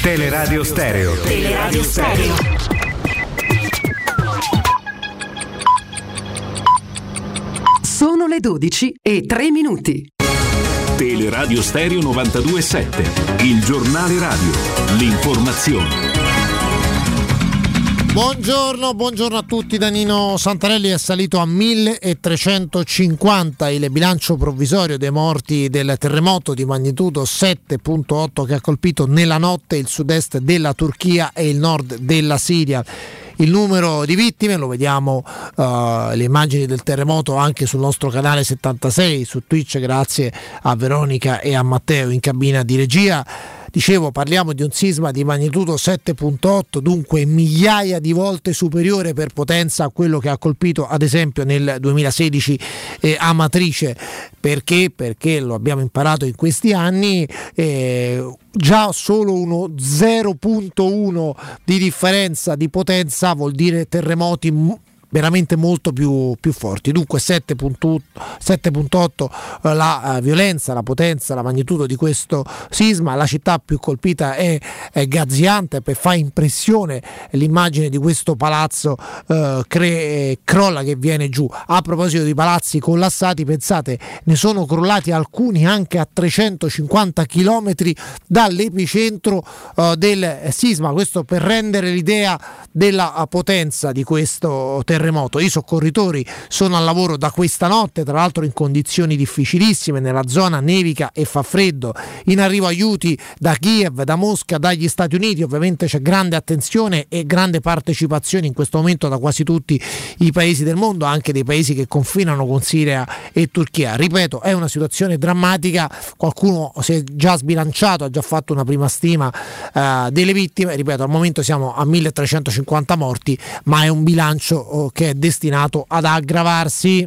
Teleradio Stereo. Teleradio Stereo. Sono le 12 e 3 minuti. Teleradio Stereo 927, il giornale radio, l'informazione. Buongiorno, buongiorno a tutti. Danilo Santarelli è salito a 1350 il bilancio provvisorio dei morti del terremoto di magnitudo 7.8 che ha colpito nella notte il sud-est della Turchia e il nord della Siria. Il numero di vittime lo vediamo uh, le immagini del terremoto anche sul nostro canale 76 su Twitch grazie a Veronica e a Matteo in cabina di regia. Dicevo, parliamo di un sisma di magnitudo 7.8, dunque migliaia di volte superiore per potenza a quello che ha colpito ad esempio nel 2016 eh, Amatrice. Perché? Perché lo abbiamo imparato in questi anni, eh, già solo uno 0.1 di differenza di potenza vuol dire terremoti veramente molto più, più forti. Dunque 7.8, 7.8 eh, la uh, violenza, la potenza, la magnitudo di questo sisma. La città più colpita è, è Gaziantep e fa impressione l'immagine di questo palazzo uh, cre- crolla che viene giù. A proposito di palazzi collassati, pensate, ne sono crollati alcuni anche a 350 km dall'epicentro uh, del sisma. Questo per rendere l'idea della potenza di questo terremoto terremoto. I soccorritori sono al lavoro da questa notte, tra l'altro in condizioni difficilissime, nella zona nevica e fa freddo. In arrivo aiuti da Kiev, da Mosca, dagli Stati Uniti, ovviamente c'è grande attenzione e grande partecipazione in questo momento da quasi tutti i paesi del mondo, anche dei paesi che confinano con Siria e Turchia. Ripeto, è una situazione drammatica, qualcuno si è già sbilanciato, ha già fatto una prima stima eh, delle vittime, ripeto, al momento siamo a 1350 morti, ma è un bilancio oh, che è destinato ad aggravarsi.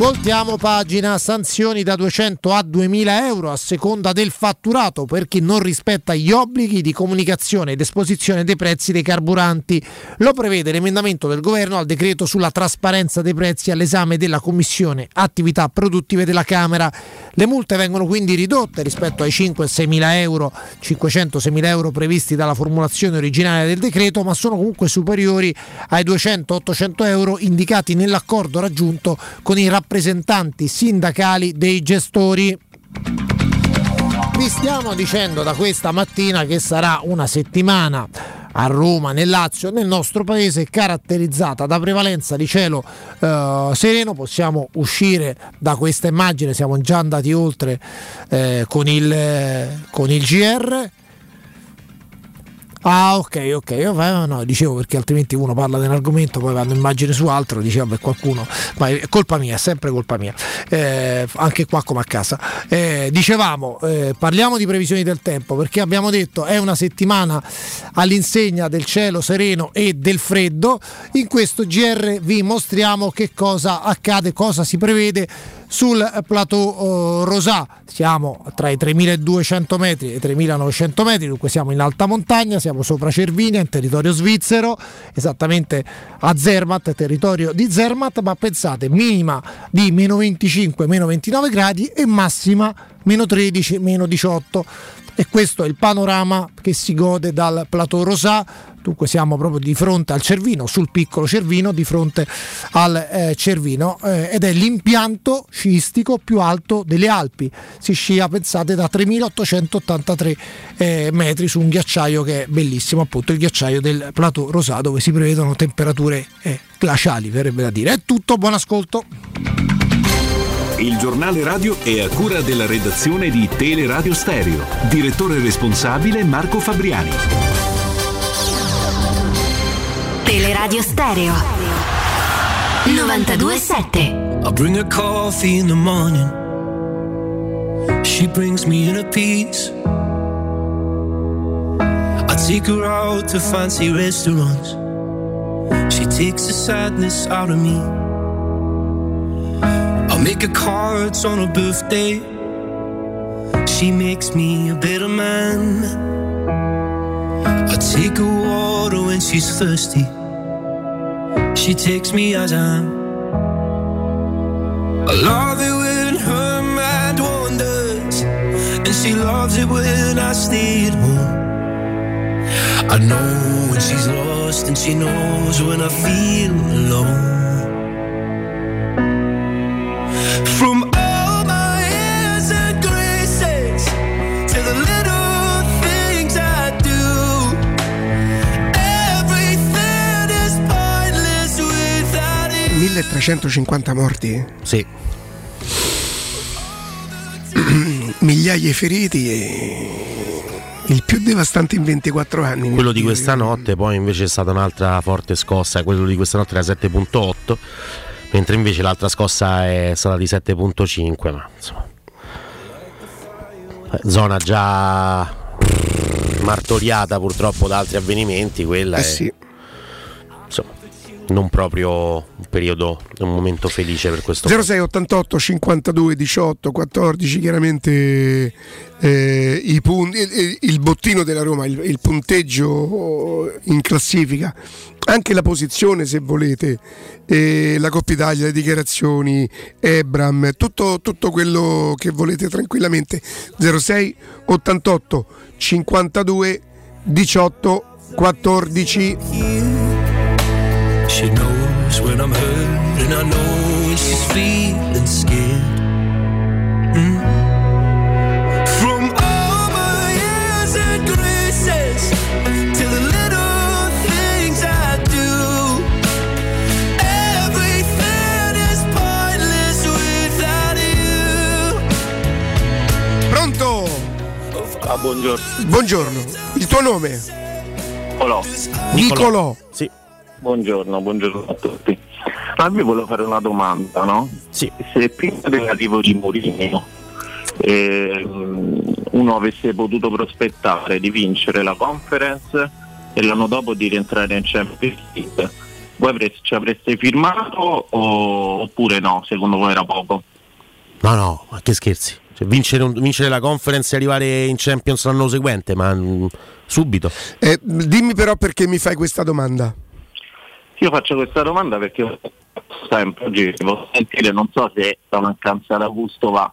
Voltiamo pagina, sanzioni da 200 a 2000 euro a seconda del fatturato per chi non rispetta gli obblighi di comunicazione ed esposizione dei prezzi dei carburanti. Lo prevede l'emendamento del governo al decreto sulla trasparenza dei prezzi all'esame della Commissione Attività Produttive della Camera. Le multe vengono quindi ridotte rispetto ai 5 e 6 mila euro, 500-6 mila euro previsti dalla formulazione originale del decreto, ma sono comunque superiori ai 200-800 euro indicati nell'accordo raggiunto con i rappresentanti rappresentanti sindacali dei gestori. Vi stiamo dicendo da questa mattina che sarà una settimana a Roma, nel Lazio, nel nostro paese caratterizzata da prevalenza di cielo eh, sereno. Possiamo uscire da questa immagine, siamo già andati oltre eh, con, il, con il GR. Ah, ok, ok. No, no, dicevo perché altrimenti uno parla di un argomento, poi vanno immagine su altro, diceva per qualcuno, ma è colpa mia, è sempre colpa mia, eh, anche qua come a casa. Eh, dicevamo, eh, parliamo di previsioni del tempo perché abbiamo detto è una settimana all'insegna del cielo sereno e del freddo. In questo GR vi mostriamo che cosa accade, cosa si prevede sul plateau uh, Rosà. Siamo tra i 3200 metri e i 3900 metri, dunque siamo in alta montagna, siamo sopra Cervinia, in territorio svizzero, esattamente a Zermatt, territorio di Zermatt, ma pensate, minima di meno 25, meno 29 gradi e massima meno 13, meno 18 e questo è il panorama che si gode dal plateau Rosà dunque siamo proprio di fronte al Cervino, sul piccolo Cervino, di fronte al eh, Cervino eh, ed è l'impianto sciistico più alto delle Alpi, si scia pensate da 3883 eh, metri su un ghiacciaio che è bellissimo, appunto il ghiacciaio del plateau Rosà dove si prevedono temperature eh, glaciali, verrebbe da dire. È tutto, buon ascolto. Il giornale radio è a cura della redazione di Teleradio Stereo. Direttore responsabile Marco Fabriani. Teleradio Stereo 927 I bring her coffee in the morning. She brings me inner peace. I take her out to fancy restaurants. She takes the sadness out of me. I make her cards on her birthday. She makes me a better man. I take her water when she's thirsty. She takes me as I am. I love it when her mind wanders, and she loves it when I stay at home. I know when she's lost, and she knows when I feel alone. From 1350 morti, Sì. migliaia di feriti il più devastante in 24 anni. Quello di questa notte poi invece è stata un'altra forte scossa, quello di questa notte era 7.8, mentre invece l'altra scossa è stata di 7.5, ma insomma. eh, Zona già martoriata purtroppo da altri avvenimenti, quella Eh è sì. insomma, non proprio un periodo, un momento felice per questo 06 88 52 18 14 chiaramente eh, i pun- il, il bottino della Roma il, il punteggio in classifica. Anche la posizione se volete eh, la Coppa Italia le dichiarazioni Ebram tutto, tutto quello che volete tranquillamente. 06 88 52 18 14 She knows when I'm hurt, and I know when she's feeling scared. Mm. From all my years and graces to the little things I do, everything is pointless without you. pronto Ah, buongiorno. buongiorno il tuo nome Nicolò. Nicolò Sì. Buongiorno, buongiorno a tutti. Ma vi volevo fare una domanda, no? Sì. Se prima dell'arrivo di Mourinho ehm, uno avesse potuto prospettare di vincere la conference e l'anno dopo di rientrare in Champions League, voi avreste, ci avreste firmato o- oppure no? Secondo voi era poco? No, no, ma che scherzi. Cioè, vincere, un- vincere la conference e arrivare in Champions l'anno seguente, ma mm, subito. Eh, dimmi però perché mi fai questa domanda Io faccio questa domanda perché sempre oggi devo sentire, non so se la mancanza d'Augusto va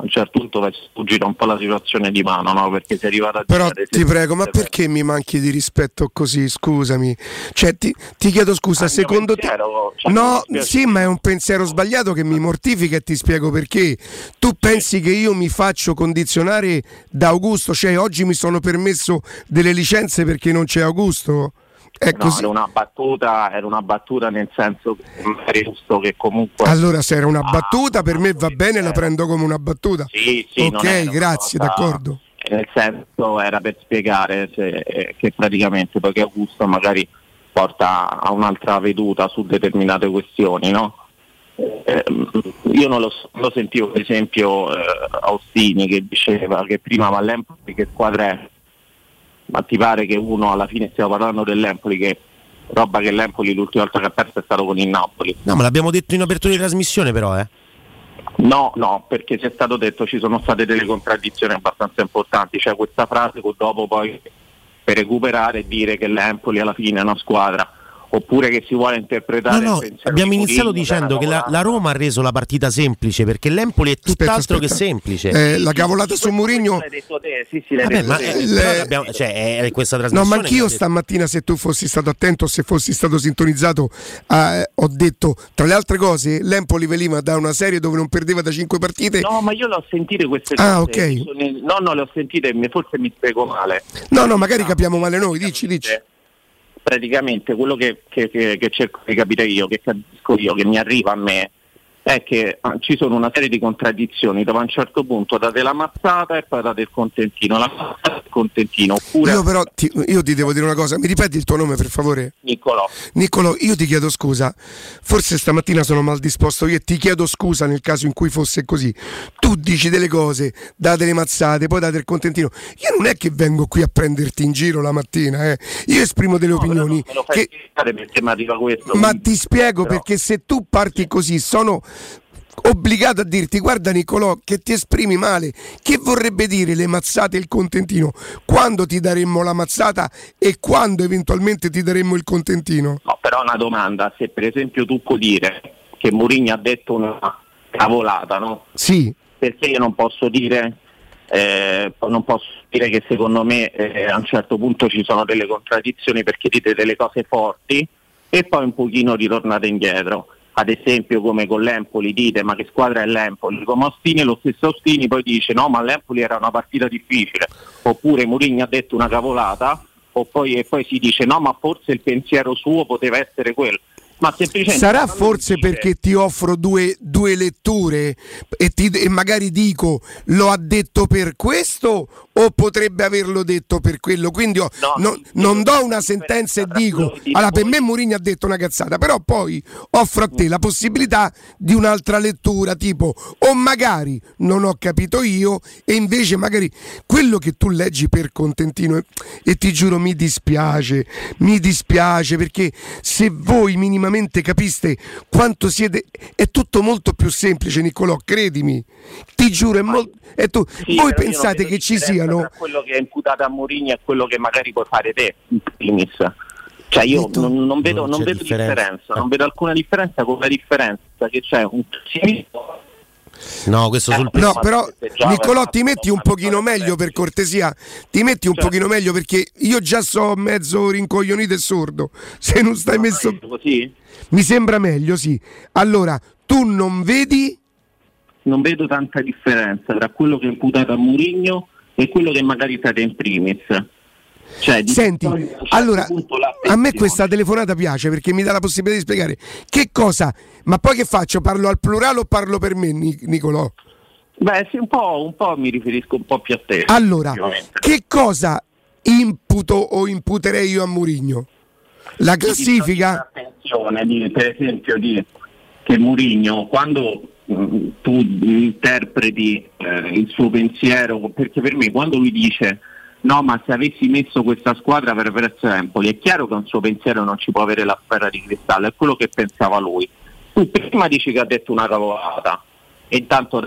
a un certo punto va a sfuggire un po' la situazione di mano, no? Perché è arrivata a Però ti prego, ma perché mi manchi di rispetto così? Scusami. Cioè, ti, ti chiedo scusa, Ah, secondo te... pensiero, cioè, No, sì, ma è un pensiero sbagliato che mi mortifica e ti spiego perché. Tu pensi che io mi faccio condizionare da Augusto? Cioè, oggi mi sono permesso delle licenze perché non c'è Augusto? È No, era una battuta, era una battuta nel senso che è giusto che comunque Allora, se era una battuta, per me va bene, la prendo come una battuta. Sì, sì, ok, grazie, cosa- d'accordo. nel senso era per spiegare se- eh, che praticamente poiché Augusto magari porta a un'altra veduta su determinate questioni, no? Eh, io non lo, lo sentivo per esempio eh, Austini che diceva che prima va all'Empoli che squadra è ma ti pare che uno alla fine stiamo parlando dell'Empoli che roba che l'Empoli l'ultima volta che ha perso è stato con il Napoli No, ma l'abbiamo detto in apertura di trasmissione, però, eh. No, no, perché ci è stato detto ci sono state delle contraddizioni abbastanza importanti, cioè questa frase che dopo poi per recuperare e dire che l'Empoli alla fine è una squadra, oppure che si vuole interpretare No, no, abbiamo iniziato Mourinho, dicendo che la, la Roma ha reso la partita semplice perché l'Empoli è tutt'altro aspetta. che semplice. Eh, la cavolata su Mourinho. L'hai detto te, sì, sì, l'hai Vabbè, detto ma te. eh, cioè, è questa No, trasmissione. ma anch'io stamattina, se tu fossi stato attento, se fossi stato sintonizzato, eh, ho detto, tra le altre cose, l'Empoli veniva da una serie dove non perdeva da 5 partite. No, ma io le ho sentite queste cose. Ah, ok. No, no, le ho sentite, forse mi spiego male. No, no, magari capiamo male noi, dici, dici. Praticamente quello che, che- che- che cerco di capire io, che capisco io, che mi arriva a me, è che ah, ci sono una serie di contraddizioni dove a un certo punto date la mazzata e poi date il contentino, la mazzata e il contentino, oppure Io però ti, io ti devo dire una cosa, mi ripeti il tuo nome per favore? Niccolò. Niccolò, io ti chiedo scusa, forse stamattina sono mal disposto io e ti chiedo scusa nel caso in cui fosse così. Tu dici delle cose, date le mazzate, poi date il contentino. Io non è che vengo qui a prenderti in giro la mattina, eh. io esprimo delle opinioni. perché mi arriva questo. Ma ti spiego però- perché se tu parti così sono obbligato a dirti guarda Nicolò che ti esprimi male. Che vorrebbe dire le mazzate e il contentino? Quando ti daremmo la mazzata e quando eventualmente ti daremmo il contentino? No, però una domanda, se per esempio tu puoi dire che Mourinho ha detto una cavolata, no? sì. Perché io non posso dire eh, non posso dire che secondo me eh, a un certo punto ci sono delle contraddizioni perché dite delle cose forti e poi un pochino ritornate indietro ad esempio come con l'Empoli dite ma che squadra è l'Empoli? Come Ostini lo stesso Ostini poi dice no ma l'Empoli era una partita difficile. Oppure Mourinho ha detto una cavolata o poi, e poi si dice no ma forse il pensiero suo poteva essere quello. Ma semplicemente Sarà forse dice- perché ti offro due, due letture e, ti- e magari dico lo ha detto per questo o potrebbe averlo detto per quello. Quindi ho- no- non do una sentenza e dico allora per me Mourinho ha detto una cazzata, però poi offro a te la possibilità di un'altra lettura, tipo o magari non ho capito io e invece magari quello che tu leggi per contentino e, e ti giuro mi dispiace, mi dispiace perché se voi minimamente capiste quanto siete è tutto molto più semplice Niccolò, credimi. Ti giuro è molto tu Sì, voi io non pensate che ci differenza siano tra quello che è imputato a Mourinho e quello che magari puoi fare te in primis. Cioè io non, non vedo, Non non vedo differenza. differenza, non vedo alcuna differenza con la differenza che c'è un pessimismo No, questo sul No, però Niccolò ti metti un pochino meglio per cortesia, ti metti un pochino meglio perché io già so mezzo rincoglionito e sordo. Se non stai messo così? Mi sembra meglio, sì. Allora, tu non vedi non vedo tanta differenza tra quello che è imputato a Mourinho e quello che magari fate in primis. Cioè, di- Senti, certo allora a me questa telefonata piace perché mi dà la possibilità di spiegare che cosa, ma poi che faccio? Parlo al plurale o parlo per me, Nic- Nicolò? Beh, sì, un po', un po' mi riferisco un po' più a te. Allora, che cosa imputo o imputerei io a Mourinho? La classifica? attenzione per esempio di, che Mourinho quando tu interpreti eh, il suo pensiero perché per me quando lui dice no ma se avessi messo questa squadra per perso Empoli è chiaro che un suo pensiero non ci può avere la sfera di cristallo è quello che pensava lui tu prima dici che ha detto una cavolata e intanto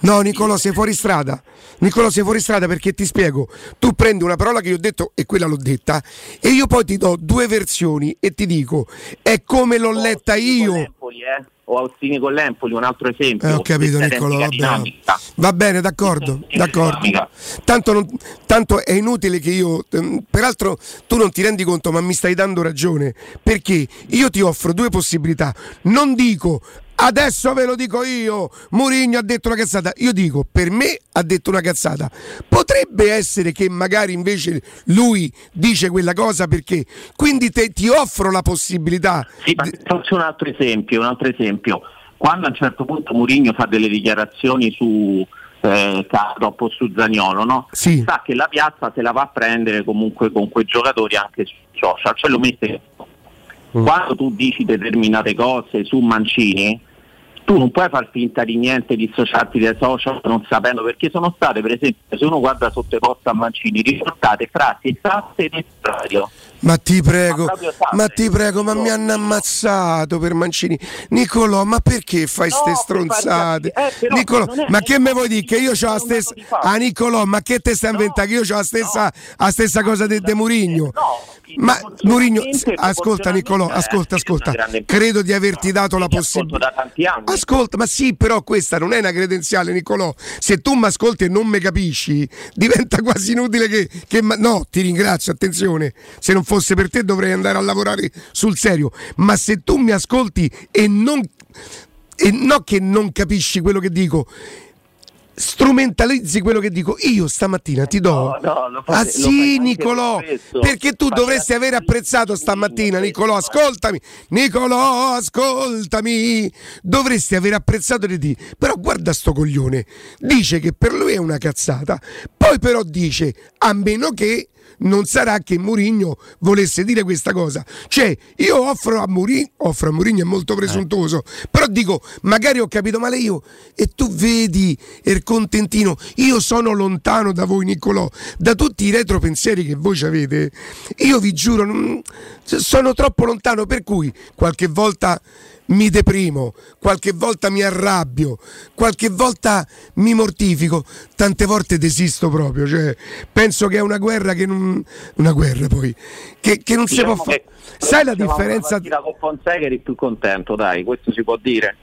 No, Nicolò, sei fuori strada. Nicolò, sei fuori strada perché ti spiego. Tu prendi una parola che io ho detto e quella l'ho detta e io poi ti do due versioni e ti dico è come l'ho letta io. Empoli, eh? O Austini con l'Empoli un altro esempio Eh, ho capito Niccolò, va bene. Va bene, d'accordo, d'accordo. Tanto, non- tanto è inutile che io, ehm, peraltro tu non ti rendi conto, ma mi stai dando ragione, perché io ti offro due possibilità. Non dico adesso ve lo dico io, Mourinho ha detto una cazzata, io dico per me ha detto una cazzata. Potrebbe essere che magari invece lui dice quella cosa perché quindi te- ti offro la possibilità. Sì, ma faccio un altro esempio, un altro esempio. Quando a un certo punto Mourinho fa delle dichiarazioni su eh, dopo su Zagnolo, no? Sì. sa che la piazza se la va a prendere comunque con quei giocatori anche su social, cioè lo mette. Quando tu dici determinate cose su Mancini, tu non puoi far finta di niente, dissociarti dai social non sapendo perché sono state, per esempio, se uno guarda sotto i post a Mancini, riportate frasi esatte nel radio. Ma ti prego, Ma ma ti prego, ma mi hanno ammazzato per Mancini. Nicolò, ma perché fai ste per stronzate? farti- eh, Nicolò, ma che me vuoi dire? Che io ho la stessa. Ah, Nicolò, ma che te stai inventando? Che io ho la stessa, la stessa cosa di De Murigno. Ma Murigno, ascolta Nicolò, ascolta, ascolta. Credo di averti dato la possibilità. Ascolta, ma sì, però questa non è una credenziale, Nicolò. Se tu mi ascolti e non mi capisci, diventa quasi inutile che. che no, ti ringrazio, attenzione. Se non fosse per te dovrei andare a lavorare sul serio. Ma se tu mi ascolti e non. E no che non capisci quello che dico. Strumentalizzi quello che dico io stamattina ti do. No, no, fate- ah sì, Nicolò, perché tu dovresti aver apprezzato stamattina, Nicolò, ascoltami. Nicolò, ascoltami. Dovresti aver apprezzato di te. Però guarda sto coglione. Dice che per lui è una cazzata. Poi però dice a meno che non sarà che Mourinho volesse dire questa cosa. Cioè, io offro a Mourinho, offro a Mourinho è molto presuntuoso, però dico, magari ho capito male io e tu vedi il contentino, io sono lontano da voi Niccolò, da tutti i retropensieri che voi ci avete. Io vi giuro, sono troppo lontano per cui qualche volta mi deprimo, qualche volta mi arrabbio, qualche volta mi mortifico, tante volte desisto proprio, cioè, penso che è una guerra che non una guerra poi che, che non si Diciamo può fare. che Sai la una differenza partita con Fonseca eri più contento, dai, questo si può dire.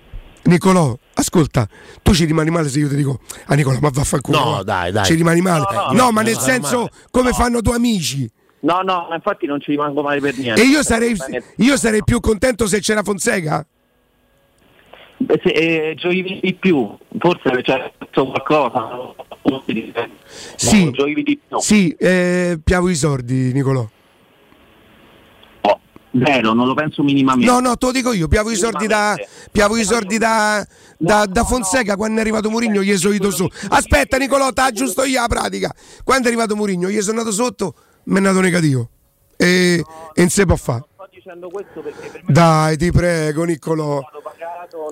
Nicolò, ascolta, tu ci rimani male se io ti dico "Ah Nicolò, ma vaffanculo". No, va". dai, dai. Ci rimani male. No, No, no, ma nel senso male. come fanno i tuoi amici. No, no, ma infatti non ci rimango male per niente. E io sarei, io sarei più contento se c'era Fonseca. Beh, se, eh, gioivi di più, forse c'è qualcosa. Sì, gioivi di più. sì eh, piavo i sordi, Nicolò. Zero, non lo penso minimamente. No, no, te lo dico io, piavo i soldi da. Piavo i soldi da. Da, da Fonseca quando è arrivato Murigno gli sono ido su. Aspetta Nicolò, t'ha giusto io la pratica. Quando è arrivato Murigno gli sono andato sotto, mi è nato negativo. E, e non si può fare. Dai, ti prego, Niccolò.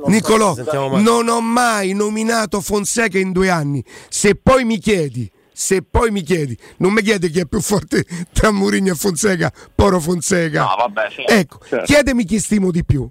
Niccolò, non ho mai nominato Fonseca in due anni. Se poi mi chiedi, se poi mi chiedi, non mi chiedi chi è più forte tra Murigno e Fonseca, Poro Fonseca. No, vabbè, certo, ecco, certo. chiedemi chi stimo di più.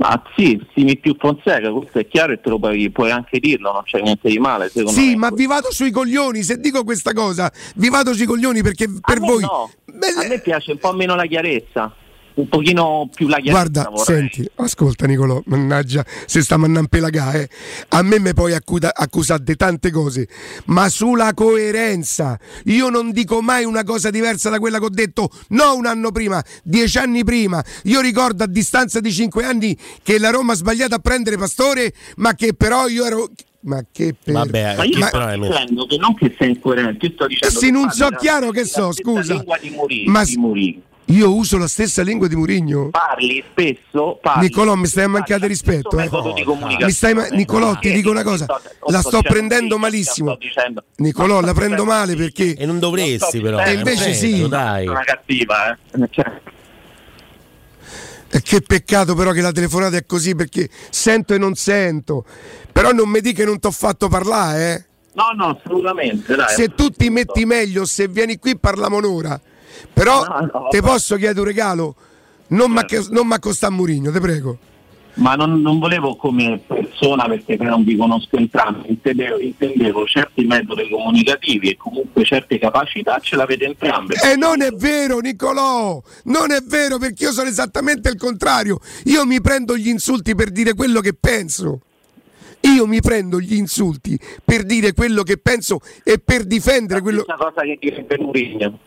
Ma sì, stimi più Fonseca, questo è chiaro e te lo puoi, puoi anche dirlo, non c'è niente di male secondo Sì, me. ma vi vado sui coglioni, se dico questa cosa, vi vado sui coglioni perché per A voi... no. A me piace un po' meno la chiarezza, un pochino più la Guarda, vorrei. senti, ascolta Nicolò, mannaggia, se sta mandando pelagà, eh. A me mi puoi accuda- accusare di tante cose, ma sulla coerenza. Io non dico mai una cosa diversa da quella che ho detto, no un anno prima, dieci anni prima. Io ricordo a distanza di cinque anni che la Roma ha sbagliato a prendere Pastore, ma che però io ero... Ma che per... Vabbè, Ma io Ma- sto dicendo che non che sei incoerente, io sto dicendo che non so chiaro che so, scusa. di Mourinho, Ma di Mourinho. Io uso la stessa lingua di Murigno. Parli spesso, parli Nicolò, mi stai a mancare di rispetto. eh. comunicazione. Mi stai ma- Nicolò, ti dico una cosa, la sto prendendo malissimo. Nicolò, la prendo male perché. E non dovresti, però. E invece sì. Dai. Una cattiva, eh. Cioè, che peccato però che la telefonata è così perché sento e non sento. Però non mi dica che non ti ho fatto parlare, eh. No, no, assolutamente, dai. Se tu ti metti meglio, se vieni qui parliamo un'ora. Però No, no, vabbè. posso chiedere un regalo? Non mi accostare a Murigno, te prego. Ma non, non volevo come persona perché non vi conosco entrambi, intendevo, intendevo certi metodi comunicativi e comunque certe capacità ce l'avete entrambe. E non è vero, Nicolò! Non è vero perché io sono esattamente il contrario. Io mi prendo gli insulti per dire quello che penso. Io mi prendo gli insulti per dire quello che penso e per difendere quello. Questa cosa che direbbe Mourinho.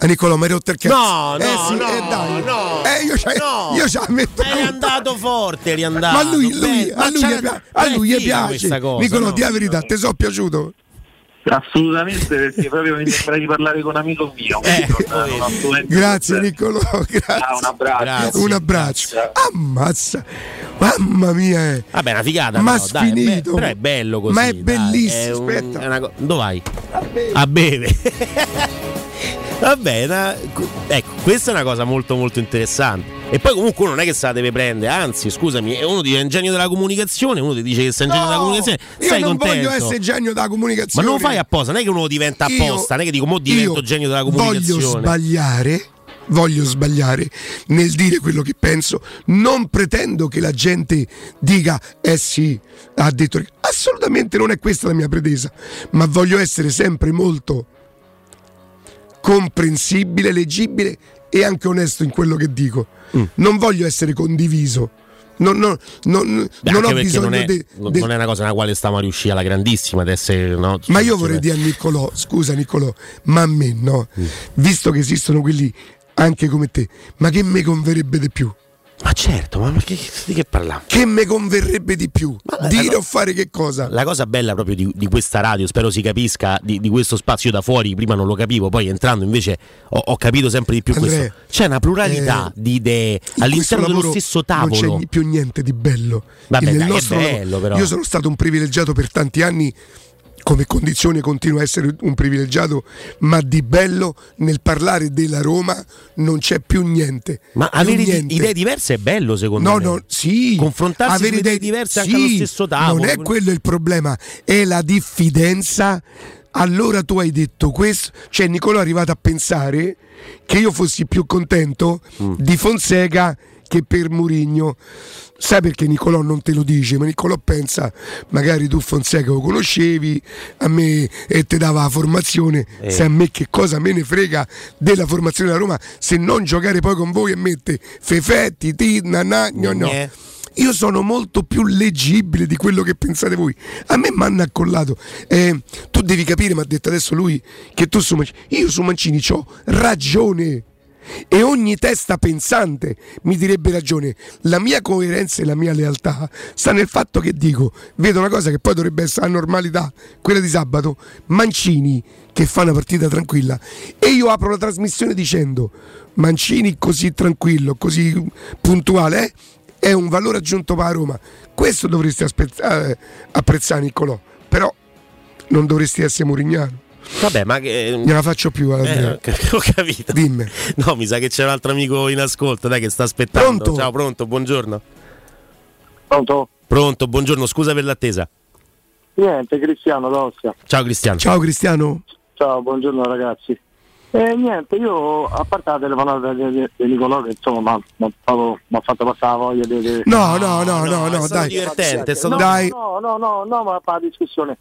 Ah, Nicolò, mi hai rotto il cazzo. No, no, eh sì, no, eh, dai. no, Eh, io c'è, no. io c'è metto Eri andato forte, eri andato. Ma a lui, lui- Bene, a lui, c'è- gli pia- a è lui gli piace. questa cosa, Nicolò, no? di la verità, ti sono piaciuto. Assolutamente perché proprio mi sembra di parlare con un amico mio. Eh, assolutamente- Grazie Nicolò, grazie. Ah, un abbraccio. Un abbraccio. Ammazza. Mamma mia. eh. Vabbè, una figata. Ma però, dai, è be- però è bello così. Ma è dai, bellissimo, è un- aspetta. è una co- Dove vai? A bere. Vabbè, una- ecco, questa è una cosa molto molto interessante. E poi comunque uno non è che se la deve prendere, anzi, scusami, uno dice è un genio della comunicazione, uno ti dice che sei un genio della comunicazione, Io non contento. voglio essere genio della Ma comunicazione. non lo fai apposta, non è che uno diventa Io- apposta, non è che dico mo divento io genio della Voglio comunicazione. sbagliare, voglio sbagliare nel dire quello che penso. Non pretendo che la gente dica, eh sì, ha detto. Assolutamente non è questa la mia pretesa, ma voglio essere sempre molto comprensibile, leggibile e anche onesto in quello che dico. Mm. Non voglio essere condiviso. Non, non- non- Beh, non ho bisogno non è, de- non del- è una cosa nella quale stiamo a riuscire alla grandissima ad essere. No, Ma io cioè, vorrei dire a Niccolò, scusa Niccolò, ma a me no, Mm. visto che esistono quelli anche come te, ma che mi converrebbe di più? Ma certo, ma che, di che parliamo? Che mi converrebbe di più? Dire o fare che cosa? La cosa bella proprio di, di questa radio, spero si capisca, di, di questo spazio da fuori, prima non lo capivo, poi entrando invece ho, ho capito sempre di più Andrea, questo. C'è una pluralità eh, di idee all'interno dello stesso Non tavolo. c'è più niente di bello. Vabbè, dai, è nostro bello, però. Io sono stato un privilegiato per tanti anni. Come condizione continuo a essere un privilegiato, ma di bello nel parlare della Roma non c'è più niente. Ma Più avere niente. idee diverse è bello secondo No, me. no, sì. Confrontarsi avere idee idee diverse anche sì, allo stesso tavolo. Non è quello il problema, è la diffidenza. Allora tu hai detto questo, cioè Nicolò è arrivato a pensare che io fossi più contento Mm. di Fonseca che per Murigno. Sai perché Nicolò non te lo dice, ma Nicolò pensa, magari tu Fonseca lo conoscevi, a me e ti dava la formazione, Eh. sai a me che cosa me ne frega della formazione della Roma se non giocare poi con voi e mette Fefetti, Ti, Nanà, no, no. Io sono molto più leggibile di quello che pensate voi. A me mi hanno accollato. Eh, tu devi capire, mi ha detto adesso lui, che tu su Mancini. Io su Mancini ho ragione. E ogni testa pensante mi direbbe ragione. La mia coerenza e la mia lealtà sta nel fatto che dico, vedo una cosa che poi dovrebbe essere la normalità, quella di sabato, Mancini che fa una partita tranquilla e io apro la trasmissione dicendo Mancini così tranquillo, così puntuale eh, è un valore aggiunto per la Roma. Questo dovresti aspe- eh, apprezzare Niccolò, però non dovresti essere Murignano. Vabbè, ma che. Non la faccio più Andrea. Eh, ho capito. Dimmi. No, mi sa che c'è un altro amico in ascolto, dai, che sta aspettando. Pronto? Ciao, pronto, buongiorno. Pronto? Pronto, buongiorno, scusa per l'attesa. Niente, Cristiano d'Ostia. Ciao Cristiano. Ciao Cristiano. Ciao, buongiorno ragazzi. Eh, niente, io a parte la telefonata di, di, di Nicolò che insomma mi ha fatto passare la voglia di... di- No, no, no, no, no, è stato dai. divertente, è stato no, Dai. No, no, no, no, ma fa la discussione.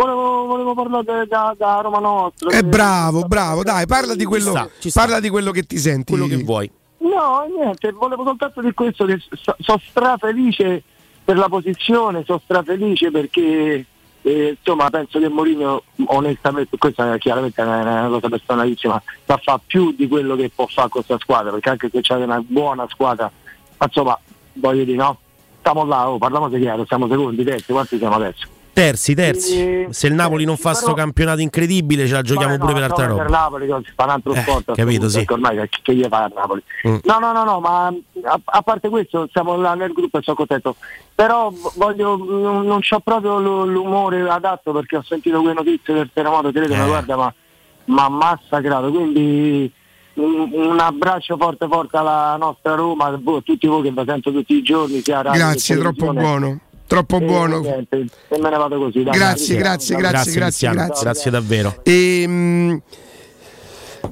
Volevo, volevo parlare da, da Roma Nostra. È che- bravo, bravo, dai, parla di quello, sta, parla di quello che ti senti. quello che vuoi. No, niente, volevo soltanto dire questo, che so- sono strafelice per la posizione, sono strafelice perché eh, insomma penso che Mourinho onestamente, questa è chiaramente una, una cosa personalissima, sa fa più di quello che può fare con questa squadra, perché anche se c'è una buona squadra, ma insomma voglio dire no, stiamo là, oh, parliamo di chiaro, siamo secondi, terzi, quanti siamo adesso? Terzi, terzi. Se il Napoli non fa però- sto campionato incredibile, ce la giochiamo pure no, per altra no, roba. Per Napoli che si fa un altro Eh, sport. capito, sì. Ormai che, gli fa a Napoli. Mm. No, no, no, no, ma a, a parte questo siamo là nel gruppo e sono contento. Però voglio, non, non ho proprio l'umore adatto perché ho sentito quelle notizie del terremoto, credo, ma Eh. guarda, ma, ma massacrato. Quindi un, un abbraccio forte forte alla nostra Roma, a a tutti voi che vi sento tutti i giorni. Che Grazie, troppo buono, troppo E buono. niente, e me ne vado così. dai, Grazie, grazie, dai. grazie, grazie, Cristiano, grazie. grazie davvero. Ehm,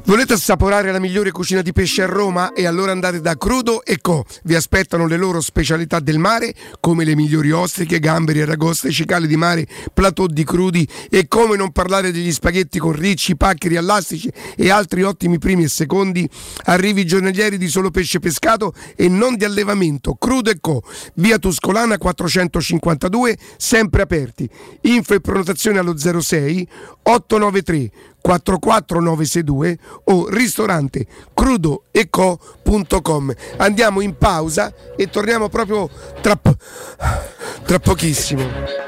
Volete assaporare la migliore cucina di pesce a Roma? E allora andate da Crudo e Co. Vi aspettano le loro specialità del mare, come le migliori ostriche, gamberi, aragoste, cicale di mare, plateau di crudi e come non parlare degli spaghetti con ricci, paccheri, allastici e altri ottimi primi e secondi. Arrivi giornalieri di solo pesce pescato e non di allevamento. Crudo e Co. Via Tuscolana 452, sempre aperti. Info e prenotazione allo 06 893 44962 o ristorante crudoeco.com. Andiamo in pausa e torniamo proprio tra, tra pochissimo.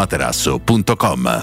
showroomdelmaterasso.com.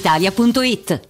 brispalitalia.it.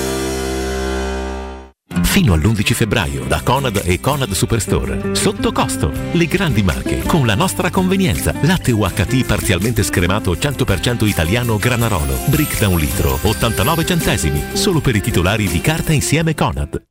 Fino all'11 febbraio da Conad e Conad Superstore. Sotto costo. Le grandi marche con la nostra convenienza. Latte UHT parzialmente scremato 100% italiano Granarolo. Brick da un litro, 89 centesimi. Solo per i titolari di carta insieme Conad.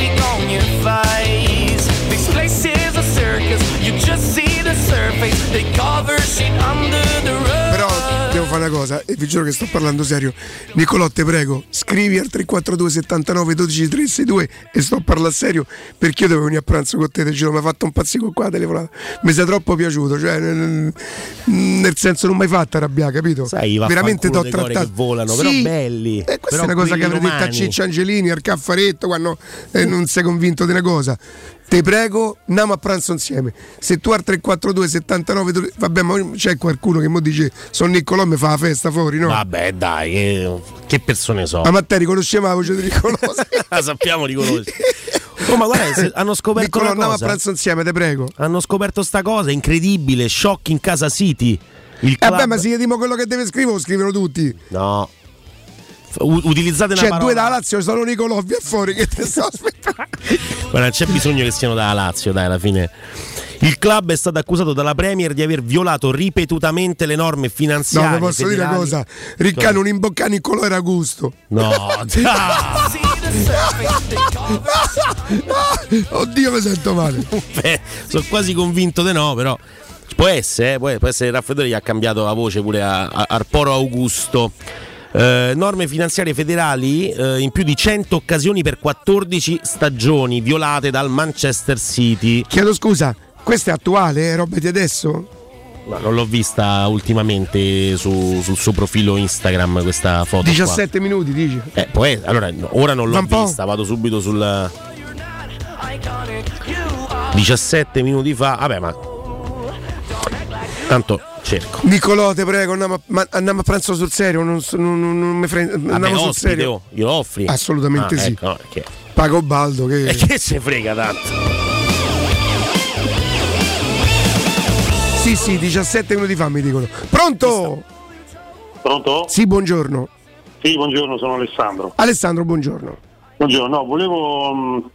Plastic on your face. This place is a circus, you just see the surface. They cover shit under devo fare una cosa, e vi giuro che sto parlando serio. Niccolò, te prego, scrivi al 342 79 12 362 e sto a parlare serio perché io devo venire a pranzo con te, te giuro, mi ha fatto un pazzico qua, telefonata. Mi sei troppo piaciuto, cioè nel, nel senso non mi hai fatto arrabbiare, capito? Sai, Veramente ti ho dei cori trattato. che volano, Sì, però belli. E questa Però è una cosa che avrei detto a. Ciccio Angelini, al caffaretto, quando eh, non sei convinto di una cosa. Te prego, andiamo a pranzo insieme. Se tu al 342 79 12 vabbè, ma c'è qualcuno che mo dice sono Niccolò mi fa la festa fuori, no? Vabbè, dai, che, che persone sono? Ma Matteo riconosceva la voce di Niccolò. La sappiamo riconoscere. Oh, ma guarda, hanno scoperto Niccolò, andiamo a pranzo insieme, te prego. Hanno scoperto sta cosa incredibile, shock in casa City. Il Eh club... vabbè, ma se gli dimo quello che deve scrivere, lo scrivono tutti. No. U- utilizzate una C'è parola. due da Lazio, sono Nicolò, via fuori che te sto aspettando. Guarda, non c'è bisogno che siano dalla Lazio, dai, alla fine. Il club è stato accusato dalla Premier di aver violato ripetutamente le norme No, finanziarie. vi posso dire una federali. cosa. Riccano un imbocca Niccolò era gusto. No. Oddio, mi sento male. Beh, sono quasi convinto di no, però può essere, eh, può, essere il raffreddore gli ha cambiato la voce pure a, a Arporo Augusto. Eh, norme finanziarie federali eh, in più di 100 occasioni per 14 stagioni violate dal Manchester City. Chiedo scusa, questo è attuale, è roba di adesso? Ma non l'ho vista ultimamente su- sul suo profilo Instagram questa foto. qua. 17 minuti, dici? Eh, essere- allora, no, ora non l'ho vista, vado subito sul 17 minuti fa. Vabbè, ma tanto cerco. Niccolò, te prego, andiamo a, ma andiamo a pranzo sul serio, non, non, non- non mi frega. Vabbè, Andiamo sul ospite, serio. oh, glielo offri? Assolutamente Ah, sì. ecco, perché- Pago Baldo che... E che se frega tanto? Sì, sì, 17 minuti fa mi dicono. Pronto? Pronto? Sì, buongiorno. Sì, buongiorno, sono Alessandro. Alessandro, buongiorno. Buongiorno, no, volevo mh,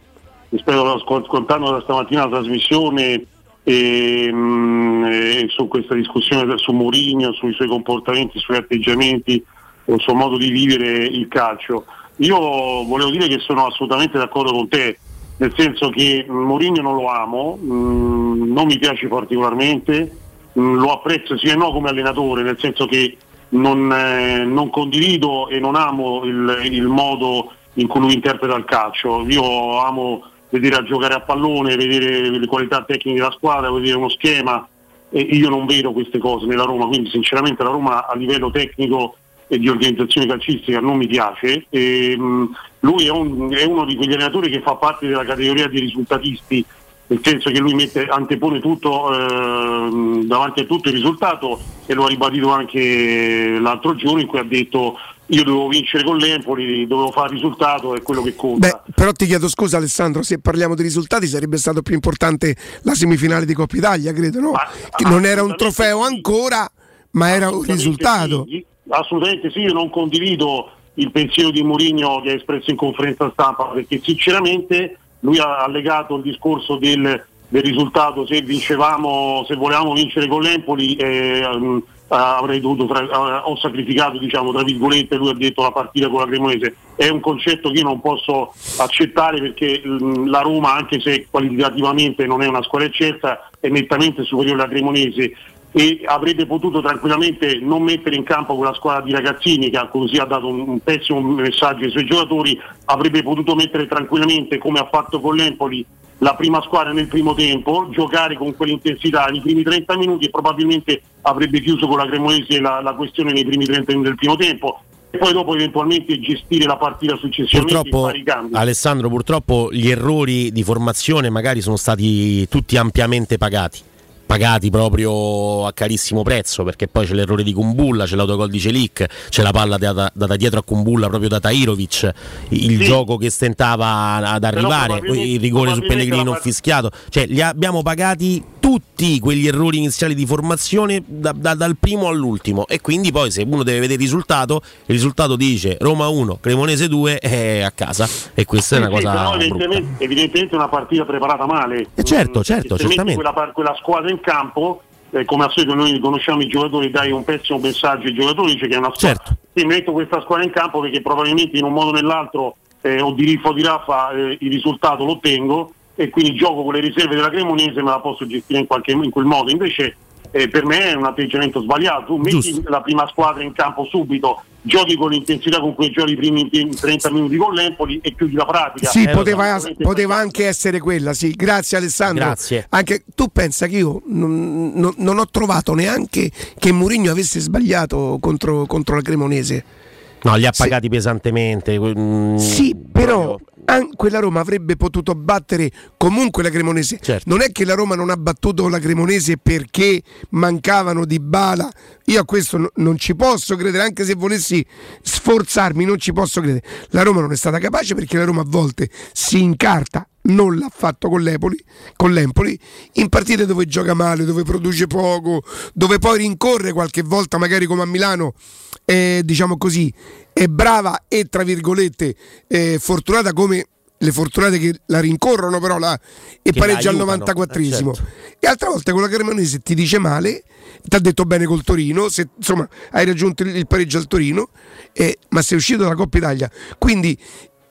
rispetto ascoltando da stamattina la trasmissione e, mm, e su questa discussione su Mourinho, sui suoi comportamenti, sui atteggiamenti, sul suo modo di vivere il calcio. Io volevo dire che sono assolutamente d'accordo con te, nel senso che Mourinho non lo amo, mm, non mi piace particolarmente, mm, lo apprezzo sì e no come allenatore, nel senso che non, eh, non condivido e non amo il, il modo in cui lui interpreta il calcio. Io amo vedere a giocare a pallone, vedere le qualità tecniche della squadra, vedere uno schema e io non vedo queste cose nella Roma, quindi sinceramente la Roma a livello tecnico e di organizzazione calcistica non mi piace. E, mh, lui è, un- è uno di quegli allenatori che fa parte della categoria dei risultatisti, nel senso che lui mette, antepone tutto ehm, davanti a tutto il risultato e lo ha ribadito anche l'altro giorno in cui ha detto io dovevo vincere con l'Empoli, dovevo fare risultato, è quello che conta. Beh, però ti chiedo scusa Alessandro, se parliamo di risultati sarebbe stato più importante la semifinale di Coppa Italia, credo, no? Che non era un trofeo ancora, ma era un risultato. Sì, assolutamente sì, io non condivido il pensiero di Mourinho che ha espresso in conferenza stampa perché sinceramente lui ha legato il discorso del, del risultato se vincevamo, se volevamo vincere con l'Empoli eh, avrei dovuto tra- eh, ho sacrificato diciamo tra virgolette lui ha detto la partita con la Cremonese. È un concetto che io non posso accettare perché mm, la Roma anche se qualitativamente non è una squadra eccelsa è nettamente superiore alla Cremonese e avrebbe potuto tranquillamente non mettere in campo quella squadra di ragazzini che così ha dato un, un pessimo messaggio ai suoi giocatori, avrebbe potuto mettere tranquillamente come ha fatto con l'Empoli la prima squadra nel primo tempo, giocare con quell'intensità nei primi 30 minuti e probabilmente avrebbe chiuso con la Cremonese la, la questione nei primi 30 minuti del primo tempo e poi dopo eventualmente gestire la partita successivamente Purtroppo. Alessandro, purtroppo gli errori di formazione magari sono stati tutti ampiamente pagati. Pagati proprio a carissimo prezzo perché poi c'è l'errore di Kumbulla, c'è l'autogol di Celic, c'è la palla data, data dietro a Kumbulla proprio da Tahirovic, il Sì. gioco che stentava ad arrivare, poi il rigore su Pellegrini non fischiato, cioè li abbiamo pagati tutti quegli errori iniziali di formazione da- da- dal primo all'ultimo e quindi poi se uno deve vedere il risultato, il risultato dice Roma 1, Cremonese 2 è a casa e questa è una Sì, cosa evidentemente, evidentemente una partita preparata male. Eh, certo, certo, certamente. Quella, quella squadra in campo, eh, come al solito noi conosciamo i giocatori, dai un pessimo messaggio ai giocatori, dice che è una squadra. Certo. Sì, metto questa squadra in campo perché probabilmente in un modo o nell'altro eh, o di riffo o di raffa eh, il risultato lo ottengo e quindi gioco con le riserve della Cremonese me la posso gestire in, qualche, in quel modo. Invece eh, per me è un atteggiamento sbagliato. Tu metti Giusto. la prima squadra in campo subito, giochi con l'intensità con cui giochi i primi 30 minuti con l'Empoli e chiudi la pratica. Sì, Eh, poteva, assolutamente poteva anche essere quella, sì. Grazie Alessandro. Grazie. Anche tu pensa che io non, non- non ho trovato neanche che Mourinho avesse sbagliato contro, contro la Cremonese. No, li ha Sì. pagati pesantemente. mm, Sì, però an- quella Roma avrebbe potuto battere comunque la Cremonese. Certo. Non è che la Roma non ha battuto la Cremonese perché mancavano di bala. Io a questo no- non ci posso credere, anche se volessi sforzarmi, non ci posso credere. La Roma non è stata capace perché la Roma a volte si incarta. Non l'ha fatto con l'Empoli, con l'Empoli, in partite dove gioca male, dove produce poco, dove poi rincorre qualche volta, magari come a Milano, eh, diciamo così, è brava e tra virgolette eh, fortunata come le fortunate che la rincorrono però la, e Che pareggia al aiutano, 94esimo eh, certo. e altre volte con la Cremonese ti dice male ti ha detto bene col Torino se, insomma hai raggiunto il, il pareggio al Torino eh, ma sei uscito dalla Coppa Italia. Quindi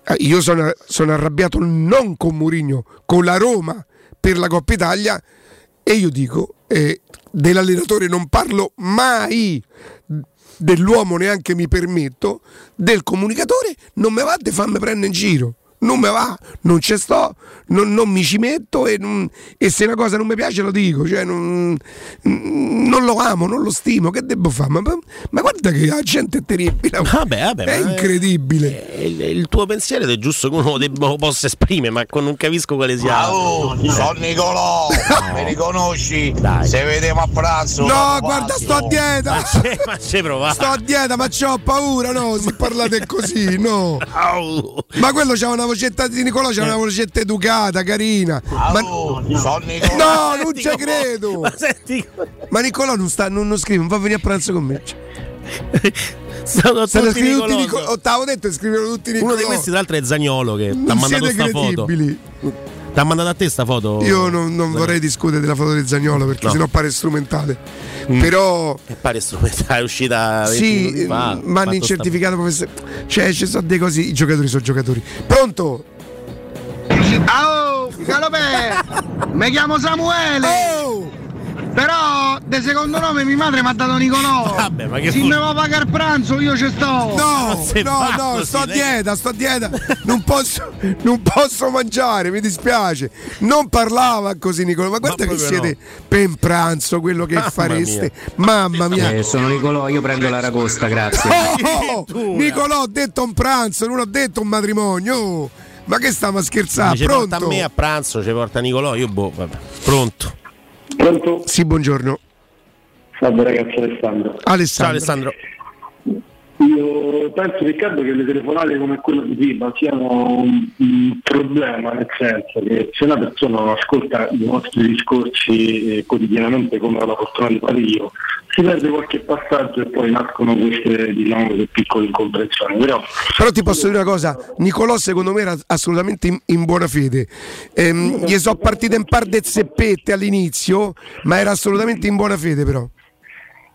eh, io sono, sono arrabbiato non con Mourinho con la Roma per la Coppa Italia e io dico eh, dell'allenatore non parlo mai dell'uomo neanche mi permetto, del comunicatore non me va di farmi prendere in giro. Non me va, non ci sto, non, non mi ci metto e, non- e se una cosa non mi piace lo dico, cioè non, non lo amo, non lo stimo, che devo fare? Ma, ma guarda che la gente è terribile, Vabbè, vabbè, è ma- incredibile. Eh, Il, il tuo pensiero è giusto che uno lo, debba- lo possa esprimere, ma con- non capisco quale sia. Ah, oh, sono Nicolò, mi riconosci? Dai. Se vediamo a pranzo. No, guarda, sto a dieta! ma ci provare. Sto a dieta, ma c'ho paura, no? Se parlate così, no. Ma quello c'ha una vocetta di Nicolò, c'ha una vocetta educata, carina. Ma... sono Nicolò. No, non ci credo. Ma senti, Ma Nicolò non, sta, non, non scrive, non va a venire a pranzo con me. Sono Stanno tutti tutti. Nicolò. T'avevo detto scrivevano tutti Nicolò. Uno di questi, tra l'altro, è Zagnolo che ti ha Non mandato siete sta foto. credibili. Ti ha mandato a te sta foto? Io non, non vorrei discutere della foto di Zagnolo perché No. sennò pare strumentale. Mm. Però E pare strumentale, è uscita 20 minuti sì, fa, ma hanno sta- certificato professionale. Cioè, ci sono dei cose. I giocatori sono giocatori. Pronto? Oh, Galopè! Mi chiamo Samuele! Però, de secondo nome mia madre mi ha dato Nicolò! Vabbè, ma che Se fu- mi va a pagare pranzo, io ci sto! No, no, no, sto a dieta, sto a dieta. Non posso, non posso mangiare, mi dispiace. Non parlava così Nicola, ma guarda che proprio siete per un pranzo, quello che Mamma fareste. Mamma mia. Eh, sono Nicolò, io prendo l'aragosta, grazie. Oh, oh, Nicolò, ho detto un pranzo, non ho detto un matrimonio. Oh, ma che stiamo a scherzare? Pronto? a me a pranzo, ci porta Nicolò, io boh, vabbè. Pronto. Pronto? Sì, buongiorno. Salve ragazzi Alessandro. Alessandro. Ciao Alessandro. Io penso Riccardo che le telefonate come quella di prima siano un, un problema, nel senso che se una persona non ascolta i nostri discorsi eh, quotidianamente come la fortuna di fare io, si perde qualche passaggio e poi nascono queste diciamo queste piccole incomprensioni. Però Però ti posso dire una cosa, Nicolò secondo me era assolutamente in, in buona fede. Ehm, gli sono partite un par de zeppette all'inizio, ma era assolutamente in buona fede però.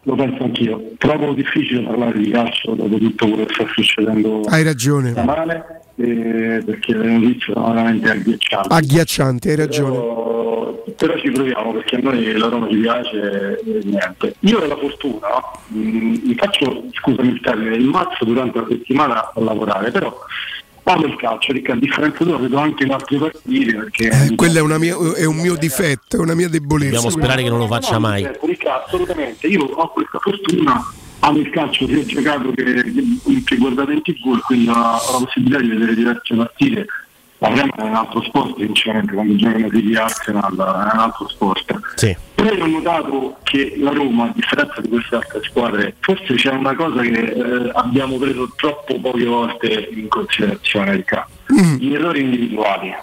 Lo penso anch'io. Trovo difficile parlare di calcio dopo tutto quello che sta succedendo Hai ragione. stamane, eh, perché le notizie sono veramente agghiaccianti. Agghiaccianti, hai ragione. Però, però ci proviamo perché a noi la Roma ci piace e niente. Io ho la fortuna, mh, mi faccio, scusami il termine, il mazzo durante la settimana a lavorare, però amo il calcio, a differenza tua vedo anche in altri partiti perché Eh, quello è, una mia- è un mio difetto, è una mia debolezza. Dobbiamo sperare che non lo faccia mai. Ecco, Riccardo, assolutamente, io ho questa fortuna, amo il calcio sia giocato che, che guardato in tv e quindi ho, ho la possibilità di vedere diverse partite. La Roma è un altro sport, sinceramente, quando giocano di Arsenal è un altro sport. Sì. Però io ho notato che la Roma, a differenza di queste altre squadre, forse c'è una cosa che eh, abbiamo preso troppo poche volte in considerazione, Riccardo. Gli errori individuali.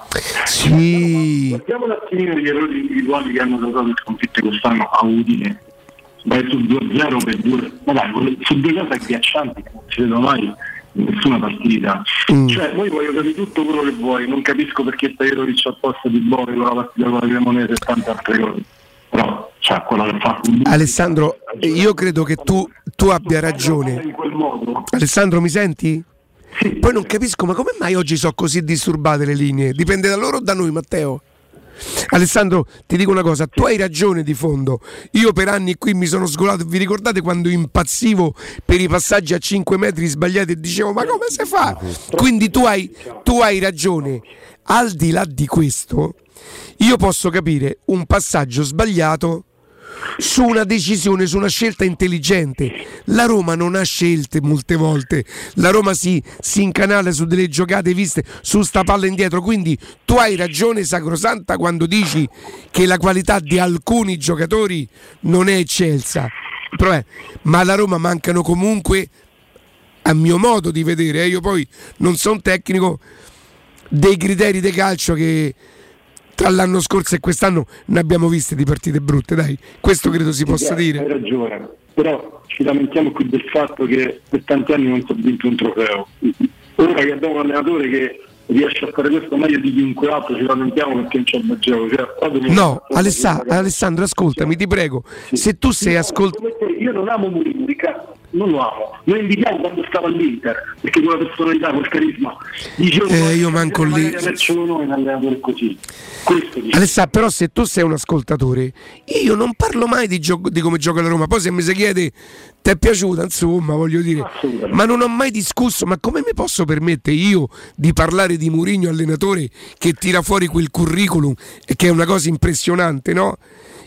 Sì. Guardiamo un attimino gli errori individuali che hanno causato le sconfitte quest'anno a Udine. Vai su 2-0 per due, ma dai, su due cose agghiaccianti che non si vedono mai nessuna partita. Cioè, poi voglio capire tutto quello che vuoi, non capisco perché stai Rovic al posto di Bove con la partita con la Cremonese e tante altre cose. Però, cioè, quello che fa Alessandro, io credo che tu, tu abbia ragione. Alessandro, mi senti? Poi non capisco, ma come mai oggi sono così disturbate le linee? Dipende da loro o da noi, Matteo? Alessandro, ti dico una cosa, tu hai ragione di fondo. Io per anni qui mi sono sgolato. Vi ricordate quando impazzivo per i passaggi a 5 metri sbagliati e dicevo ma come si fa? Quindi tu hai, tu hai ragione. Al di là di questo, io posso capire un passaggio sbagliato su una decisione, su una scelta intelligente. La Roma non ha scelte molte volte, la Roma si, si incanala su delle giocate viste su sta palla indietro, quindi tu hai ragione sacrosanta quando dici che la qualità di alcuni giocatori non è eccelsa. Però è- ma alla Roma mancano comunque, a mio modo di vedere, eh, io poi non sono tecnico, dei criteri di calcio che tra l'anno scorso e quest'anno ne abbiamo viste di partite brutte, dai, questo credo si possa Hai dire. ragione, però ci lamentiamo qui del fatto che per tanti anni non si è vinto un trofeo. Ora che abbiamo un allenatore che riesce a fare questo meglio di chiunque altro, ci lamentiamo perché non c'è il gioco. Cioè, No, Alessa- Alessandro, ascoltami, ti prego, se tu sei ascoltato... Io non amo Mourinho, non lo amo. Lo invitiamo quando stava all'Inter, perché con la personalità, col carisma, dicevo Eh, io manco lì. noi un allenatore così. Alessà, però se tu sei un ascoltatore, io non parlo mai di, gioco- di come gioca la Roma, poi se mi si chiede ti è piaciuta, insomma, voglio dire, ma non ho mai discusso, ma come mi posso permettere io di parlare di Mourinho allenatore che tira fuori quel curriculum e che è una cosa impressionante, no?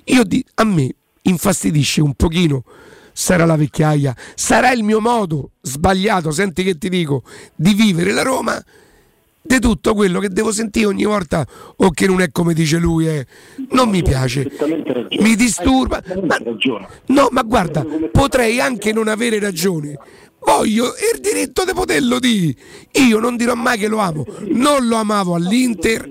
Io di- a me infastidisce un pochino sarà la vecchiaia, sarà il mio modo sbagliato, senti che ti dico, di vivere la Roma di tutto quello che devo sentire ogni volta o che non è come dice lui eh, non mi piace. Mi disturba. Ma, no ma guarda potrei anche non avere ragione. Voglio il diritto di poterlo dire. Io non dirò mai che lo amo. Non lo amavo all'Inter.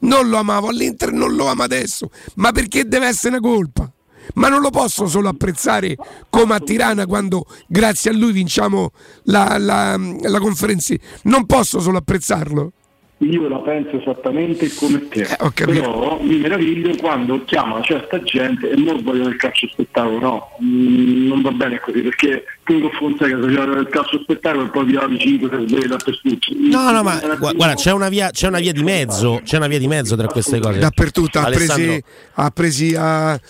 Non lo amavo all'Inter non lo amo adesso. Ma perché deve essere una colpa Ma non lo posso solo apprezzare come a Tirana quando grazie a lui vinciamo la, la, la conferenza. Non posso solo apprezzarlo. Io la penso esattamente come te, Eh, capito. però mi meraviglio quando chiama certa gente e non voglio del calcio spettacolo, no, Mm, non va bene così perché tu con Fonseca faceva del calcio spettacolo e poi viravi 5 per svegli dappertutto. No, no, ma gu- guarda, c'è una, via, c'è una via di mezzo, c'è una via di mezzo tra queste cose. Dappertutto, ha Alessandro, presi, ha presi a,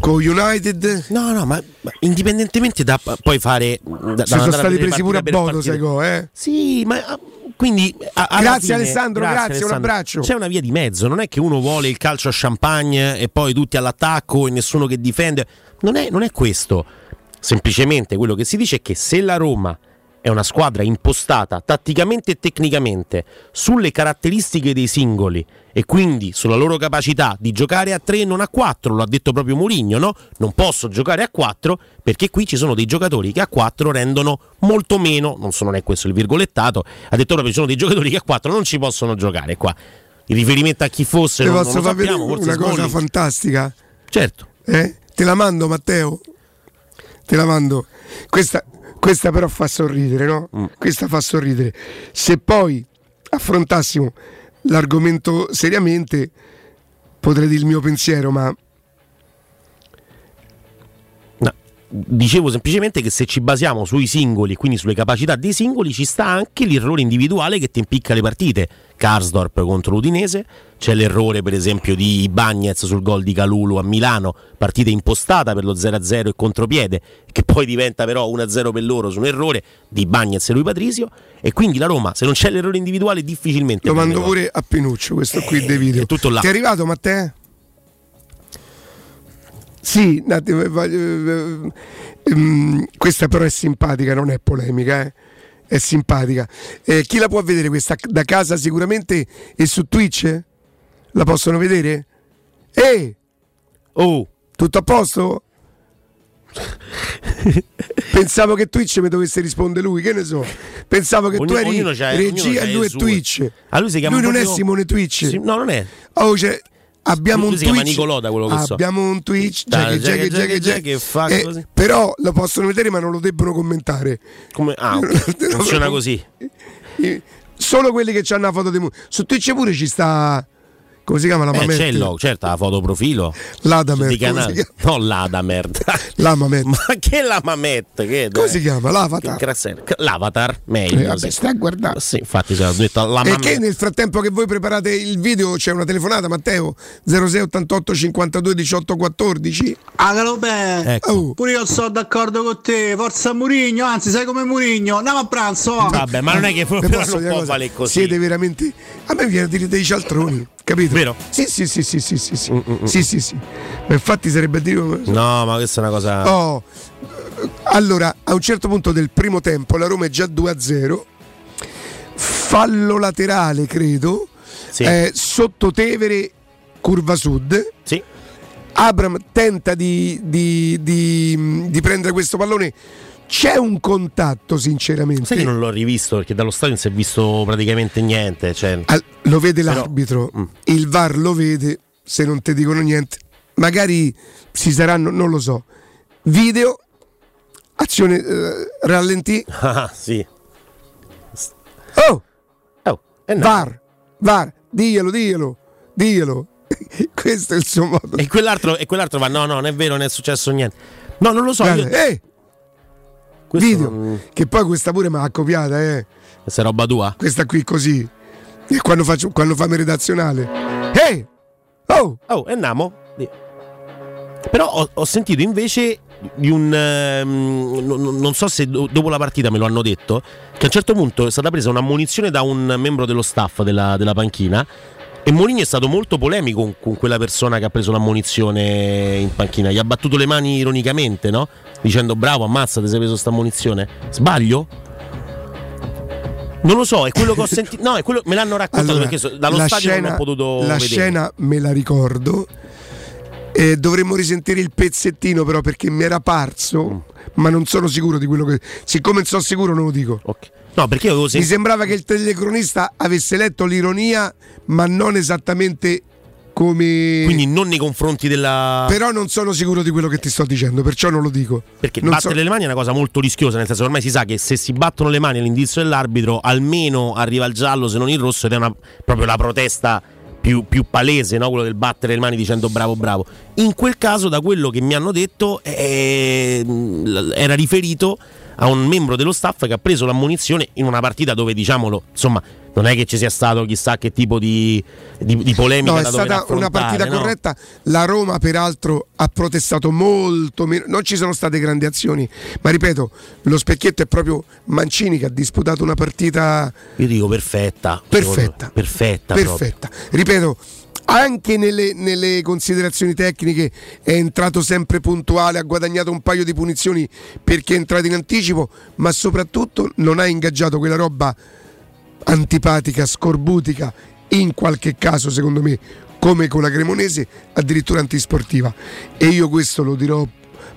con United. No, no, ma, ma indipendentemente da poi fare. Da, Si sono stati presi pure a Bodo, sai go, eh? Sì, ma ah, quindi. a- Grazie, fine- Alessandro, grazie, un Alessandro. abbraccio. C'è una via di mezzo, non è che uno vuole il calcio a champagne e poi tutti all'attacco e nessuno che difende. Non è, non è questo. Semplicemente quello che si dice è che se la Roma è una squadra impostata tatticamente e tecnicamente sulle caratteristiche dei singoli e quindi sulla loro capacità di giocare a 3 e non a 4, lo ha detto proprio Mourinho, no? Non posso giocare a 4 perché qui ci sono dei giocatori che a 4 rendono molto meno, non, so, non è questo il virgolettato, ha detto proprio ci sono dei giocatori che a 4 non ci possono giocare qua. Il riferimento a chi fosse Te non, non posso lo far sappiamo, vedere una cosa Smalling. fantastica? Certo. Eh? Te la mando, Matteo. Te la mando. Questa, questa però fa sorridere, no? Mm. Questa fa sorridere. Se poi affrontassimo l'argomento seriamente, potrei dire il mio pensiero, ma dicevo semplicemente che se ci basiamo sui singoli, quindi sulle capacità dei singoli, ci sta anche l'errore individuale che ti impicca le partite. Karsdorp contro l'Udinese, c'è l'errore per esempio di Bagnez sul gol di Calulu a Milano, partita impostata per lo 0-0 e contropiede, che poi diventa però 1-0 per loro su un errore di Bagnez e lui Patrizio. E quindi la Roma, se non c'è l'errore individuale, difficilmente... lo mando pure a Pinuccio, questo qui dei video. è tutto là. Ti è arrivato, Matteo? Sì, attimo, voglio- eh, ehm, questa però è simpatica, non è polemica, eh. è simpatica. Eh, chi la può vedere questa da casa sicuramente e su Twitch? La possono vedere? Eh! Oh! Tutto a posto? Pensavo che Twitch mi dovesse rispondere lui, che ne so. Pensavo che tu Ogni- eri ognuno c'ha- regia e lui è. Twitch. Ah, lui Lui non è proprio- Simone Twitch. Sì, no, non è. Oh, cioè, abbiamo un Twitch. Nicolò, so. abbiamo un Twitch. Jack, Jack, Jack, che fa eh, così. Però lo possono vedere, ma non lo debbono commentare. Come... Ah, funziona così. Solo quelli che hanno la foto di mu- Su Twitch pure ci sta. Come si chiama la Eh, mametta? c'è il logo, certo, la fotoprofilo. L'Adamer, No, l'Adamer. La mametta. Ma che la mametta? Che Come si chiama? L'Avatar. L'Avatar, meglio. Eh, vabbè, sì. stai a guardare. Sì, infatti, se l'ho detto la E mamma. che nel frattempo che voi preparate il video c'è una telefonata, Matteo 06 88 52 18 14. Agalo bene. Ecco. Oh. Pure io sono d'accordo con te. Forza Murigno, anzi, sai come Murigno? Andiamo a pranzo. va. Vabbè, ma non è che Vi proprio non può fare così. Siete veramente. A me viene a dire dei cialtroni, capito? Vero? Sì, sì, sì, sì, sì, sì. Sì, sì, sì, sì. Ma infatti sarebbe a dire. No, ma questa è una cosa. Oh, allora, a un certo punto del primo tempo la Roma è già 2-0. Fallo laterale, credo. Sì. eh, sotto Tevere, curva sud. Sì. Abram tenta di, di- di- di prendere questo pallone. C'è un contatto, sinceramente. Sai che non l'ho rivisto perché dallo stadio non si è visto praticamente niente. Cioè... Al- lo vede Però- l'arbitro, Mm. il VAR lo vede, se non ti dicono niente. Magari si saranno, non lo so. Video, azione eh, rallentì. Ah, sì. Oh! Oh, eh no. VAR, VAR, diglielo, diglielo, diglielo. Questo è il suo modo. E quell'altro, e quell'altro va: no, no, non è vero, non è successo niente. No, non lo so. Guarda, io- eh, questo video. non- Che poi questa pure mi ha copiata, eh. Questa è roba tua? Questa qui così. E quando, faccio, quando fammi redazionale. Eh! Oh! Oh, e andiamo. Però ho, ho sentito invece di un. ehm, non, non so se do- dopo la partita me lo hanno detto. Che a un certo punto è stata presa un'ammonizione da un membro dello staff della, della panchina. E Moligno è stato molto polemico con, con quella persona che ha preso l'ammonizione in panchina. Gli ha battuto le mani ironicamente, no? Dicendo bravo, ammazza, ti sei preso sta ammonizione. Sbaglio? Non lo so, è quello che ho sentito. No, è quello me l'hanno raccontato Allora, perché so- dallo stadio scena, non ho potuto La vedere. scena me la ricordo. Eh, dovremmo risentire il pezzettino però perché mi era parso, Mm. ma non sono sicuro di quello che... Siccome non sono sicuro non lo dico. No, perché io avevo Mi sembrava che il telecronista avesse letto l'ironia, ma non esattamente come... Quindi non nei confronti della. Però non sono sicuro di quello che ti sto dicendo, perciò non lo dico. Perché Non battere so- le mani è una cosa molto rischiosa, nel senso che ormai si sa che se si battono le mani all'indizio dell'arbitro, almeno arriva il giallo, se non il rosso, ed è una- proprio la protesta più, più palese, no? quello del battere le mani dicendo bravo bravo. In quel caso, da quello che mi hanno detto, eh, era riferito a un membro dello staff che ha preso l'ammonizione in una partita dove, diciamolo, insomma, non è che ci sia stato chissà che tipo di, di- di polemica No, è stata una partita no? corretta. La Roma, peraltro, ha protestato molto meno. Non ci sono state grandi azioni, ma ripeto, lo specchietto è proprio Mancini che ha disputato una partita Io dico perfetta. Perfetta. Perfetta. perfetta. Ripeto, anche nelle, nelle considerazioni tecniche è entrato sempre puntuale, ha guadagnato un paio di punizioni perché è entrato in anticipo, ma soprattutto non ha ingaggiato quella roba antipatica, scorbutica, in qualche caso secondo me, come con la Cremonese, addirittura antisportiva. E io questo lo dirò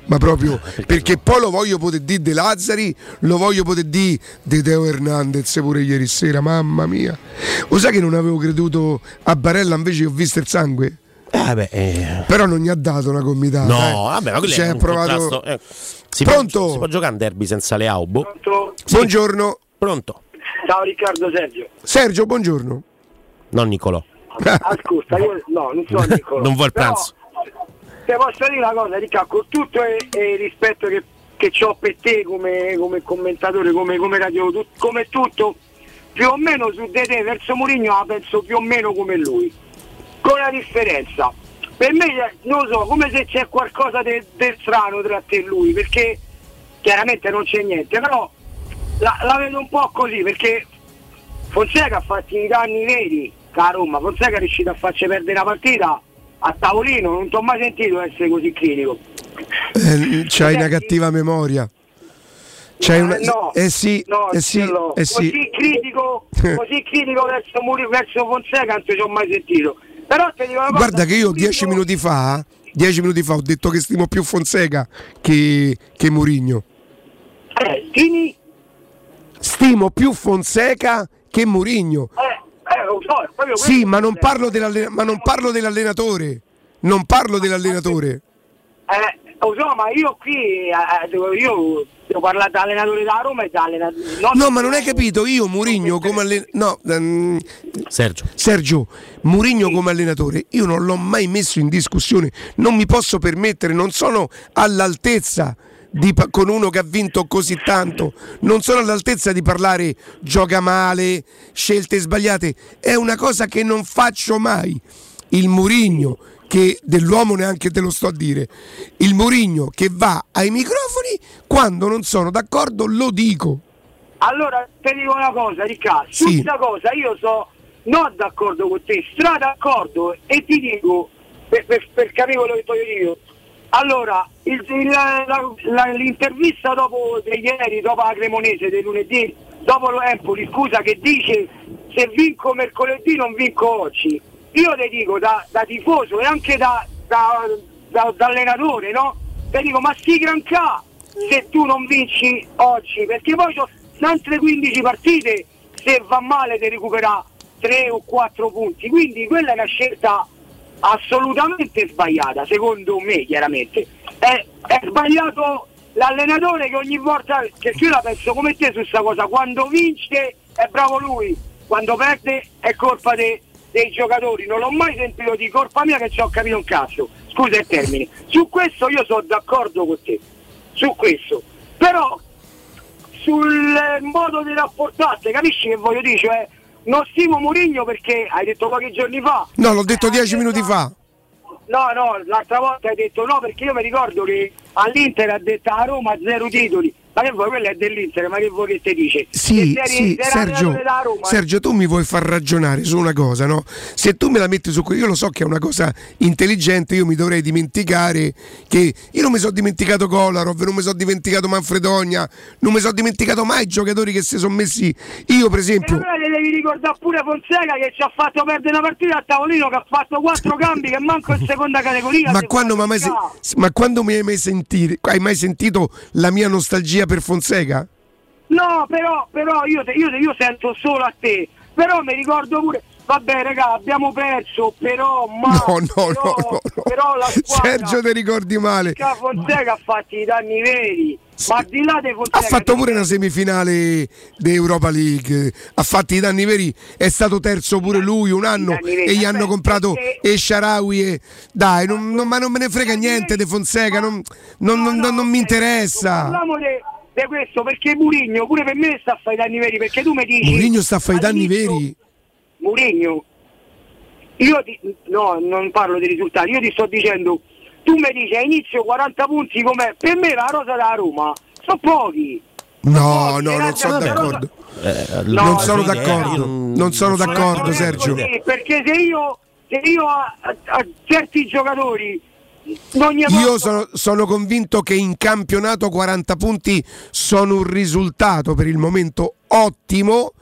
ma proprio perché poi lo voglio poter dire De Lazzari, lo voglio poter dire De Teo Hernandez pure ieri sera, mamma mia. Lo sai che non avevo creduto a Barella, invece ho visto il sangue? Eh, beh, eh. Però non gli ha dato una gomitata. No, eh. vabbè, ma quello Cioè, è provato... contrasto, eh. Si Pronto? Può, si può giocare in derby senza le aubo? Buongiorno. Pronto? Ciao Riccardo Sergio. Sergio, buongiorno. Non Nicolò. Ascolta, io no, non sono Nicola. Non vuoi il Però, pranzo? Ti posso dire una cosa, Riccardo, con tutto il, rispetto che, che ho per te come, come commentatore, come, come radio, tu- come tutto, più o meno su di te verso Mourinho la penso più o meno come lui. Con la differenza. Per me, non lo so, come se c'è qualcosa di strano tra te e lui, perché chiaramente non c'è niente, però la, la vedo un po' così, perché Fonseca ha fatto i danni veri a Roma, Fonseca è riuscito a farci perdere una partita a tavolino, non ti ho mai sentito essere così critico. Eh, c'hai una cattiva memoria. C'hai una... Eh, no, eh sì, no, eh sì, eh sì. Così critico, così critico verso, Muri- verso Fonseca non ti ho mai sentito. Però ti dico una cosa, Guarda che io dieci minuti fa, dieci minuti fa ho detto che stimo più Fonseca che, che Murigno. eh, stimi, Stimo più Fonseca che Murigno. eh, lo so, è proprio Sì, ma non, parlo ma non parlo dell'allenatore. Non parlo dell'allenatore. Eh, lo so, ma io qui, eh, devo- io devo parlare da allenatore da Roma e da allenatore... No, ma non hai capito, io Murigno come allenatore. No, ehm, Sergio. Sergio, Murigno come allenatore, io non l'ho mai messo in discussione, non mi posso permettere, non sono all'altezza di con uno che ha vinto così tanto, non sono all'altezza di parlare gioca male, scelte sbagliate, è una cosa che non faccio mai. Il Murigno che dell'uomo neanche te lo sto a dire, il Murigno che va ai microfoni quando non sono d'accordo lo dico. Allora, ti dico una cosa, Riccardo, su Sì. questa cosa io sono non d'accordo con te, stra d'accordo e ti dico, per, per, per capire quello che voglio dire allora, il- il- la- la- l'intervista dopo di ieri, dopo la Cremonese del lunedì, dopo lo Empoli, scusa, che dice se vinco mercoledì non vinco oggi, io ti dico da, da tifoso e anche da, da- da- allenatore, no? Ti dico, ma sti granca se tu non vinci oggi, perché poi c'ho altre 15 partite, se va male ti recupera 3 o 4 punti, quindi quella è una scelta assolutamente sbagliata, secondo me chiaramente. È, è sbagliato l'allenatore che ogni volta, perché io la penso come te su questa cosa, quando vince è bravo lui, quando perde è colpa de- dei giocatori, non l'ho mai sentito di colpa mia che ci ho capito un cazzo, scusa il termine. Su questo io sono d'accordo con te, su questo. Però sul eh, modo di rapportarsi, capisci che voglio dire? Cioè, non stimo Mourinho perché hai detto pochi giorni fa. No, l'ho detto dieci minuti fa. No, no, l'altra volta hai detto no perché io mi ricordo che all'Inter ha detto a Roma zero titoli. Ma che vuoi, quello è dell'Inter, ma che vuoi che ti dice? Sì, sì, Sergio. Sergio, tu mi vuoi far ragionare su una cosa, no? Se tu me la metti su que- io lo so che è una cosa intelligente, io mi dovrei dimenticare che io non mi sono dimenticato Kolarov, non mi sono dimenticato Manfredonia, non mi sono dimenticato mai i giocatori che si sono messi. Io, per E esempio, allora le devi ricordare pure Fonseca che ci ha fatto perdere una partita a tavolino, che ha fatto quattro cambi, che manco in seconda categoria. ma quando, ma mai ma quando mi hai mai sentito, hai mai sentito la mia nostalgia per Fonseca? No, però, però io, io, io sento solo a te. Però mi ricordo pure. vabbè raga, abbiamo perso, però ma No, no, però, no, no, però la squadra Sergio ti ricordi male. Fonseca ha fatto i danni veri. Ma al di là dei Fonseca Ha fatto pure una semifinale di Europa League, ha fatto i danni veri, è stato terzo pure lui un anno e gli hanno comprato e Sharawi e dai, non- non- ma non me ne frega niente di Fonseca, non, non- non- non- non mi interessa. Parliamo di questo perché Murigno pure per me sta a fare i danni veri perché tu mi dici Mourinho sta a fare i danni veri. Murigno io ti, no non parlo di risultati io ti sto dicendo tu mi dici a inizio 40 punti come per me la rosa da Roma sono pochi No, no, non sono d'accordo. No, non sono d'accordo, non sono d'accordo Sergio. Perché se io se io a, a- a certi giocatori Io sono, sono convinto che in campionato 40 punti sono un risultato per il momento ottimo.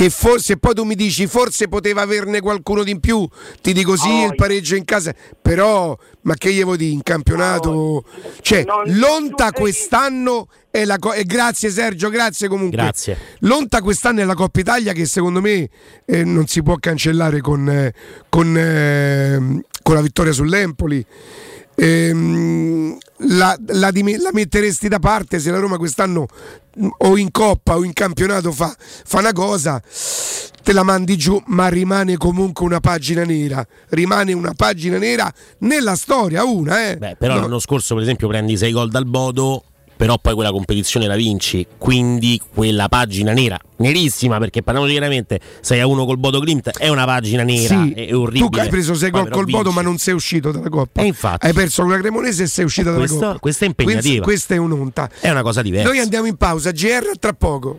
Che forse poi tu mi dici forse poteva averne qualcuno di in più, ti dico sì, Oh, il pareggio in casa, però ma che gli vuoi dire in campionato? Cioè, l'onta quest'anno è la co- e grazie Sergio, grazie comunque. Grazie. L'onta quest'anno è la Coppa Italia che secondo me eh, non si può cancellare con, eh, con, eh, con la vittoria sull'Empoli. Ehm, la, la la metteresti da parte se la Roma quest'anno mh, o in Coppa o in campionato fa, fa una cosa, te la mandi giù, ma rimane comunque una pagina nera. Rimane una pagina nera nella storia, una, eh. Beh, però No. l'anno scorso, per esempio, prendi 6 gol dal Bodo, però poi quella competizione la vinci. Quindi quella pagina nera, nerissima, perché parliamo chiaramente, 6 a 1 col Bodo Glimt è una pagina nera, Sì, è, orribile. Tu hai preso 6 Poi gol col Bodo, ma non sei uscito dalla Coppa. E infatti. Hai perso con la Cremonese e sei uscito dalla Questo- Coppa. questa è impegnativa. Questa, questa è un'onta. È una cosa diversa. Noi andiamo in pausa, GR tra poco.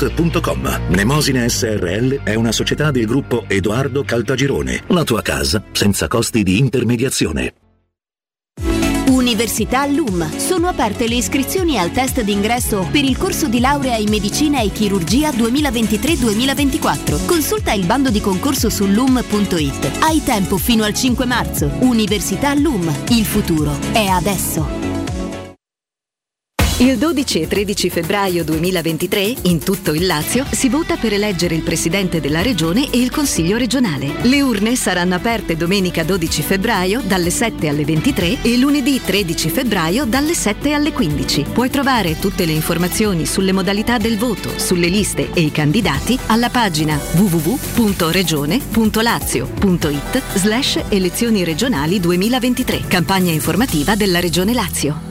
www.keicalt.com. Mnemosine SRL è una società del gruppo Edoardo Caltagirone. La tua casa senza costi di intermediazione. Università LUM. Sono aperte le iscrizioni al test d'ingresso per il corso di laurea in medicina e chirurgia 2023-2024. Consulta il bando di concorso su lum.it. Hai tempo fino al 5 marzo. Università LUM. Il futuro è adesso. Il 12 e 13 febbraio 2023, in tutto il Lazio, si vota per eleggere il presidente della regione e il consiglio regionale. Le urne saranno aperte domenica 12 febbraio dalle 7 alle 23 e lunedì 13 febbraio dalle 7 alle 15. Puoi trovare tutte le informazioni sulle modalità del voto, sulle liste e i candidati alla pagina www.regione.lazio.it slash elezioni regionali 2023. Campagna informativa della Regione Lazio.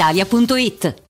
brispalitalia.it.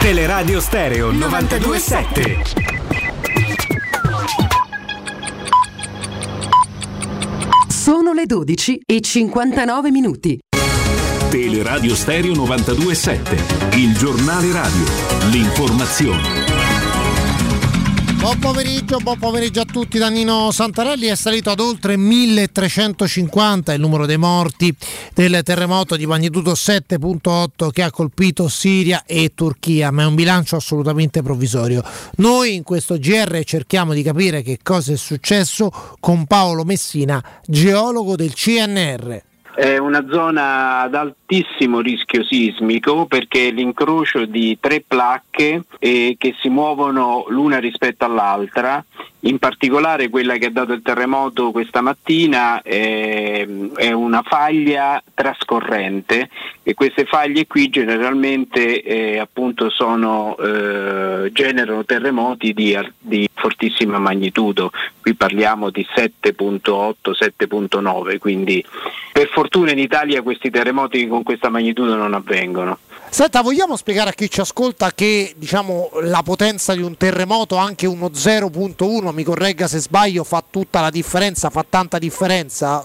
Teleradio Stereo 927. Sono le 12 e 59 minuti. Teleradio Stereo 927, il giornale radio, l'informazione. Buon pomeriggio, buon pomeriggio a tutti da Nino Santarelli. È salito ad oltre 1350 il numero dei morti del terremoto di magnitudo 7.8 che ha colpito Siria e Turchia, ma è un bilancio assolutamente provvisorio. Noi in questo GR cerchiamo di capire che cosa è successo con Paolo Messina, geologo del CNR. È una zona ad altissimo rischio sismico perché l'incrocio di tre placche eh, che si muovono l'una rispetto all'altra, in particolare quella che ha dato il terremoto questa mattina eh, è una faglia trascorrente e queste faglie qui generalmente eh, sono, eh, generano terremoti di, di fortissima magnitudo, qui parliamo di 7.8, 7.9, quindi per fortuna in Italia questi terremoti con questa magnitudo non avvengono. Senta, vogliamo spiegare a chi ci ascolta che diciamo, la potenza di un terremoto, anche uno 0.1, mi corregga se sbaglio, fa tutta la differenza, fa tanta differenza?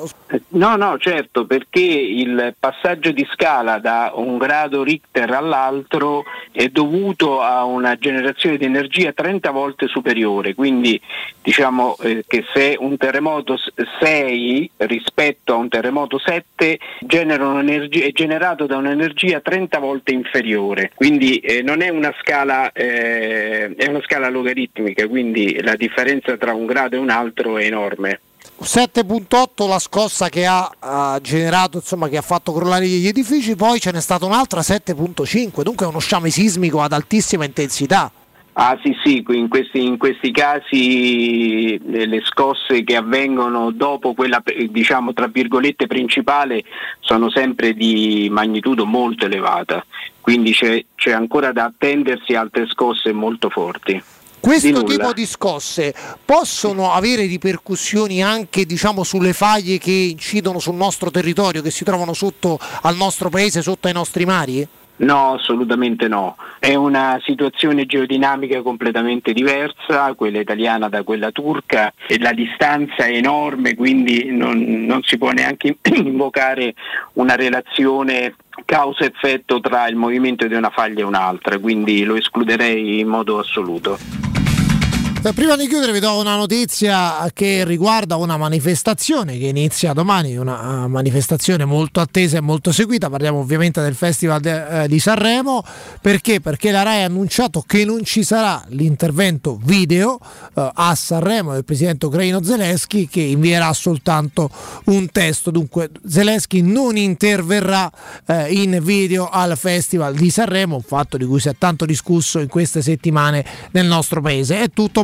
No, no, certo, perché il passaggio di scala da un grado Richter all'altro è dovuto a una generazione di energia 30 volte superiore, quindi diciamo eh, che se un terremoto 6 rispetto a un terremoto 7 genera un'energia- è generato da un'energia 30 volte inferiore, quindi eh, non è una scala, eh, è una scala logaritmica, quindi la differenza tra un grado e un altro è enorme. 7.8 la scossa che ha, ha generato, insomma, che ha fatto crollare gli edifici, poi ce n'è stata un'altra 7.5, dunque è uno sciame sismico ad altissima intensità. Ah sì sì, in questi, in questi casi eh, le scosse che avvengono dopo quella diciamo tra virgolette principale sono sempre di magnitudo molto elevata, quindi c'è, c'è ancora da attendersi altre scosse molto forti. Questo Di nulla. tipo di scosse possono avere ripercussioni anche diciamo, sulle faglie che incidono sul nostro territorio, che si trovano sotto al nostro paese, sotto ai nostri mari? No, assolutamente no. È una situazione geodinamica completamente diversa, quella italiana da quella turca, e la distanza è enorme, quindi non, non si può neanche invocare una relazione causa-effetto tra il movimento di una faglia e un'altra, quindi lo escluderei in modo assoluto. Prima di chiudere vi do una notizia che riguarda una manifestazione che inizia domani, una eh, manifestazione molto attesa e molto seguita, parliamo ovviamente del Festival de- eh, di Sanremo, perché? Perché la RAI ha annunciato che non ci sarà l'intervento video eh, a Sanremo del presidente ucraino Zelensky che invierà soltanto un testo, dunque Zelensky non interverrà eh, in video al Festival di Sanremo, un fatto di cui si è tanto discusso in queste settimane nel nostro paese. È tutto,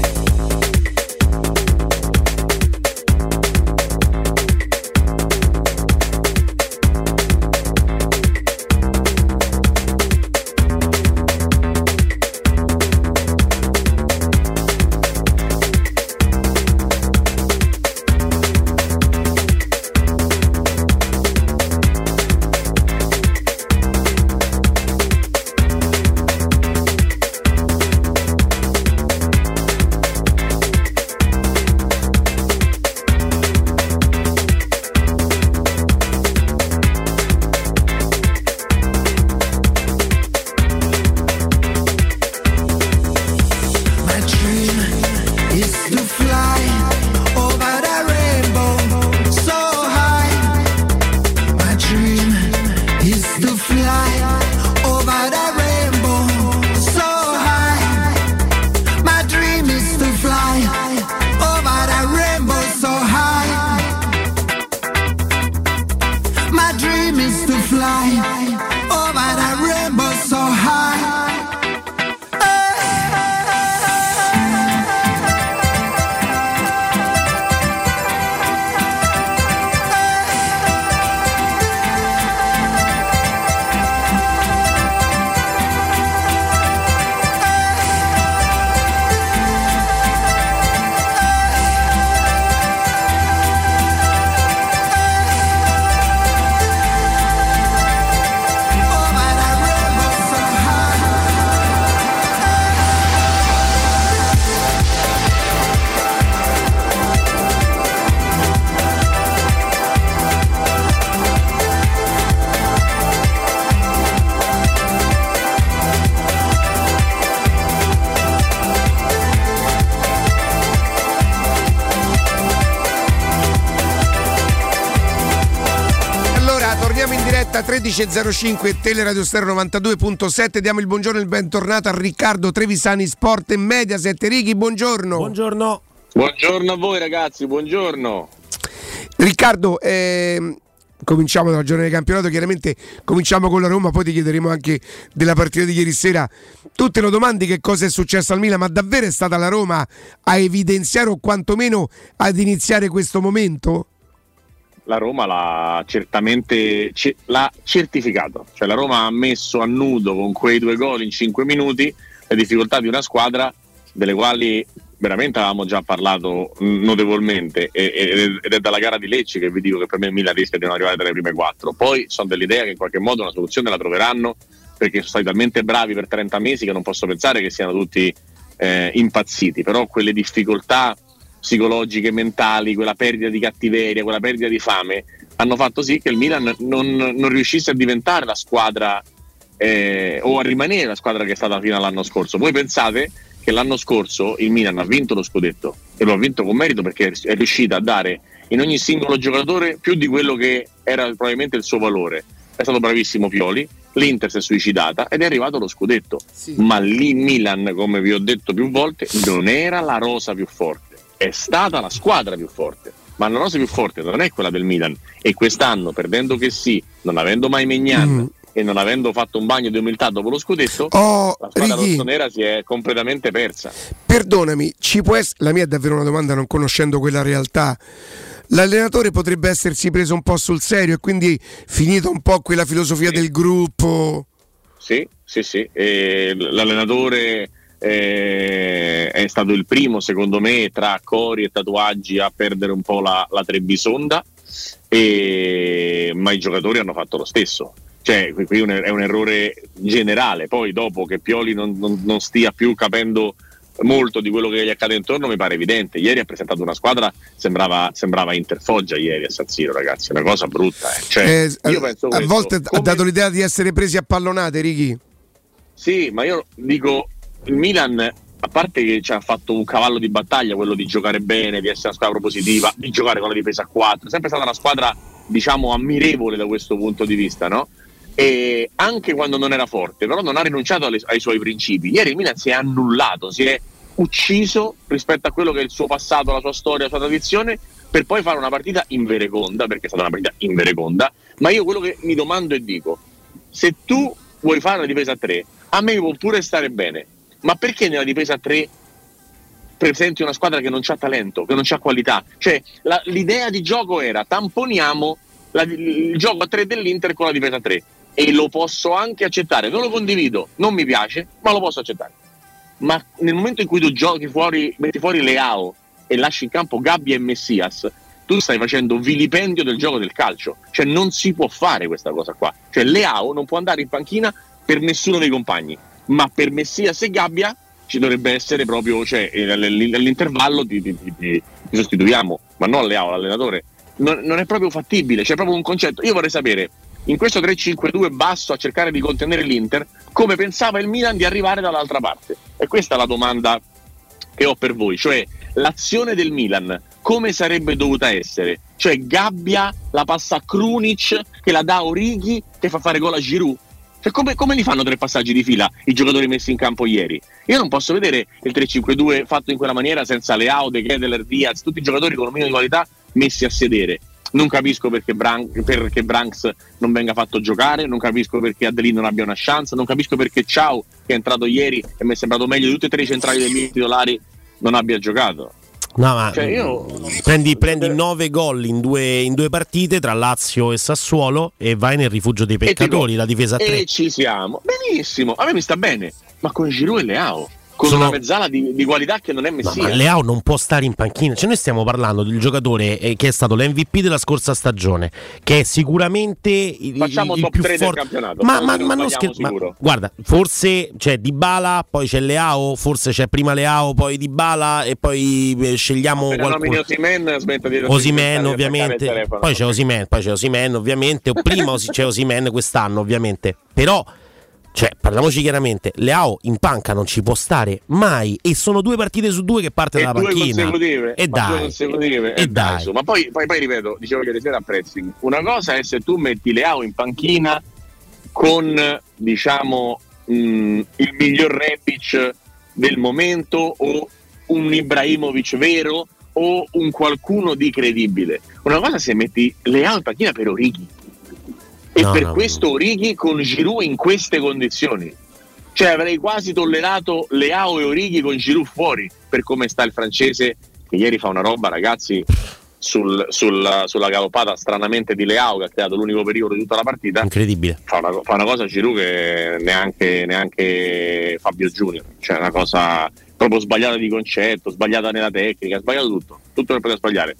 11.05 Teleradio Stereo 92.7 diamo il buongiorno e il bentornato a Riccardo Trevisani Sport e Mediaset Righi, buongiorno. Buongiorno. Buongiorno a voi ragazzi, buongiorno. Riccardo, ehm, cominciamo dalla giornata di campionato, chiaramente cominciamo con la Roma, poi ti chiederemo anche della partita di ieri sera. Tu te lo domandi che cosa è successo al Milan, ma davvero è stata la Roma a evidenziare o quantomeno ad iniziare questo momento? La Roma l'ha certamente ce- l'ha certificato, cioè la Roma ha messo a nudo con quei due gol in 5 minuti le difficoltà di una squadra delle quali veramente avevamo già parlato notevolmente ed è dalla gara di Lecce che vi dico che per me il Milan rischia di non arrivare tra le prime quattro. Poi sono dell'idea che in qualche modo una soluzione la troveranno perché sono stati talmente bravi per 30 mesi che non posso pensare che siano tutti eh, impazziti, però quelle difficoltà psicologiche, mentali, quella perdita di cattiveria, quella perdita di fame, hanno fatto sì che il Milan non, non riuscisse a diventare la squadra eh, o a rimanere la squadra che è stata fino all'anno scorso. Voi pensate che l'anno scorso il Milan ha vinto lo scudetto e lo ha vinto con merito perché è riuscita a dare in ogni singolo giocatore più di quello che era probabilmente il suo valore. È stato bravissimo Pioli, l'Inter si è suicidata ed è arrivato lo scudetto. Ma lì Milan, come vi ho detto più volte, non era la rosa più forte è stata la squadra più forte, ma la rosa più forte non è quella del Milan e quest'anno perdendo che sì, non avendo mai Megnan Mm. e non avendo fatto un bagno di umiltà dopo lo scudetto, Oh, la squadra Righi. rossonera si è completamente persa. Perdonami, ci può ess- la mia è davvero una domanda non conoscendo quella realtà. L'allenatore potrebbe essersi preso un po' sul serio e quindi finito un po' quella filosofia del gruppo. Sì, sì, sì. E l'allenatore eh, è stato il primo, secondo me, tra cori e tatuaggi a perdere un po' la, la Trebisonda, e- ma i giocatori hanno fatto lo stesso. Cioè, qui- è un errore generale. Poi, dopo che Pioli non, non- non stia più capendo molto di quello che gli accade intorno, mi pare evidente. Ieri ha presentato una squadra, sembrava, sembrava Interfoggia ieri a San Siro, ragazzi. Una cosa brutta. eh. Cioè, Eh, a questo. volte ha dato l'idea di essere presi a pallonate, Righi. Sì, ma io dico, il Milan a parte che ci ha fatto un cavallo di battaglia quello di giocare bene, di essere una squadra propositiva, di giocare con la difesa a 4, è sempre stata una squadra diciamo ammirevole da questo punto di vista, no? E anche quando non era forte, però non ha rinunciato alle, ai suoi principi. Ieri il Milan si è annullato, si è ucciso rispetto a quello che è il suo passato, la sua storia, la sua tradizione, per poi fare una partita in vereconda, perché è stata una partita in vereconda. Ma io quello che mi domando e dico, se tu vuoi fare una difesa a 3, a me può pure stare bene, ma perché nella difesa a 3 presenti una squadra che non ha talento, che non ha qualità? Cioè, la, l'idea di gioco era tamponiamo la, il gioco a 3 dell'Inter con la difesa a 3 e lo posso anche accettare, non lo condivido, non mi piace, ma lo posso accettare. Ma nel momento in cui tu giochi fuori, metti fuori Leao e lasci in campo Gabbia e Messias, tu stai facendo vilipendio del gioco del calcio. Cioè non si può fare questa cosa qua. Cioè Leao non può andare in panchina per nessuno dei compagni, ma per Messias e Gabbia ci dovrebbe essere proprio, cioè all'intervallo ti, ti, ti, ti sostituiamo, ma non Leao, l'allenatore. Non, non è proprio fattibile, c'è proprio un concetto. Io vorrei sapere in questo 3-5-2 basso a cercare di contenere l'Inter, come pensava il Milan di arrivare dall'altra parte? E questa è la domanda che ho per voi, cioè l'azione del Milan come sarebbe dovuta essere? Cioè Gabbia la passa a Krunic che la dà a Orighi che fa fare gol a Giroud? Cioè, come, come, li fanno tre passaggi di fila i giocatori messi in campo ieri? Io non posso vedere il 3-5-2 fatto in quella maniera senza Leao, De Kedeler, Diaz, tutti i giocatori con un minimo di qualità messi a sedere. Non capisco perché, Bran- perché Branks non venga fatto giocare, non capisco perché Adelin non abbia una chance, non capisco perché Ciao, che è entrato ieri e mi è sembrato meglio di tutti e tre i centrali dei miei titolari, non abbia giocato. No, ma cioè io... prendi, prendi 9 gol in due, in due, partite tra Lazio e Sassuolo e vai nel rifugio dei peccatori, dico, la difesa a 3. E ci siamo. Benissimo, a me mi sta bene, ma con Giroud e Leao con Sono... una mezzala di, di, qualità che non è Messia. No, ma Leao non può stare in panchina. Cioè, noi stiamo parlando del giocatore eh, che è stato l'MVP della scorsa stagione, che è sicuramente il, Facciamo il top più 3 forte. del campionato. Ma, ma, ma non scher- ma, guarda, forse c'è Dybala, poi c'è Leao, forse c'è prima Leao, poi Dybala e poi eh, scegliamo Appena qualcuno. Osimen, smetta di Osimen ovviamente. Poi c'è Osimen, poi c'è Osimen ovviamente, o prima c'è Osimen quest'anno ovviamente. Però cioè, parliamoci chiaramente, Leao in panca non ci può stare mai e sono due partite su due che parte e dalla panchina. Consecutive, e dai, consecutive. E, e dai. Ma poi, poi, poi, ripeto, dicevo che sera a pressing. Una cosa è se tu metti Leao in panchina con, diciamo, mh, il miglior Rebic del momento o un Ibrahimovic vero o un qualcuno di credibile. Una cosa è se metti Leao in panchina per Orighi e no, per no, questo no. Orighi con Giroud in queste condizioni. Cioè avrei quasi tollerato Leao e Orighi con Giroud fuori per come sta il francese che ieri fa una roba ragazzi sul, sul, sulla galoppata stranamente di Leao che ha creato l'unico pericolo di tutta la partita. Incredibile. Fa una, fa una cosa Giroud che neanche, neanche Fabio Junior, cioè una cosa proprio sbagliata di concetto, sbagliata nella tecnica, sbagliato tutto, tutto che poteva sbagliare.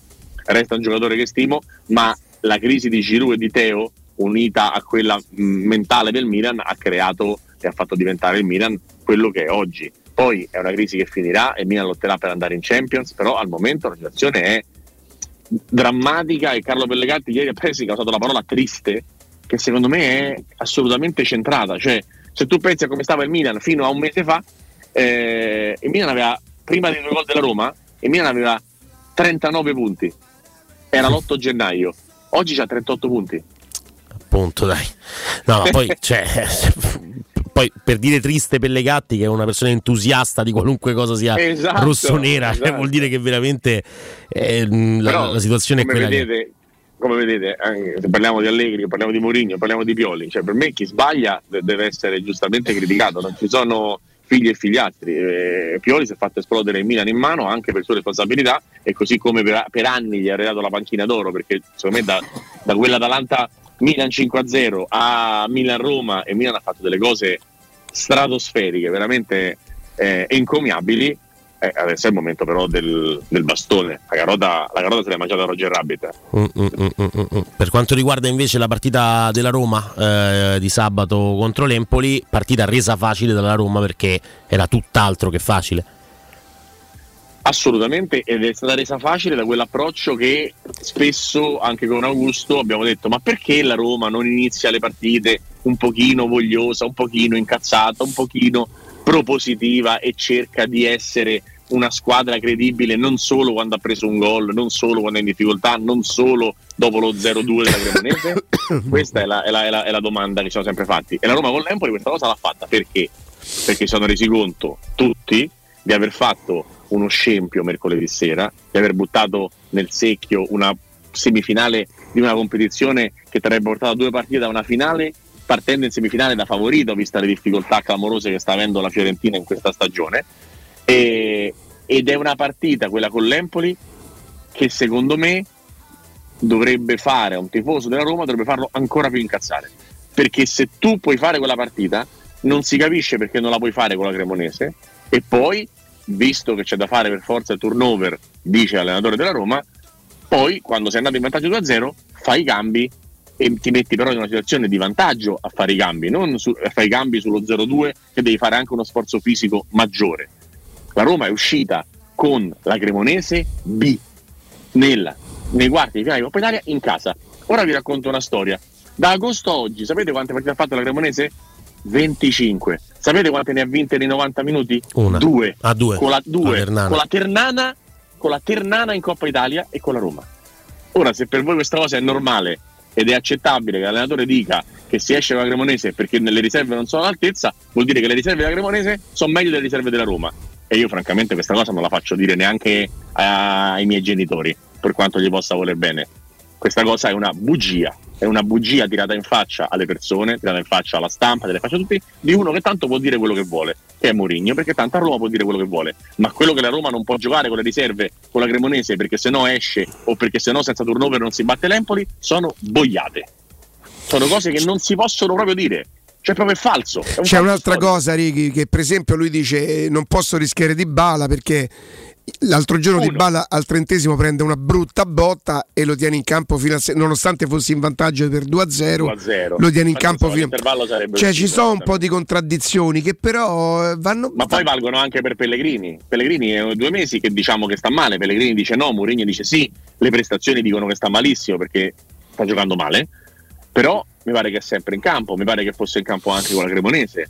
Resta un giocatore che stimo, ma la crisi di Giroud e di Teo unita a quella mh, mentale del Milan ha creato e ha fatto diventare il Milan quello che è oggi. Poi è una crisi che finirà e il Milan lotterà per andare in Champions, però al momento la situazione è drammatica e Carlo Pellegatti ieri a Presi ha usato la parola triste che secondo me è assolutamente centrata, cioè se tu pensi a come stava il Milan fino a un mese fa, eh, il Milan aveva prima dei due gol della Roma, il Milan aveva 39 punti, era l'8 gennaio, oggi ha 38 punti appunto, dai. No, poi, cioè, poi per dire triste Pellegatti, che è una persona entusiasta di qualunque cosa sia esatto, rossonera, esatto. vuol dire che veramente eh, la, la, situazione è quella vedete, che... Come vedete, se parliamo di Allegri, parliamo di Mourinho, parliamo di Pioli, cioè per me chi sbaglia deve essere giustamente criticato, non ci sono figli e figliastri. Eh, Pioli si è fatto esplodere il Milan in mano anche per sue responsabilità e così come per, per anni gli ha redato la panchina d'oro perché secondo me da, da quell'Atalanta Milan 5-0 a Milan-Roma e Milan ha fatto delle cose stratosferiche, veramente eh, encomiabili. Eh, adesso è il momento però del, del bastone. La carota, la carota se l'è mangiata Roger Rabbit. Mm mm mm, mm, mm, mm, per quanto riguarda invece la partita della Roma eh, di sabato contro l'Empoli, partita resa facile dalla Roma perché era tutt'altro che facile. Assolutamente, ed è stata resa facile da quell'approccio che spesso anche con Augusto abbiamo detto: ma perché la Roma non inizia le partite un pochino vogliosa, un pochino incazzata, un pochino propositiva e cerca di essere una squadra credibile non solo quando ha preso un gol, non solo quando è in difficoltà, non solo dopo lo 0-2 della Cremonese? questa è la, è, la, è, la, è la domanda che ci siamo sempre fatti. E la Roma con l'Empoli questa cosa l'ha fatta perché? Perché si sono resi conto tutti di aver fatto uno scempio mercoledì sera, di aver buttato nel secchio una semifinale di una competizione che ti avrebbe portato a due partite da una finale partendo in semifinale da favorito vista le difficoltà clamorose che sta avendo la Fiorentina in questa stagione. E, ed è una partita quella con l'Empoli che secondo me dovrebbe fare un tifoso della Roma dovrebbe farlo ancora più incazzare. Perché se tu puoi fare quella partita non si capisce perché non la puoi fare con la Cremonese e poi visto che c'è da fare per forza il turnover dice l'allenatore della Roma poi quando sei andato in vantaggio 2-0 fai i cambi e ti metti però in una situazione di vantaggio a fare i cambi non su, a i cambi sullo 0-2 che devi fare anche uno sforzo fisico maggiore la Roma è uscita con la Cremonese B nella, nei quarti di finale di Coppa Italia in casa. Ora vi racconto una storia. Da agosto a oggi, sapete quante partite ha fatto la Cremonese? 25. Sapete quante ne ha vinte nei 90 minuti? Una. Due. A due. Con la, due. La. Con la Ternana, con la Ternana in Coppa Italia e con la Roma. Ora, se per voi questa cosa è normale ed è accettabile che l'allenatore dica che si esce con la Cremonese perché nelle riserve non sono all'altezza, vuol dire che le riserve della Cremonese sono meglio delle riserve della Roma. E io francamente questa cosa non la faccio dire neanche ai miei genitori, per quanto gli possa voler bene. Questa cosa è una bugia, è una bugia tirata in faccia alle persone, tirata in faccia alla stampa, tirata in faccia a tutti, di uno che tanto può dire quello che vuole, che è Mourinho, perché tanto a Roma può dire quello che vuole, ma quello che la Roma non può giocare con le riserve, con la Cremonese, perché se no esce o perché se no senza turnover non si batte l'Empoli, sono boiate. Sono cose che non si possono proprio dire. Cioè, proprio è falso. È un C'è falso un'altra storico. cosa, Righi, che per esempio lui dice eh, non posso rischiare di bala perché l'altro giorno di bala al trentesimo prende una brutta botta e lo tiene in campo fino a se- nonostante fossi in vantaggio per 2-0, 2-0. lo tiene in Infatti, campo fino sarebbe Cioè ci sono un po' di contraddizioni che però eh, vanno Ma poi valgono anche per Pellegrini. Pellegrini è due mesi che diciamo che sta male. Pellegrini dice no, Mourinho dice sì. Le prestazioni dicono che sta malissimo perché sta giocando male. Però mi pare che è sempre in campo. Mi pare che fosse in campo anche con la Cremonese.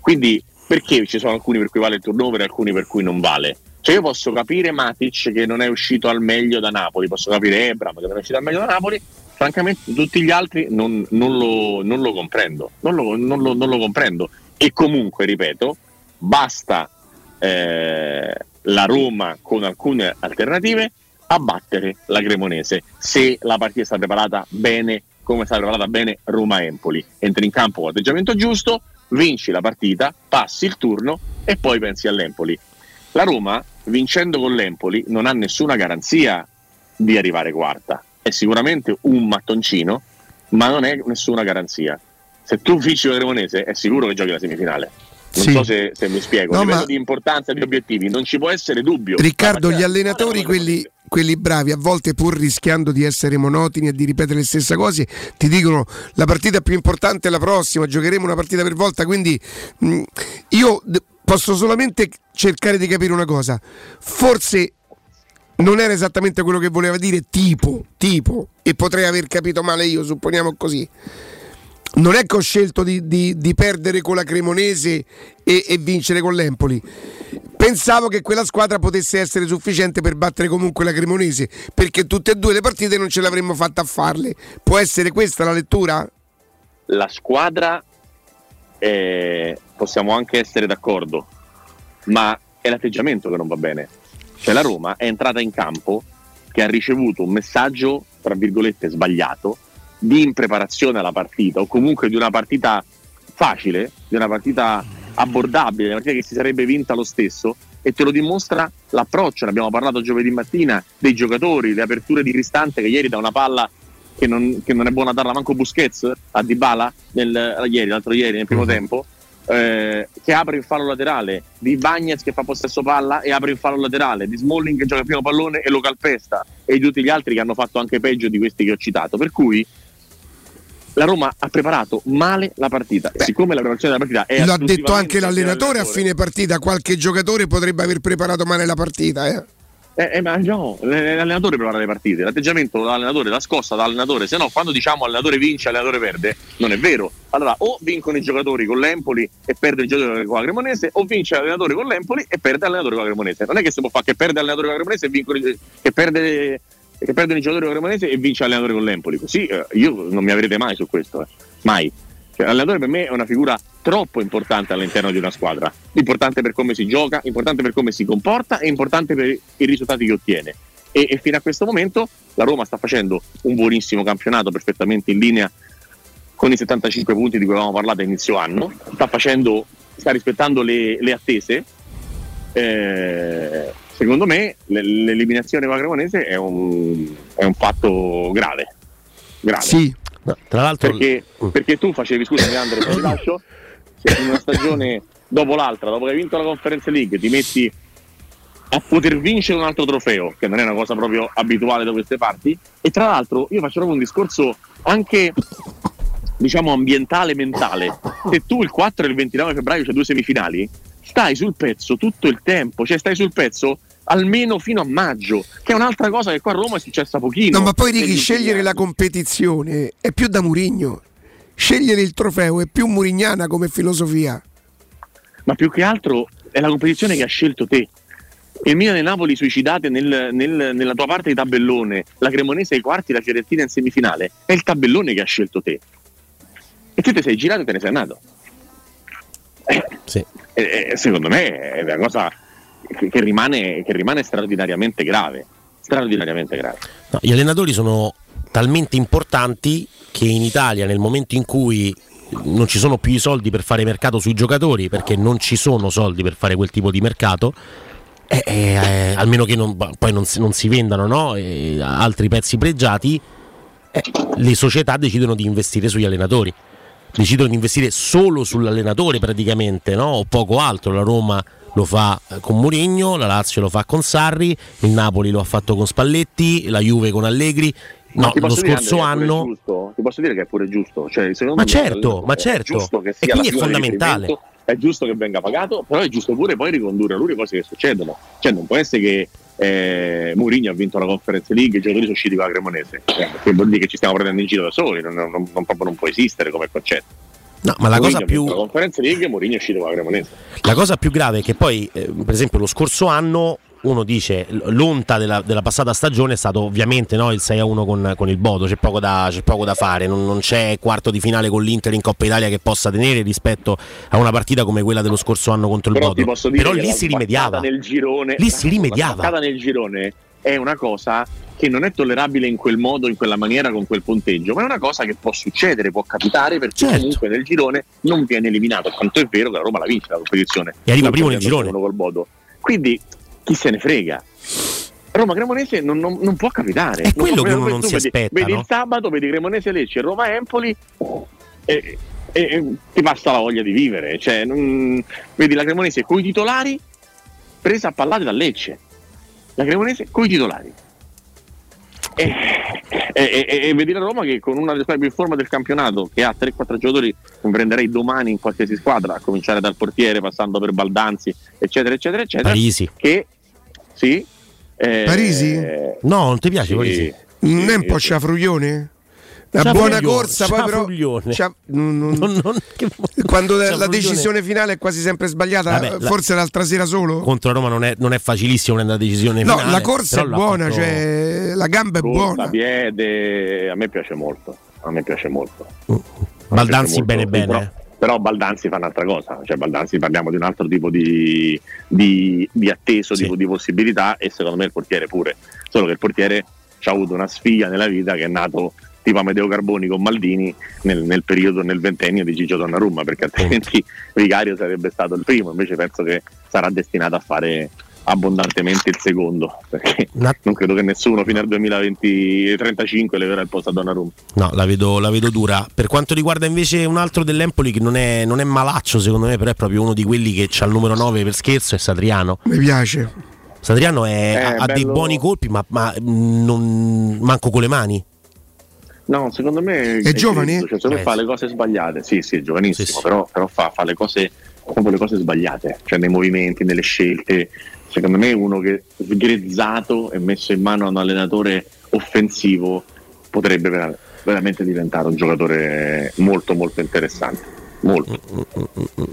Quindi perché ci sono alcuni per cui vale il turnover e alcuni per cui non vale? Cioè io posso capire Matic che non è uscito al meglio da Napoli, posso capire Ebram che non è uscito al meglio da Napoli, francamente tutti gli altri non, non lo, non lo comprendo, non lo, lo- non lo comprendo. E comunque, ripeto, basta eh, la Roma con alcune alternative a battere la Cremonese se la partita sta preparata bene come sta preparata bene Roma-Empoli. Entri in campo con l'atteggiamento giusto, vinci la partita, passi il turno e poi pensi all'Empoli. La Roma, vincendo con l'Empoli, non ha nessuna garanzia di arrivare quarta. È sicuramente un mattoncino, ma non è nessuna garanzia. Se tu vinci la Cremonese, è sicuro che giochi la semifinale. Non Sì. so se, se mi spiego. No, a livello ma- di importanza di obiettivi, non ci può essere dubbio. Riccardo, gli allenatori, quelli, quelli bravi, a volte pur rischiando di essere monotoni e di ripetere le stesse cose, ti dicono la partita più importante è la prossima, giocheremo una partita per volta, quindi mh, io d- posso solamente cercare di capire una cosa, forse non era esattamente quello che voleva dire tipo, tipo, e potrei aver capito male io, supponiamo così. Non è che ho scelto di, di- di perdere con la Cremonese e, e vincere con l'Empoli. Pensavo che quella squadra potesse essere sufficiente per battere comunque la Cremonese, perché tutte e due le partite non ce l'avremmo fatta a farle. Può essere questa la lettura? la squadra eh, possiamo anche essere d'accordo, ma è l'atteggiamento che non va bene. Cioè la Roma è entrata in campo che ha ricevuto un messaggio, tra virgolette, sbagliato, di impreparazione alla partita o comunque di una partita facile, di una partita abbordabile, una partita che si sarebbe vinta lo stesso e te lo dimostra l'approccio, ne abbiamo parlato giovedì mattina, dei giocatori, le aperture di Cristante che ieri da una palla che non, che non è buona darla manco Busquets a Dybala nel, ieri, l'altro ieri nel primo tempo eh, che apre il fallo laterale di Bagnez che fa possesso palla e apre il fallo laterale di Smalling che gioca il primo pallone e lo calpesta e di tutti gli altri che hanno fatto anche peggio di questi che ho citato per cui la Roma ha preparato male la partita e siccome la preparazione della partita è Lo ha detto anche l'allenatore a fine partita, qualche giocatore potrebbe aver preparato male la partita. eh. Eh, eh, ma no, l'allenatore prepara le partite, l'atteggiamento dell'allenatore, la scossa dall'allenatore, se no quando diciamo allenatore vince, allenatore perde, non è vero. Allora o vincono i giocatori con l'Empoli e perde il giocatore con la Cremonese, o vince l'allenatore con l'Empoli e perde l'allenatore con la Cremonese. Non è che si può fare che perde l'allenatore con la Cremonese e vincono che perde che perdono i giocatori con la Cremonese e vince l'allenatore con l'Empoli. Così eh, io non mi avrete mai su questo, eh. mai. Cioè, l'allenatore per me è una figura troppo importante all'interno di una squadra, importante per come si gioca, importante per come si comporta e importante per i risultati che ottiene. E, e fino a questo momento la Roma sta facendo un buonissimo campionato, perfettamente in linea con i 75 punti di cui avevamo parlato a inizio anno, sta, facendo, sta rispettando le, le attese. Eh, secondo me l'eliminazione con è un, è un fatto grave. grave. Sì. Tra l'altro perché, perché tu facevi, scusami Andre, se ti lascio, se in una stagione dopo l'altra, dopo che hai vinto la Conference League, ti metti a poter vincere un altro trofeo, che non è una cosa proprio abituale da queste parti, e tra l'altro io faccio proprio un discorso anche diciamo ambientale mentale. Se tu il 4 e il 29 febbraio c'è due semifinali, stai sul pezzo tutto il tempo, cioè stai sul pezzo almeno fino a maggio, che è un'altra cosa che qua a Roma è successa pochino. No, ma poi ultimi scegliere la competizione è più da Murigno. Scegliere il trofeo è più murignana come filosofia. ma più che altro è la competizione che ha scelto te. Il Milan e Napoli suicidate nel- nel- nella tua parte di tabellone, la Cremonese ai quarti, la Fiorentina in semifinale, è il tabellone che ha scelto te. E tu ti sei girato e te ne sei andato. Sì. E- e secondo me è una cosa che, che rimane, che rimane straordinariamente grave. Straordinariamente grave. No, gli allenatori sono talmente importanti che in Italia nel momento in cui non ci sono più i soldi per fare mercato sui giocatori perché non ci sono soldi per fare quel tipo di mercato eh, eh, eh, almeno che non- poi non si, non si vendano no? Eh, altri pezzi pregiati eh, le società decidono di investire sugli allenatori decidono di investire solo sull'allenatore praticamente no? o poco altro la Roma lo fa eh, con Mourinho, la Lazio lo fa con Sarri, il Napoli lo ha fatto con Spalletti, la Juve con Allegri. Ma No, lo dire, scorso pure anno giusto? ti posso dire che è pure giusto. Cioè, secondo Ma certo, ma certo. giusto che E quindi è fondamentale. È giusto che venga pagato, però è giusto pure poi ricondurre a lui le cose che succedono. Cioè, non può essere che eh, Mourinho ha vinto la Conference League e i giocatori sono usciti con la Cremonese. Cioè, che vuol dire che ci stiamo prendendo in giro da soli, non, non- non- proprio non può esistere come concetto. No, ma la Mourinho cosa più La Conference League Mourinho è uscito con la Cremonese. La cosa più grave è che poi, eh, per esempio, lo scorso anno uno dice l'onta della, della passata stagione è stato ovviamente no, il 6-1 con, con il Bodo, c'è poco da, c'è poco da fare, non, non c'è quarto di finale con l'Inter in Coppa Italia che possa tenere rispetto a una partita come quella dello scorso anno contro il Però ti Bodo. Però lì si rimediava. Nel girone, Lì si rimediava. Nel girone è una cosa che non è tollerabile in quel modo, in quella maniera, con quel punteggio, ma è una cosa che può succedere, può capitare perché Certo. comunque nel girone non viene eliminato. Quanto è vero che la Roma la vince la competizione. E arriva Non primo nel girone. Quindi chi se ne frega. Roma Cremonese non, non- non può capitare. È quello può- che uno non si vedi- aspetta, Vedi no? il sabato, vedi Cremonese Lecce, Roma Empoli e, e- e ti passa la voglia di vivere. Cioè, non- vedi la Cremonese coi titolari presa a pallate da Lecce. La Cremonese coi titolari. E, e- e- e vedi la Roma che con una delle squadre più in forma del campionato, che ha 3-4 giocatori, che prenderei domani in qualsiasi squadra, a cominciare dal portiere, passando per Baldanzi, eccetera, eccetera, eccetera. Parisi. Che sì. eh, Parisi? No, non ti piace sì. Parisi? Non è un po' sciafruglione? Una buona corsa, poi però. non- non- quando la- la decisione finale è quasi sempre sbagliata, Vabbè, la- forse l'altra sera solo. Contro Roma non è, non è facilissimo prendere la decisione No, finale, la corsa è buona, fatto- cioè la gamba è corsa, buona. piede, a me piace molto. A me piace molto. Me Baldanzi piace bene molto, bene. Però, però Baldanzi fa un'altra cosa, cioè Baldanzi parliamo di un altro tipo di, di- di atteso, di, di possibilità e secondo me il portiere pure. Solo che il portiere ha avuto una sfiglia nella vita che è nato tipo Amedeo Carboni con Maldini nel, nel periodo, nel ventennio di Gigio Donnarumma, perché altrimenti Vicario sarebbe stato il primo, invece penso che sarà destinato a fare abbondantemente il secondo, perché non credo che nessuno fino al 2020-35 leverà il posto a Donnarumma. No, la vedo, la vedo dura. Per quanto riguarda invece un altro dell'Empoli che non è, non è malaccio secondo me, però è proprio uno di quelli che ha il numero 9 per scherzo, è Sadriano. Mi piace. Sadriano è- Eh, ha, ha dei bello- buoni colpi, ma, ma, mh, non manco con le mani. No, secondo me È giovane? Cioè, secondo me Eh, fa sì. le cose sbagliate. Sì, sì, è giovanissimo, Sì, sì. Però, però fa, fa le cose proprio le cose sbagliate, cioè nei movimenti, nelle scelte. Secondo me uno che sgrezzato e messo in mano a un allenatore offensivo potrebbe vera- veramente diventare un giocatore molto molto interessante. Molto.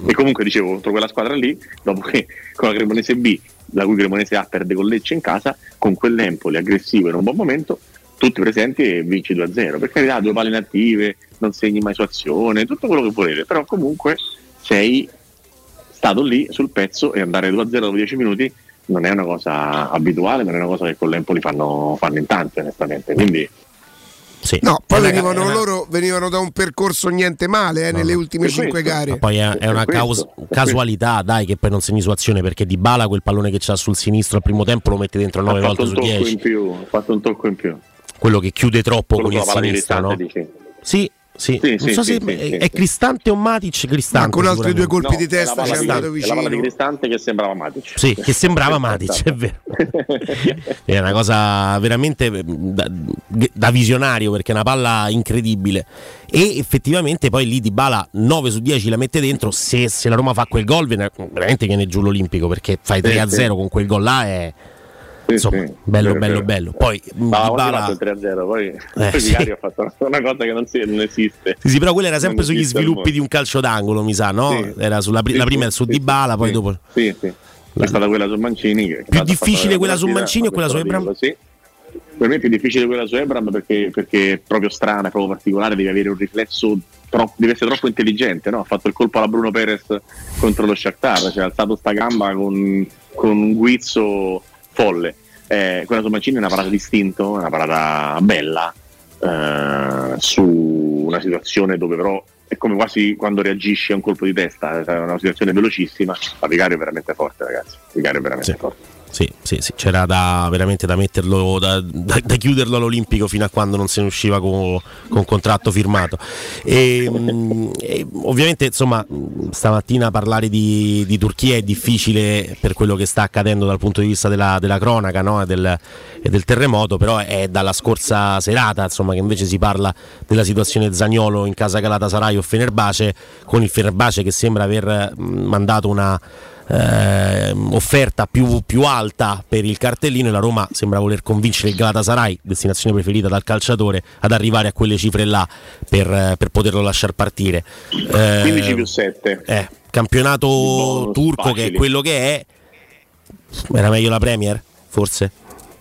E comunque dicevo contro quella squadra lì, dopo che con la Cremonese B, la cui Cremonese A perde con Lecce in casa, con quell'Empoli aggressivo in un buon momento, tutti presenti e vinci 2-0. Per carità, due palle inattive, non segni mai su azione, tutto quello che volete, però comunque sei stato lì sul pezzo e andare 2-0 dopo 10 minuti non è una cosa abituale, non è una cosa che con l'Empoli fanno, fanno in tanti onestamente. Quindi No, poi una- venivano una- loro venivano da un percorso niente male eh, nelle ultime cinque gare. Ma poi è, è una caus- casualità, dai, che poi non segni su azione perché Di Bala quel pallone che c'ha sul sinistro al primo tempo lo mette dentro ha 9 fatto volte un su tocco 10. in più, ha fatto un tocco in più. Quello che chiude troppo Quello con il di sinistro, no? Sì, sì. Sì, non sì, so sì, se sì, è, sì, è sì. Cristante o Matic, Cristante. Ma con altri due colpi di è la testa ci è di- andato è la palla di vicino. Cristante che sembrava Matic. Sì, che sembrava Matic, è vero. È una cosa veramente da, da visionario perché è una palla incredibile. E effettivamente poi lì Di Bala 9 su 10 la mette dentro. Se, se la Roma fa quel gol, veramente viene giù l'Olimpico perché fai 3 a Sì, 0 sì. con quel gol là. È insomma bello, vero, bello, vero. bello. Poi Ma Di avevamo Bala. fatto il 3-0, poi, Eh, poi sì. Ha fatto una cosa che non, si- non esiste. Sì, sì, però quella era sempre Non sugli sviluppi di un calcio d'angolo, mi sa, no? Sì. Era sulla, Sì, la prima sì, è su sì, Di Bala, poi sì. dopo. Sì, sì. È stata quella su Mancini. Che Più difficile quella su Mancini o quella su Ebram? Sì. Per me è più difficile quella su Ebram perché, perché è proprio strana, proprio particolare, devi avere un riflesso, troppo, deve essere troppo intelligente. No? Ha fatto il colpo alla Bruno Perez contro lo Shakhtar, cioè ha alzato sta gamba con, con un guizzo folle. Eh, quella su Mancini è una parata distinto, una parata bella eh, su una situazione dove però è come quasi quando reagisci a un colpo di testa, è una situazione velocissima, ma Vicario è veramente forte ragazzi, Vicario è veramente forte. Sì, sì, sì, c'era da, veramente da metterlo, da, da- da chiuderlo all'Olimpico fino a quando non se ne usciva con, con contratto firmato. E, e ovviamente, insomma, stamattina parlare di, di Turchia è difficile per quello che sta accadendo dal punto di vista della, della cronaca no? e, del, e del terremoto, però è dalla scorsa serata insomma, che invece si parla della situazione Zagnolo in casa Galatasaray o Fenerbace, con il Fenerbace che sembra aver mandato una ehm, offerta più, più alta per il cartellino e la Roma sembra voler convincere il Galatasaray, destinazione preferita dal calciatore, ad arrivare a quelle cifre là per, eh, per poterlo lasciare partire. Eh, 15 più 7. eh, campionato turco che è quello che è, era meglio la Premier, forse?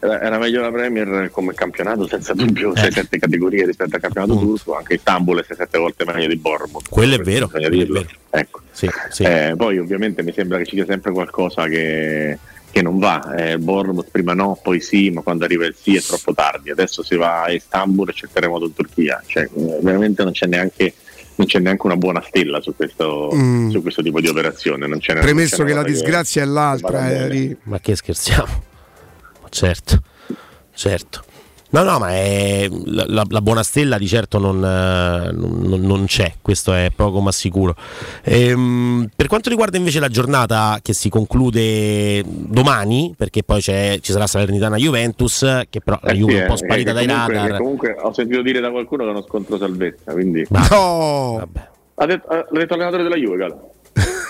Era, meglio la Premier come campionato, senza dubbio, Eh. 6-7 categorie rispetto al campionato turco, anche Istanbul è 6-7 volte meglio di Bournemouth. Quello è vero, è vero. Ecco. Sì, sì. Eh, poi ovviamente mi sembra che ci sia sempre qualcosa che, che non va. Eh, Bournemouth prima no, poi sì, ma quando arriva il sì è troppo tardi. Adesso si va a Istanbul e c'è il terremoto in Turchia. Cioè, eh, veramente non c'è neanche. Non c'è neanche una buona stella su questo, Mm. su questo tipo di operazione. Non c'è ne- Premesso che la disgrazia è l'altra, eh. Ma che scherziamo? Certo, certo. No, no, ma è- la, la- la buona stella di certo non, eh, non- non c'è, questo è poco ma sicuro. Ehm, per quanto riguarda invece la giornata che si conclude domani, perché poi c'è- ci sarà Salernitana Juventus, che però la Eh Juve sì, è un po' eh, sparita dai comunque- radar. Comunque ho sentito dire da qualcuno che è uno scontro salvezza, quindi No! ha detto, ha detto l'allenatore della Juve, Galo.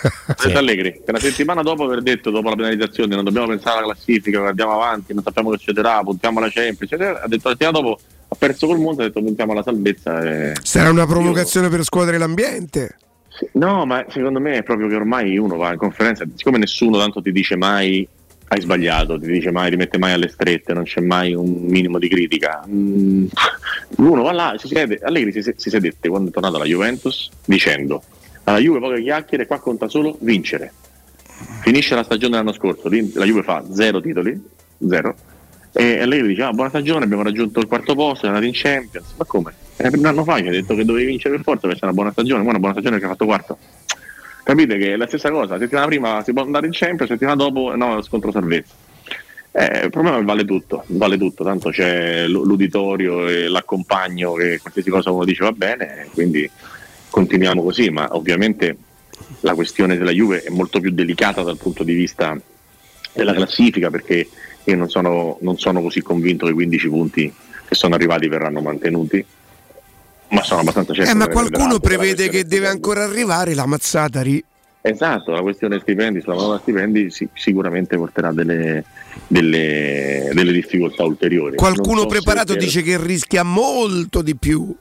Detto Allegri, che una settimana dopo aver detto, dopo la penalizzazione, non dobbiamo pensare alla classifica, guardiamo avanti, non sappiamo che succederà, puntiamo alla Champions, eccetera, ha detto la settimana dopo ha perso col Monza, ha detto puntiamo alla salvezza. E... Sarà una provocazione per scuotere l'ambiente. No, ma secondo me è proprio che ormai uno va in conferenza, siccome nessuno tanto ti dice mai hai sbagliato, ti dice mai rimette mai alle strette, non c'è mai un minimo di critica. Mm, uno va là, si siede, Allegri si, si sedette quando è tornato alla Juventus dicendo alla Juve poche chiacchiere, qua conta solo vincere. Finisce la stagione dell'anno scorso, la Juve fa zero titoli, zero, e Allegri dice ah, buona stagione, abbiamo raggiunto il quarto posto, siamo andati in Champions, ma come? Eh, un anno fa che hai detto che dovevi vincere per forza perché c'è una buona stagione, ma una buona stagione che ha fatto quarto. Capite che è la stessa cosa, la settimana prima si può andare in Champions, la settimana dopo no, è scontro salvezza. Eh, il problema è vale tutto, vale tutto, tanto c'è l'uditorio e l'accompagno che qualsiasi cosa uno dice va bene, quindi continuiamo così, ma ovviamente la questione della Juve è molto più delicata dal punto di vista della classifica perché io non sono, non sono così convinto che i 15 punti che sono arrivati verranno mantenuti, ma sono abbastanza certo. Eh, ma qualcuno prevede che deve ancora arrivare la mazzata ri. Esatto, la questione stipendi, sulla manovra stipendi sì, sicuramente porterà delle, delle, delle difficoltà ulteriori. Qualcuno so preparato dice che rischia molto di più.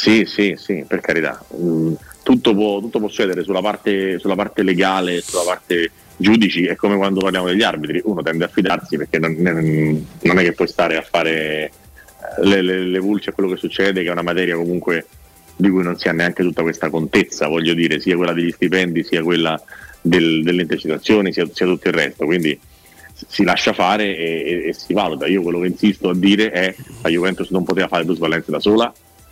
Sì, sì, sì, per carità. Mm, tutto, può, tutto può succedere sulla parte, sulla parte legale, sulla parte giudici, è come quando parliamo degli arbitri, uno tende a fidarsi perché non, non è che puoi stare a fare eh, le, le, le pulce a quello che succede, che è una materia comunque di cui non si ha neanche tutta questa contezza, voglio dire, sia quella degli stipendi, sia quella del- delle intercettazioni, sia, sia tutto il resto. Quindi si lascia fare e, e- e si valuta. Io quello che insisto a dire è che la Juventus non poteva fare plusvalenze da sola,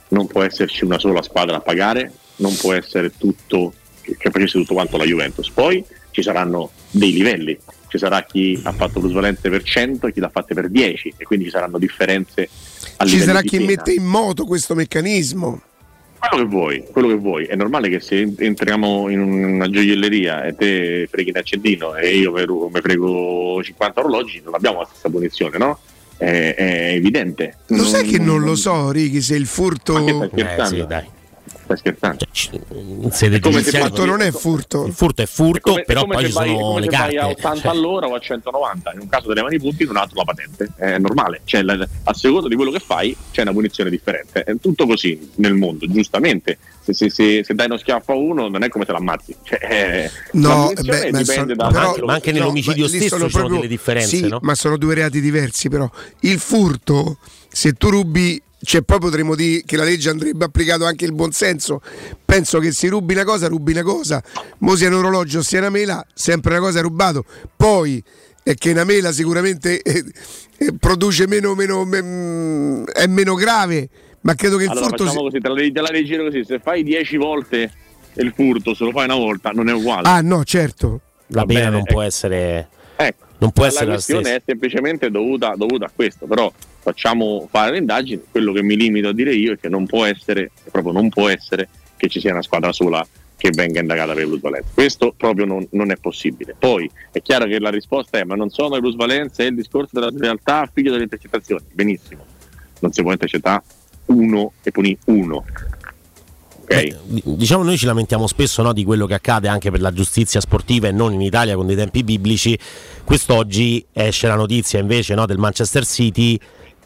non può esserci una sola squadra a pagare, non può essere tutto che, facesse tutto quanto la Juventus. Poi ci saranno dei livelli, ci sarà chi ha fatto plusvalenze per 100 e chi l'ha fatte per 10 e quindi ci saranno differenze a Ci sarà chi pena. mette in moto questo meccanismo. Quello che vuoi, quello che vuoi. È normale che se entriamo in una gioielleria e te freghi un accendino e io mi mi frego 50 orologi, non abbiamo la stessa punizione, no? È, è evidente. Lo sai che non lo so, Righi, se il furto. Stai scherzando? dai. Stai scherzando? In sede È come se giudiziaria- Il furto non è furto. Il furto è furto, È come- è però come poi ci vai- è sono come le se vai carte. a 80 cioè. all'ora o a 190, in un caso te levano i punti, in un altro la patente. È normale, cioè, la- a seconda di quello che fai c'è una punizione differente. È tutto così nel mondo, giustamente. Se, se- se- se dai uno schiaffo a uno non è come se l'ammazzi. Cioè, eh, la No, punizione beh, ma dipende sono- da però- da quello che succede. no, ma lì proprio- sì, Ma sono due reati diversi, però. Il furto, se tu rubi, cioè poi potremmo dire che la legge andrebbe applicato anche il buonsenso. Penso che se rubi una cosa, rubi una cosa. Mo sia un orologio, sia una mela, sempre una cosa è rubato. Poi è che una mela sicuramente eh, eh, produce meno, meno mm, è meno grave, ma credo che il Allora furto facciamo così, te la, te la rigiro così, se fai 10 volte il furto, se lo fai una volta non è uguale. Ah, no, certo. La pena non ecco. può essere. Ecco, Non può la essere la questione stessa. è semplicemente dovuta, dovuta a questo, però facciamo fare le indagini, quello che mi limito a dire io è che non può essere, proprio non può essere che ci sia una squadra sola che venga indagata per plusvalenza. Questo proprio non, non è possibile. Poi è chiaro che la risposta è ma non sono le plusvalenze, è il discorso della realtà figlio delle intercettazioni. Benissimo, non si può intercettare uno e puni uno. Ok? Diciamo noi ci lamentiamo spesso no, di quello che accade anche per la giustizia sportiva e non in Italia con dei tempi biblici. Quest'oggi esce la notizia invece no, del Manchester City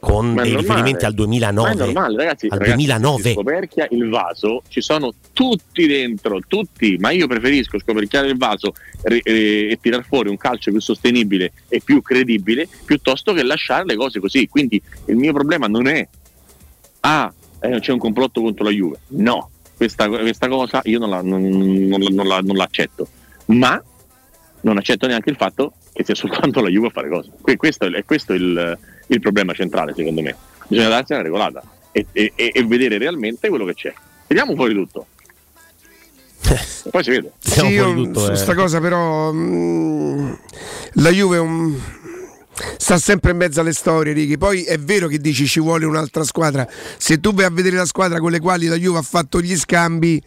con è dei riferimenti al 2009. Ma è normale, ragazzi. al ragazzi, 2009. si scoperchia il vaso, ci sono tutti dentro, tutti, ma io preferisco scoperchiare il vaso e, e, e tirar fuori un calcio più sostenibile e più credibile piuttosto che lasciare le cose così. Quindi il mio problema non è ah, eh, c'è un complotto contro la Juve. No, questa, questa cosa io non, la- non- non la- non la- non l'accetto. Ma non accetto neanche il fatto che sia soltanto la Juve a fare cose. Que- questo è, è questo il, il problema centrale, secondo me. Bisogna darsi una regolata e, e- e- vedere realmente quello che c'è. Tiriamo fuori tutto. E poi si vede. Sì, io eh. su sta cosa però mm, la Juve è un- sta sempre in mezzo alle storie, Righi. Poi è vero che dici ci vuole un'altra squadra. Se tu vai a vedere la squadra con le quali la Juve ha fatto gli scambi,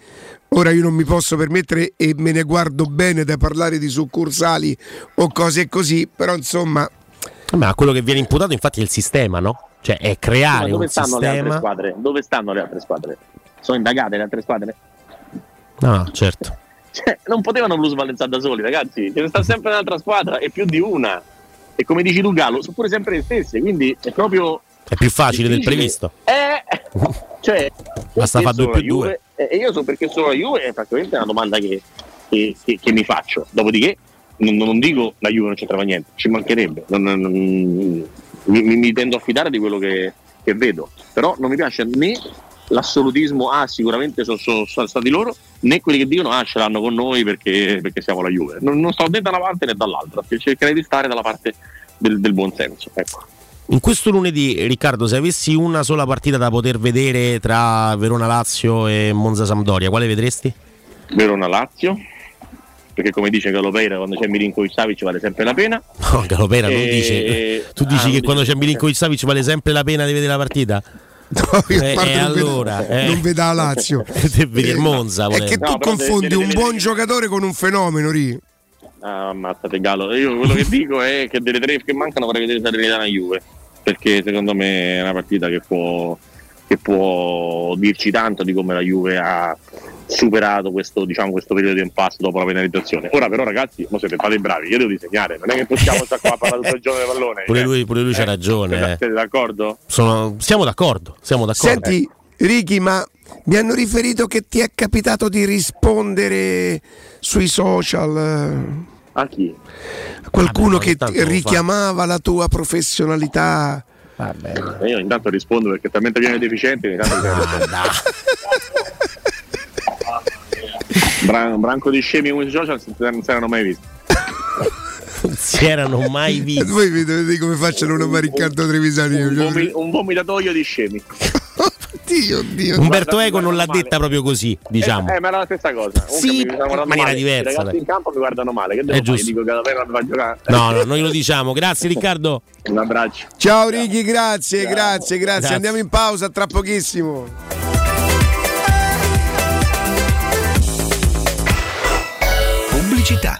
ora io non mi posso permettere e me ne guardo bene da parlare di succursali o cose così, però insomma Ma quello che viene imputato infatti è il sistema, no? Cioè è creare dove un stanno le altre sistema. squadre? Dove stanno le altre squadre? Sono indagate le altre squadre? No, certo. Cioè, non potevano plusvalenziare da soli, ragazzi. Ce ne sta sempre un'altra squadra e più di una. E come dici tu, Gallo, sono pure sempre le stesse. Quindi è proprio. È più facile del previsto. Eh, cioè, Basta fare due più due. E io so perché solo la Juve è praticamente una domanda che, che- che- che mi faccio. Dopodiché, non, non dico la Juve non c'entrava niente, ci mancherebbe. Non- non- mi- mi tendo a fidare di quello che, che vedo. Però non mi piace né l'assolutismo, ah, sicuramente sono, sono- sono stati loro, né quelli che dicono, ah, ce l'hanno con noi perché, perché siamo la Juve. Non, non sto né da una parte né dall'altra, cercherei di stare dalla parte del, del buon senso. Ecco. In questo lunedì, Riccardo, se avessi una sola partita da poter vedere tra Verona Lazio e Monza Sampdoria, quale vedresti? Verona Lazio, perché come dice Galopeira, quando c'è Milinkovic Savic vale sempre la pena. No, Galopera non E- dice. Tu Ah, dici non che dice- quando c'è Milinkovic Savic vale sempre la pena di vedere la partita? io Eh, parte eh, non vedo- allora, eh. non veda la Lazio. Il Monza, È che tu No, confondi deve- un deve- buon giocatore con un fenomeno, Righi. Ah, ammazzate Galo. Io quello che dico è che delle tre che mancano vorrei vedere Salernitana Juve, perché secondo me è una partita che può, che può dirci tanto di come la Juve ha, superato questo, diciamo, questo periodo di impasse dopo la penalizzazione. Ora però ragazzi, mo siete fate bravi, io devo disegnare, non è che possiamo stare qua a parlare tutto il giorno del pallone. Pure eh. lui, pure lui c'ha Eh, ragione. eh. Siete d'accordo? Sono- siamo d'accordo, siamo d'accordo. Senti, Ricky, ma mi hanno riferito che ti è capitato di rispondere sui social. A chi? A qualcuno Vabbè, ogni che richiamava la tua professionalità. E Io intanto rispondo perché talmente pieno di deficienti. ogni tanto bisogna Bran- un branco di scemi come i social non si erano mai visti. Non si erano mai visti. Voi vedete come facciano una Riccardo Trevisani. Un, vomi- un vomitatoio di scemi. Dio, Dio. Umberto Eco non l'ha detta proprio così, diciamo. Eh, ma era la stessa cosa. Comunque Sì, in maniera male. diversa, I ragazzi dai. in campo mi guardano male. Che devo È fare? giusto. Dico che davvero non va giocare. No, no, noi lo diciamo. Grazie Riccardo. Un abbraccio. Ciao Ricky, grazie, grazie, grazie, Grazie. Andiamo in pausa tra pochissimo. Pubblicità.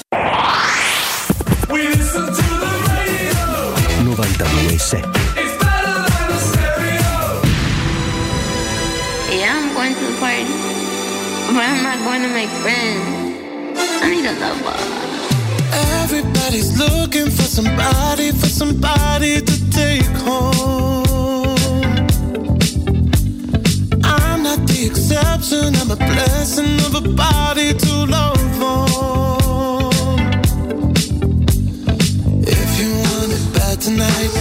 92.7 Yeah, I'm going to the party, but I'm not going to make friends. I need a lover. Everybody's looking for somebody, for somebody to take home. I'm not the exception, I'm a blessing of a body to love on. If you want it bad tonight,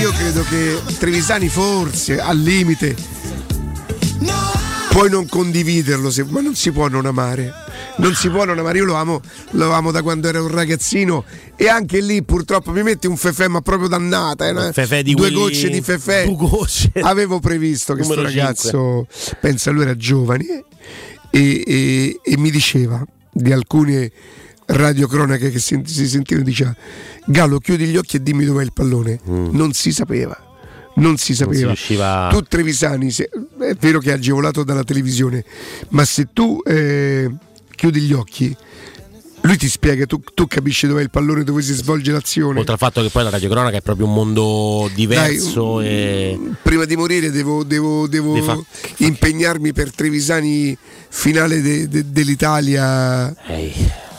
Io credo che Trevisani forse al limite puoi non condividerlo, se- ma non si può non amare. Non si può non amare, io lo amo, lo amo da quando ero un ragazzino e anche lì purtroppo mi metti un fefè ma proprio dannata, eh, no? Fefè di due gocce di fefè. gocce. Avevo previsto che questo ragazzo, pensa lui era giovane e, e- e mi diceva di alcune radiocronache che si, si sentivano diceva Gallo chiudi gli occhi e dimmi dov'è il pallone. Non si sapeva non si sapeva. Mm. riusciva- tu Trevisani se- è vero che è agevolato dalla televisione ma se tu eh, chiudi gli occhi lui ti spiega tu, tu capisci dov'è il pallone dove si svolge l'azione. Oltre al fatto che poi la radiocronaca è proprio un mondo diverso e prima di morire devo, devo- devo fa- impegnarmi per Trevisani finale de- de- dell'Italia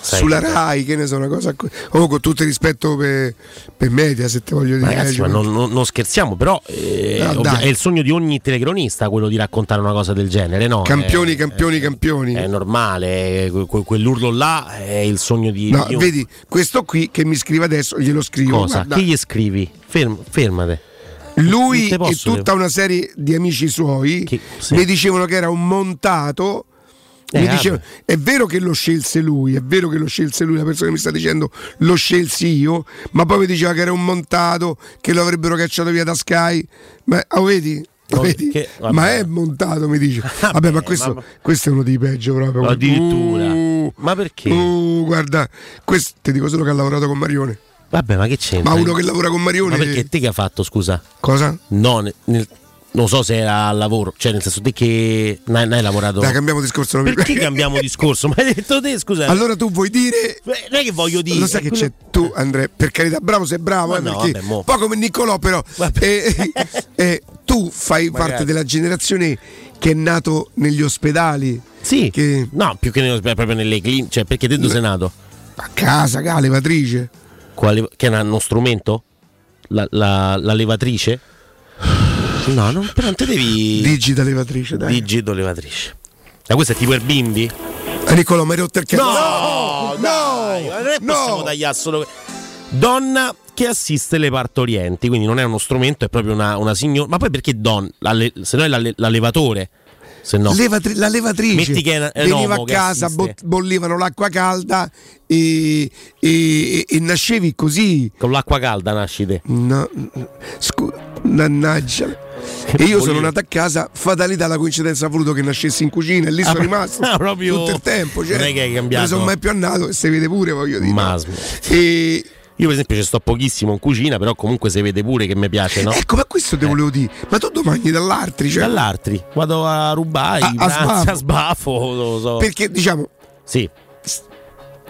sai sulla che- Rai, che ne so, una cosa co- oh, con tutto il rispetto per, per media, se te voglio dire. Ragazzi, eh, ma non, non- non scherziamo, però eh, dai. è il sogno di ogni telecronista quello di raccontare una cosa del genere, no? Campioni, È- campioni, campioni. È normale, que- que- quell'urlo là è il sogno di. No, di un- vedi, questo qui che mi scrive adesso, glielo scrivo. Cosa? guarda. Che gli scrivi? Ferm- fermate. Lui e tutta una serie di amici suoi mi dicevano che era un montato. Eh, mi vabbè. dicevano, è vero che lo scelse lui, è vero che lo scelse lui, la persona che mi sta dicendo lo scelsi io, ma poi mi diceva che era un montato, che lo avrebbero cacciato via da Sky. Ma oh, vedi? No, Vedi? che- vabbè. ma è montato, mi dice. Vabbè, ma questo, ma- questo è uno dei peggio proprio. Addirittura. Uh, ma perché? uh, guarda, questo ti dico solo che ha lavorato con Marione. Vabbè, ma che c'entra? Ma uno che lavora con Marione. Ma perché te che ha fatto, scusa? Cosa? No, nel- nel- non so se era al lavoro, cioè nel senso te che non hai, non hai lavorato. Dai, cambiamo discorso. non Perché cambiamo discorso? Ma hai detto te, scusa. Allora tu vuoi dire. Beh, non è che voglio dire. Lo sai che c'è tu, Andrea, per carità, bravo sei bravo, eh, no, vabbè, mo. un po' come Niccolò, però. eh, eh, tu fai Magari. parte della generazione che è nato negli ospedali. Sì. Che No, più che nello- proprio nelle cliniche. Cioè, perché te dove sei nato? a casa, ha levatrice. Quale- che è uno strumento? La, la- la levatrice? No, non, però non te devi. Digita levatrice, dai. Digito levatrice. Ma questo è tipo il bimbi? Niccolò, mi hai rotto il cazzo. No, no, dai, ma non è possiamo tagliare solo. Donna che assiste le partorienti, quindi non è uno strumento, è proprio una, una signora. Ma poi perché donna? Se no è la, le- la levatore. Se no. Levatri- la levatrice Metti che è è veniva a casa, bo- bollivano l'acqua calda e, e- e nascevi così. Con l'acqua calda nasci te. No, scu- mannaggia. E io sono nato a casa, fatalità, la coincidenza ha voluto che nascessi in cucina e lì Ah, sono ma- rimasto ah, proprio- tutto il tempo. Cioè, non è che hai cambiato. Non sono mai più andato e si vede pure, voglio dire. Ma no? sm- E Io per esempio ci sto pochissimo in cucina, però comunque si vede pure che mi piace, no? ecco, ma questo te volevo dire. Ma tu domani dall'altri, cioè, Dall'altri. Vado a rubare, A- a sbafo. a sbafo, non lo so. perché diciamo, Sì.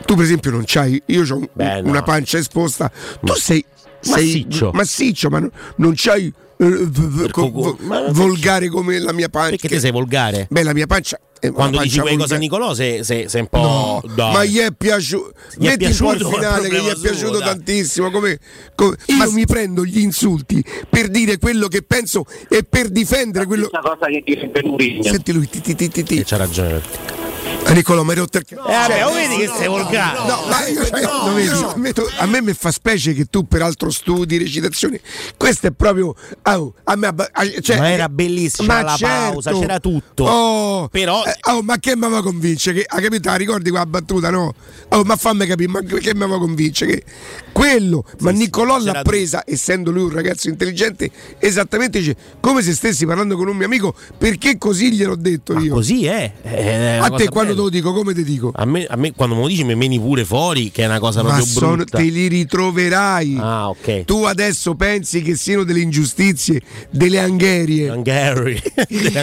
tu per esempio non c'hai, io ho Beh, no. una pancia esposta, tu sei, sei Massiccio. massiccio, ma non, non c'hai eh, ma volgare come la mia pancia. Perché te sei volgare? Beh, la mia pancia Quando dici quelle cose a. Nicolò sei, sei- sei un po'. dai. Ma gli è piaciuto. Gli è il piaciuto, è finale che gli è suo, piaciuto dai. tantissimo. Come, come- io mi prendo gli insulti per dire quello che penso e per difendere quello. Una cosa che direbbe Mourinho. Senti lui, ti, ti, ti, ti, ti. E c'ha ragione. Nicolò, mi hai rotto il cazzo. Eh, lo vedi che sei volgare. No, ma cioè, vedi? A me- mi fa specie che tu, peraltro, studi recitazioni. Questo è proprio. oh, a me cioè- ma era bellissima Ma la pausa, certo. c'era tutto. Oh, Però eh, oh, ma che mi va a convincere? Che, ah, capito? Ricordi quella battuta, no? Oh, ma fammi capire, ma che mi va a convincere? Che quello, ma Nicolò l'ha c'era presa, essendo lui un ragazzo intelligente, esattamente dice, come se stessi parlando con un mio amico, perché così gliel'ho detto io. così è. è una a te quando. Te lo dico, come te dico? A me, a me quando me lo dici mi meni pure fuori, che è una cosa Ma proprio sono- brutta. te li ritroverai. Ah, ok. Tu adesso pensi che siano delle ingiustizie, delle angherie. Angherie.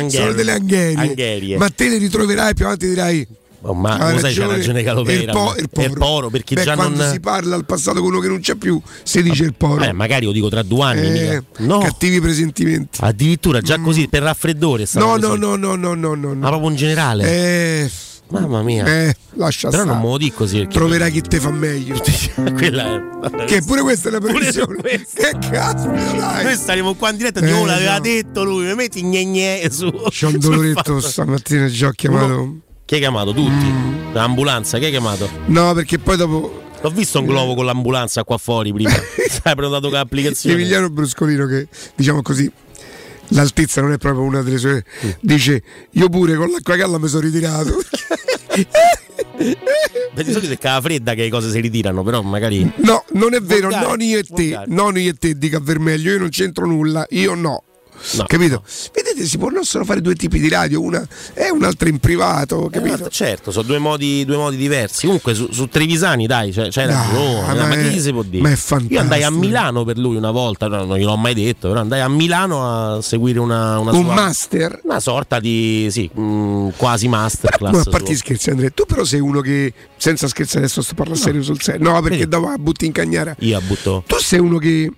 Sono delle angherie. Angherie. Ma te le ritroverai più avanti dirai. Oh, ma "Hai lo sai, c'ha ragione Calopera. Il, po- ma- il poro. il poro, perché Beh, già quando non. si parla al passato uno che non c'è più, si dice il poro. Eh, magari lo dico tra due anni. Eh. No. Cattivi presentimenti. Addirittura già così per raffreddore. No, così. no, no, no, no, no, no. Ma proprio in generale. Eh, Mamma mia. eh, lascia Però stare. non me lo dico così. Troverai chi te fa meglio. quella è. che pure questa è la previsione. Che caspita, dai. Noi staremo qua in diretta. Eh, Dio l'aveva no. detto lui. Mi metti gne gne su. C'ho un doloretto stamattina, già ho chiamato. Chi hai chiamato? Tutti? L'ambulanza, chi hai chiamato? No, perché poi dopo L'ho visto un globo con l'ambulanza qua fuori prima. Hai prenotato con l'applicazione. Emiliano Bruscolino che diciamo così l'altezza non è proprio una delle sue Mm. dice io pure con l'acqua calda mi sono ritirato Beh, di solito è cava fredda che le cose si ritirano, però magari. no non è vero Volgare, non io e te volgare. non io e te dica Vermeglio io non c'entro nulla io no No, capito? Vedete, si possono fare due tipi di radio, una è un'altra in privato, capito? Eh, certo, sono due modi, due modi diversi. Comunque su, su Trevisani, dai, c'è, c'hai ragione. ma ma, è- che si può dire? ma è Io fantastico. andai a Milano per lui una volta, no, non gliel'ho mai detto, però andai a Milano a seguire una, una Un sua- master? Una sorta di sì, mh, quasi masterclass. Ma a parte scherzi, Andrea, tu però sei uno che, senza scherzi adesso sto parlando serio sul serio, no perché Vedi? dopo butti in cagnara, Io butto. tu sei uno che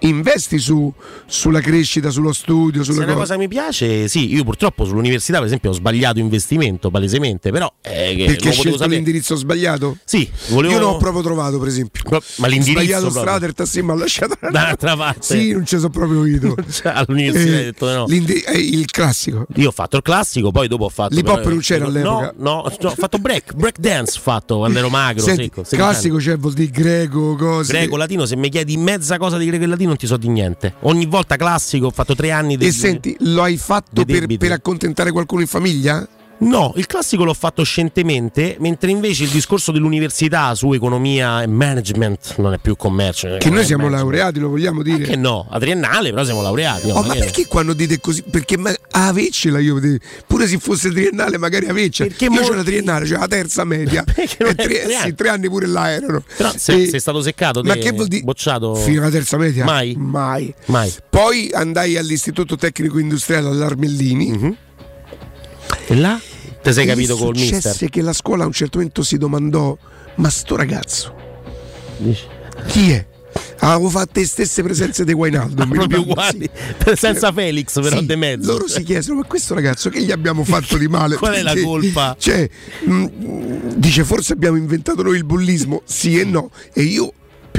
investi su, sulla crescita, sullo studio, Se sulle una cose. cosa mi piace, sì, io purtroppo sull'università, per esempio, ho sbagliato investimento palesemente, però eh, Perché hai scelto sapere. l'indirizzo sbagliato? Sì, volevo Io non ho proprio trovato, per esempio. Pro- ma l'indirizzo sbagliato proprio. strada, il tassì mi ha lasciato dall'altra parte. Sì, non ci sono proprio io. Cioè, all'università hai detto no. eh, il classico. Io ho fatto il classico, poi dopo ho fatto. L'hip hop non c'era all'epoca? No, no, no, ho fatto break, break dance fatto quando ero magro, Senti, secco. classico, cioè vuol dire greco, cose. Greco, latino, se mi chiedi mezza cosa di greco e latino non ti so di niente. Ogni volta classico, ho fatto tre anni di. E senti, lo hai fatto per, per accontentare qualcuno in famiglia? No, il classico l'ho fatto scientemente, mentre invece il discorso dell'università su economia e management non è più commercio. Che noi siamo management. laureati, lo vogliamo dire. Che no, a triennale però siamo laureati. no, Oh, ma no. perché quando dite così? Perché ma, a aveccela io. Pure se fosse triennale, magari aveccela. Perché io c'ho la triennale, cioè la terza media. E tre, sì, anni. tre anni pure là erano. Però sei, E- sei stato seccato, Ma che vuol dire? Bocciato. Fino alla terza media? Mai? Mai. Mai. Poi andai all'Istituto Tecnico Industriale all'Armellini. Mhm. E là? Te sei capito col successe mister? che la scuola a un certo momento si domandò: Ma sto ragazzo Dici? chi è? Avevo fatto le stesse presenze di Guainaldo. mi Proprio uguali, sì. senza Felix però Sì, de mezzo. Loro si chiesero: Ma questo ragazzo che gli abbiamo fatto di male? Qual è la Perché, colpa? Cioè, mh, dice: Forse abbiamo inventato noi il bullismo? Sì e no. E io,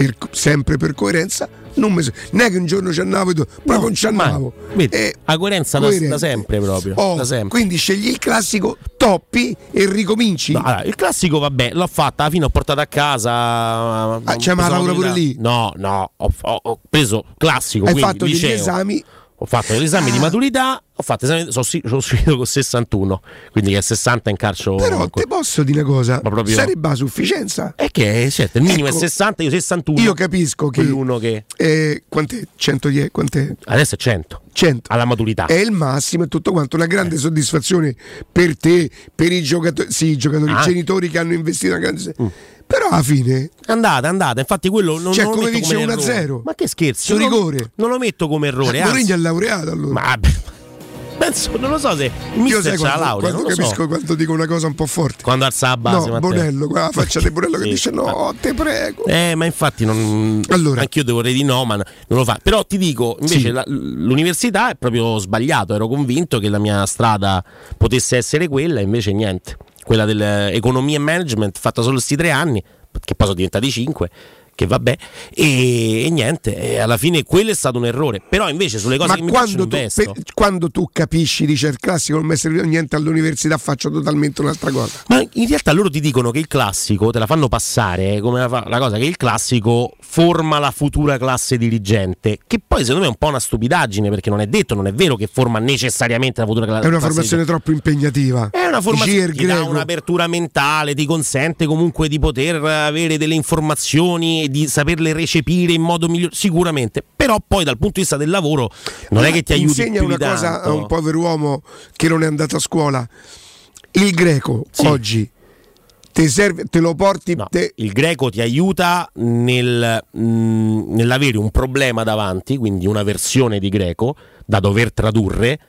per- sempre per coerenza, non mi non è che un giorno ci andavo, e tu- proprio non ci andavo. Eh, la coerenza da, da sempre proprio. Oh, da sempre. Quindi scegli il classico, toppi e ricominci. No, allora, il classico, vabbè, l'ho fatta, alla fine ho portato a casa. Ah, c'è ma lavora pure lì? No, no, ho, ho- ho preso classico. Hai fatto degli liceo. esami. Ho fatto gli esami di Ah. maturità, ho fatto esami, sono, sono uscito con 61, quindi che è 60 in calcio. Però ti posso dire una cosa: Ma proprio- sarebbe a sufficienza. È che certo, il minimo Ecco, è 60, io 61. Io capisco che. Quell'uno che Eh, quant'è? 110? Quant'è? adesso è 100. 100. Alla maturità. È il massimo e tutto quanto. Una grande soddisfazione per te, per i giocatori, sì, i giocatori, Ah. i genitori che hanno investito una grande. Però alla fine. Andate, andate, infatti quello non, Cioè, non lo come metto vince come 1-0? errore. Ma che scherzi? Su non- rigore. Non lo metto come errore, anzi. Mourinho è laureato allora. Ma penso, non lo so se il Io mister sai c'ha la quando, laurea, quando capisco so. quando dico una cosa un po' forte. Quando alza la base, no. Bonello, la faccia di Bonello che Sì, dice no, te prego. Eh, ma infatti non. Allora. Anch'io devo vorrei di no, ma non lo fa. Però ti dico, invece, Sì. la- l'università è proprio sbagliato. Ero convinto che la mia strada potesse essere quella, invece niente. Quella dell'economia e management, fatta solo questi tre anni, che poi sono diventati cinque. che vabbè, e, e niente, e alla fine quello è stato un errore. Però invece sulle cose Ma che mi quando piacciono tu, per- quando tu capisci, dice il classico, non mi è servito niente all'università, faccio totalmente un'altra cosa. Ma in realtà loro ti dicono che il classico, te la fanno passare eh, come la, fa- la cosa che il classico forma la futura classe dirigente, che poi secondo me è un po' una stupidaggine perché non è detto, non è vero che forma necessariamente la futura cla- È una classe formazione troppo impegnativa. È una formazione che ti dà un'apertura mentale, ti consente comunque di poter avere delle informazioni e di saperle recepire in modo migliore, sicuramente. Però poi dal punto di vista del lavoro non è che ti aiuti Insegna più una cosa a tanto. un povero uomo che non è andato a scuola. Il greco oggi te, serve, te lo porti. te- Il greco ti aiuta nel, mh, nell'avere un problema davanti, quindi una versione di greco da dover tradurre,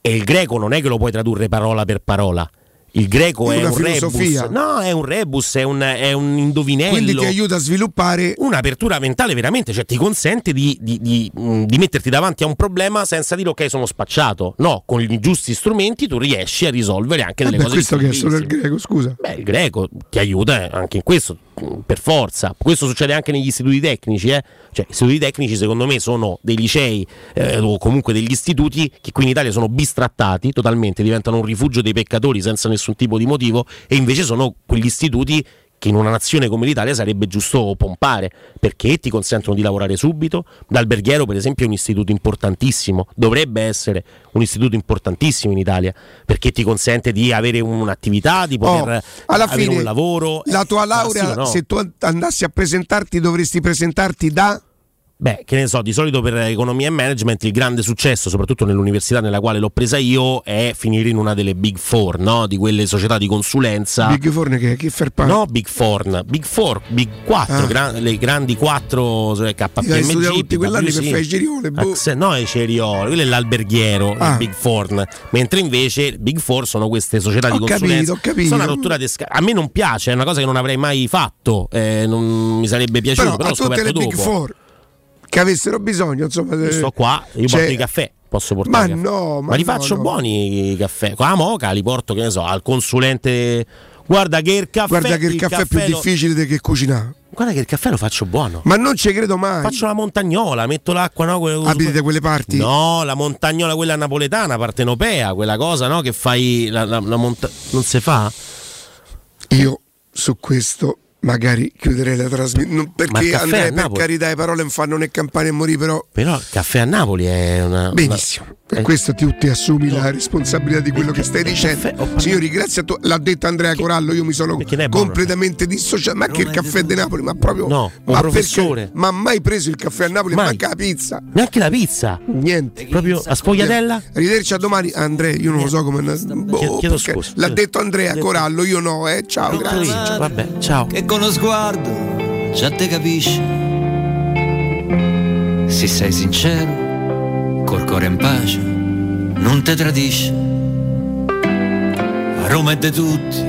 e il greco non è che lo puoi tradurre parola per parola. Il greco È un filosofia. rebus, no, è un rebus, è un, è un indovinello. quindi ti aiuta a sviluppare. Un'apertura mentale veramente, cioè ti consente di, di- di, di metterti davanti a un problema senza dire ok sono spacciato. No, con i giusti strumenti tu riesci a risolvere anche delle Vabbè, cose questo che è solo il greco, scusa. Beh, il greco ti aiuta anche in questo, per forza. Questo succede anche negli istituti tecnici. Eh? Cioè, gli istituti tecnici, secondo me, sono dei licei eh, o comunque degli istituti che qui in Italia sono bistrattati totalmente, diventano un rifugio dei peccatori senza nessun tipo di motivo, e invece sono quegli istituti che in una nazione come l'Italia sarebbe giusto pompare perché ti consentono di lavorare subito. L'alberghiero, per esempio, è un istituto importantissimo, dovrebbe essere un istituto importantissimo inItalia perché ti consente di avere un'attività, di Oh, poter alla avere fine un lavoro. La tua Eh, laurea, sì no? se tu andassi a presentarti, dovresti presentarti da. Beh, che ne so, di solito per economia e management il grande successo, soprattutto nell'università nella quale l'ho presa io, è finire in una delle Big Four, no? Di quelle società di consulenza. Big Four che è? Che Fairpart? No, Big Four, Big Four, Big 4, Ah. gra- le grandi 4 cioè KPMG. Hai studiato tutti quell'anni per PwC. fare i ceriole, boh. Acce- no, i cerioli, quello è l'alberghiero, Ah. il Big Four. Mentre invece Big Four sono queste società Ho di consulenza. capito, ho capito. Sono una rottura di sca- A me non piace, è una cosa che non avrei mai fatto, eh, non mi sarebbe piaciuto, Però, però, tutte scoperto le Big dopo. Four che avessero bisogno, insomma. Io sto qua, io cioè- porto i caffè. Posso portare Ma caffè. no, ma li no, faccio no. buoni i caffè. Con la moca li porto, che ne so, al consulente. Guarda che il caffè. Guarda che il, caffè, è più lo- difficile di che cucinare. Guarda che il caffè lo faccio buono. Ma non ci credo mai. Faccio la montagnola, metto l'acqua, no? que- Abiti da quelle parti? No, la montagnola quella napoletana, partenopea, quella cosa, no? Che fai la, la- la monta- non si fa? Io su questo magari chiuderei la trasmissione. Ma il Perché caffè Andrea, a per Napoli- carità, le parole non fanno né campane né morire, però. Però il caffè a Napoli è una. Benissimo. una- Per eh, questo tu ti assumi la responsabilità di quello che stai dicendo. Signori, grazie a tu. L'ha detto Andrea Corallo, io mi sono completamente dissociato. Ma che il caffè di Napoli? Ma proprio. No, un ma professore. perché? Ma ha mai preso il caffè a Napoli? Mai. Manca la pizza. Neanche la pizza. Niente. Proprio a sfogliatella? Arrivederci a domani. Andrea, io non lo so come. boh, chiedo scusa. L'ha detto Andrea Corallo, io no, eh. Ciao, grazie. Vabbè, ciao. Con lo sguardo già te capisci. Se sei sincero, col cuore in pace, non te tradisci. A Roma è de tutti,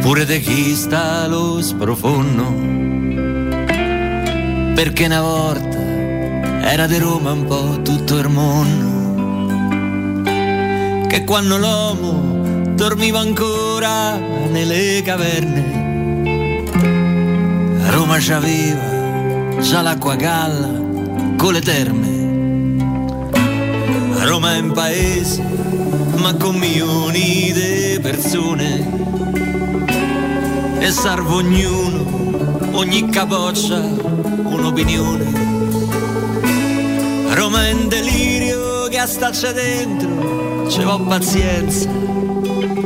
pure de chi sta allo sprofondo. Perché una volta era di Roma un po' tutto il mondo. Che quando l'uomo dormiva ancora nelle caverne Roma c'aveva già l'acqua galla con le terme. Roma è un paese, ma con milioni di persone. E serve ognuno, ogni capoccia, un'opinione. Roma è un delirio che a starci dentro ci va pazienza.